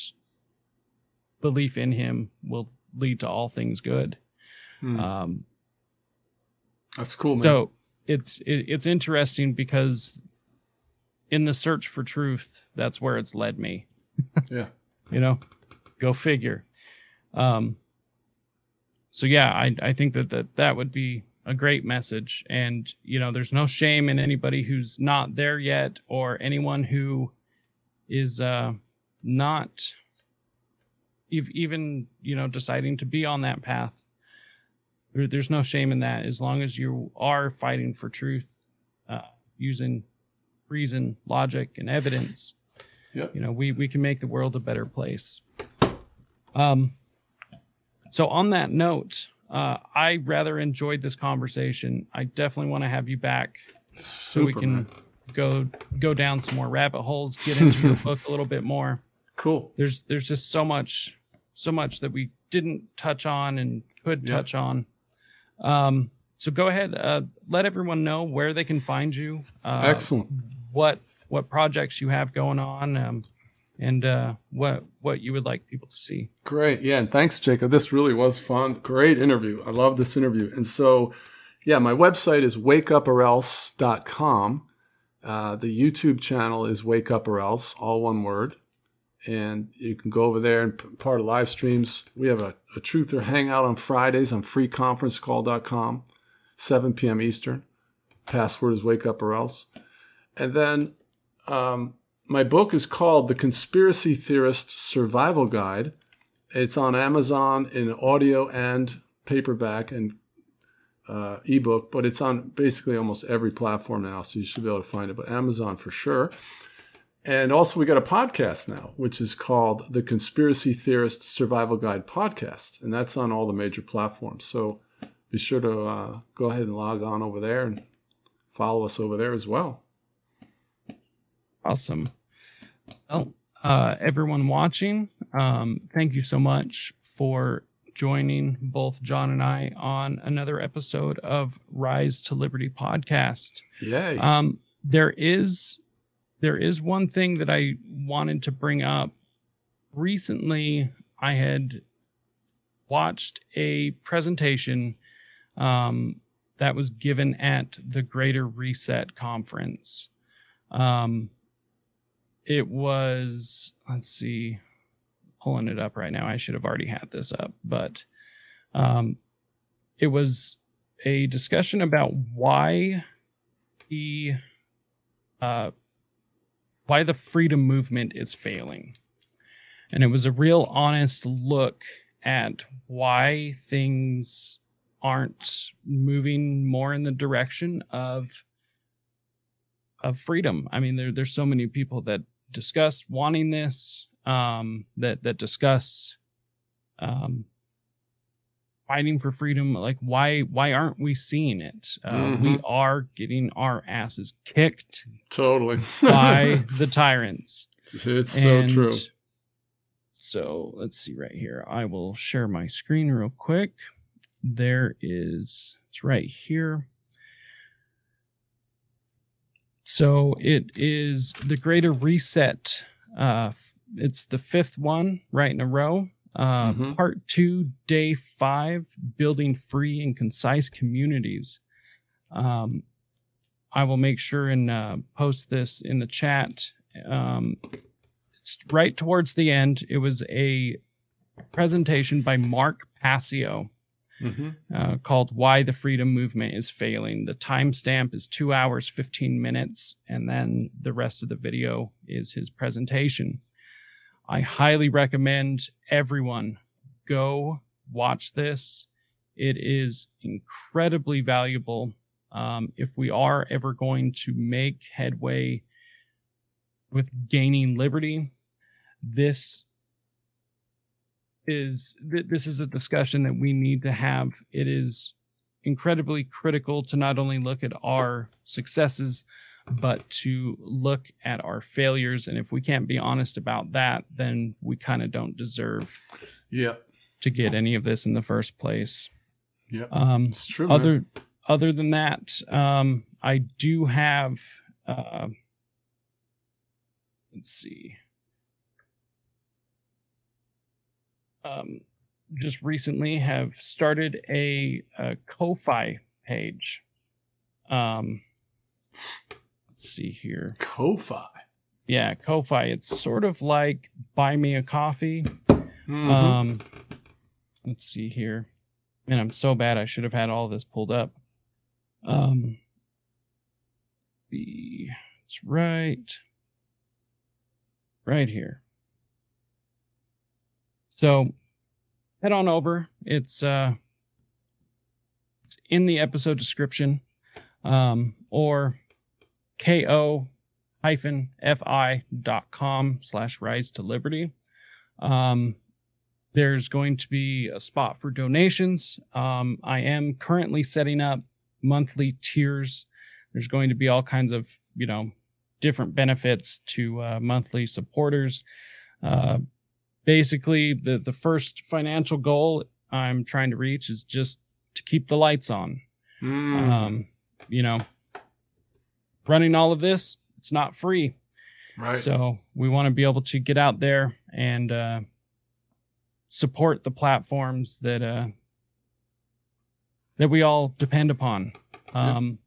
belief in him will lead to all things good. Hmm. Um, That's cool, man. so it's it, it's interesting because in the search for truth, that's where it's led me. [LAUGHS] yeah. You know, go figure. Um, so yeah, I I think that that that would be a great message, and you know, there's no shame in anybody who's not there yet, or anyone who is uh, not even you know deciding to be on that path. There's no shame in that as long as you are fighting for truth, uh, using reason, logic, and evidence. Yep. You know, we we can make the world a better place. Um. So on that note, uh, I rather enjoyed this conversation. I definitely want to have you back so we can man. go go down some more rabbit holes, get into your [LAUGHS] book a little bit more. Cool. There's there's just so much so much that we didn't touch on and could Yep. touch on. Um, so go ahead, uh, let everyone know where they can find you. Uh, Excellent. What what projects you have going on, um, and uh, what what you would like people to see. Great. Yeah. And thanks, Jacob. This really was fun. Great interview. I love this interview. And so, yeah, my website is wakeuporelse.com. Uh, the YouTube channel is Wake Up or Else, all one word. And you can go over there and part of live streams. We have a, a Truther Hangout on Fridays on freeconferencecall.com, 7 p.m. Eastern. Password is Wake Up or Else. And then um, my book is called The Conspiracy Theorist Survival Guide. It's on Amazon in audio and paperback and uh, ebook, but it's on basically almost every platform now, so you should be able to find it. But Amazon for sure. And also, we got a podcast now, which is called the Conspiracy Theorist Survival Guide Podcast, and that's on all the major platforms. So be sure to uh, go ahead and log on over there and follow us over there as well. Awesome. Well, uh, everyone watching, um, thank you so much for joining both John and I on another episode of Rise to Liberty podcast. Yay! Um, there is there is one thing that I wanted to bring up. Recently, I had watched a presentation um, that was given at the Greater Reset conference. Um, it was let's see, pulling it up right now. I should have already had this up, but um, it was a discussion about why the uh, why the freedom movement is failing. And it was a real honest look at why things aren't moving more in the direction of of freedom. I mean, there, there's so many people that discuss wanting this, um, that that discuss um, fighting for freedom. Like, why why aren't we seeing it? Uh, We Mhm. are getting our asses kicked totally. by [LAUGHS] the tyrants. it's so true. So let's see right here. I will share my screen real quick. There is, it's right here. So it is the Greater Reset. Uh, it's the fifth one right in a row. Uh, Mhm. Part two, day five, building free and concise communities. Um, I will make sure and uh, post this in the chat. Um, it's right towards the end. It was a presentation by Mark Passio hmm uh, called Why the Freedom Movement is Failing. The timestamp is two hours, 15 minutes, and then the rest of the video is his presentation. I highly recommend everyone go watch this. It is incredibly valuable. Um, if we are ever going to make headway with gaining liberty, this is th- this is a discussion that we need to have. It is incredibly critical to not only look at our successes, but to look at our failures. And if we can't be honest about that, then we kind of don't deserve Yeah. to get any of this in the first place. Yeah. Um, It's true. man. other other than that, um, I do have. Uh, let's see. um, just recently have started a, a Ko-fi page. Um, let's see here. Ko-fi. Yeah, Ko-fi. It's sort of like buy me a coffee. Mhm. Um, let's see here. Man, I'm so bad. I should have had all this pulled up. Um, the it's right, right here. So, head on over. It's uh, it's in the episode description, um, or ko hyphen fi dot com slash rise to liberty. Um, there's going to be a spot for donations. Um, I am currently setting up monthly tiers. There's going to be all kinds of, you know, different benefits to uh, monthly supporters. Uh, basically, the the first financial goal I'm trying to reach is just to keep the lights on. Mm. Um, you know, running all of this, it's not free. right. So we want to be able to get out there and uh, support the platforms that uh, that we all depend upon. Um,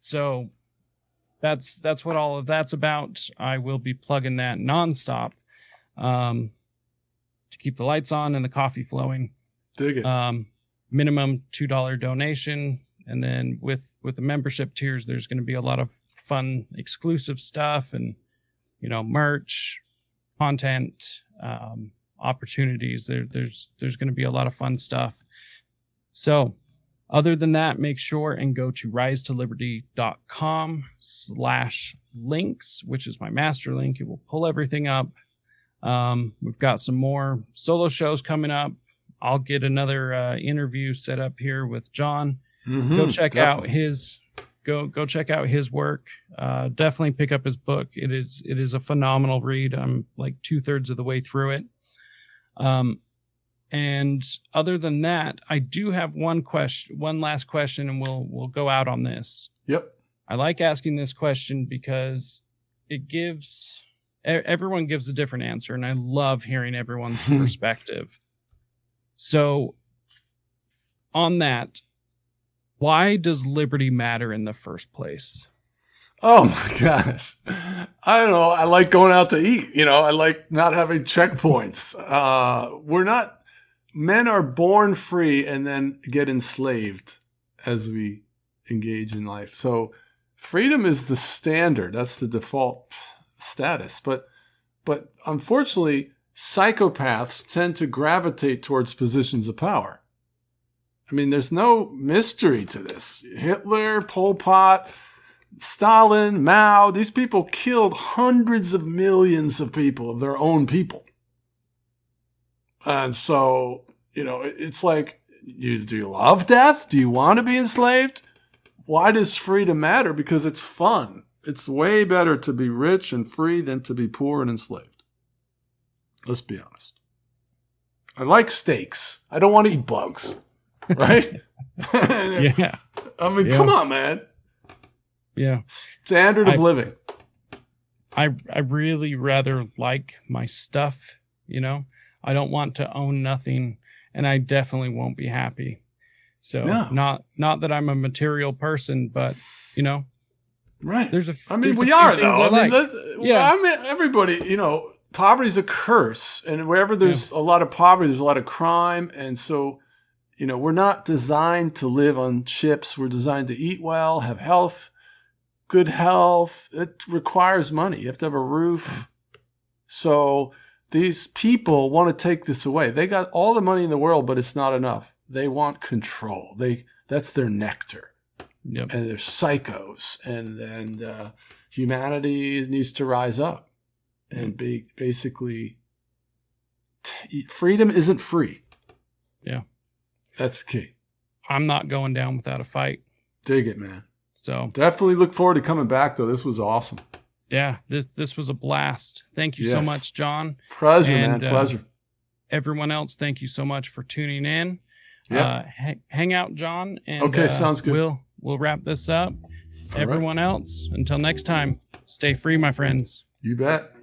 So that's that's what all of that's about. I will be plugging that nonstop um, to keep the lights on and the coffee flowing. Dig it. Um, minimum two dollar donation, and then with with the membership tiers, there's going to be a lot of fun exclusive stuff and you know merch, content, um, opportunities. There, there's there's going to be a lot of fun stuff. So, other than that, make sure and go to risetoliberty.com slash links, which is my master link. It will pull everything up. Um, we've got some more solo shows coming up. I'll get another uh, interview set up here with John. Go Mhm, check out his go go check out his work. Uh, definitely pick up his book. It is it is a phenomenal read. I'm like two thirds of the way through it. Um, and other than that, I do have one question, one last question, and we'll we'll go out on this. Yep. I like asking this question because it gives everyone gives a different answer, and I love hearing everyone's [LAUGHS] perspective. So, on that, why does liberty matter in the first place? Oh my [LAUGHS] gosh. I don't know. I like going out to eat. You know, I like not having checkpoints. Uh, we're not, men are born free and then get enslaved as we engage in life. So freedom is the standard. That's the default status. But, but unfortunately, psychopaths tend to gravitate towards positions of power. I mean, there's no mystery to this. Hitler, Pol Pot, Stalin, Mao, these people killed hundreds of millions of people, of their own people. And so, you know, it's like, you, do you love death? Do you want to be enslaved? Why does freedom matter? Because it's fun. It's way better to be rich and free than to be poor and enslaved. Let's be honest. I like steaks. I don't want to eat bugs. [LAUGHS] Right? Yeah, I mean, Yeah. come on, man. yeah. Standard of I- living. I I really rather like my stuff. You know, I don't want to own nothing, and I definitely won't be happy. So Yeah. not not that I'm a material person, but you know, Right. there's a. I mean, we are though. I, I mean, like. let- Yeah. I mean, everybody. You know, poverty's a curse, and wherever there's a lot of poverty, there's a lot of crime, and so, you know, we're not designed to live on ships. We're designed to eat well, have health, good health. It requires money. You have to have a roof. So these people want to take this away. They got all the money in the world, but it's not enough. They want control. They that's their nectar Yep. and they're psychos and and uh, humanity needs to rise up and be basically t- freedom isn't free Yeah. That's key I'm not going down without a fight. dig it man So definitely look forward to coming back though this was awesome yeah, this this was a blast. Thank you so much, John. pleasure And, man uh, pleasure Everyone else, thank you so much for tuning in. yeah Uh, ha- hang out, John. And, Okay, uh, sounds good. We'll we'll wrap this up. right. Everyone else, until next time, stay free, my friends. you bet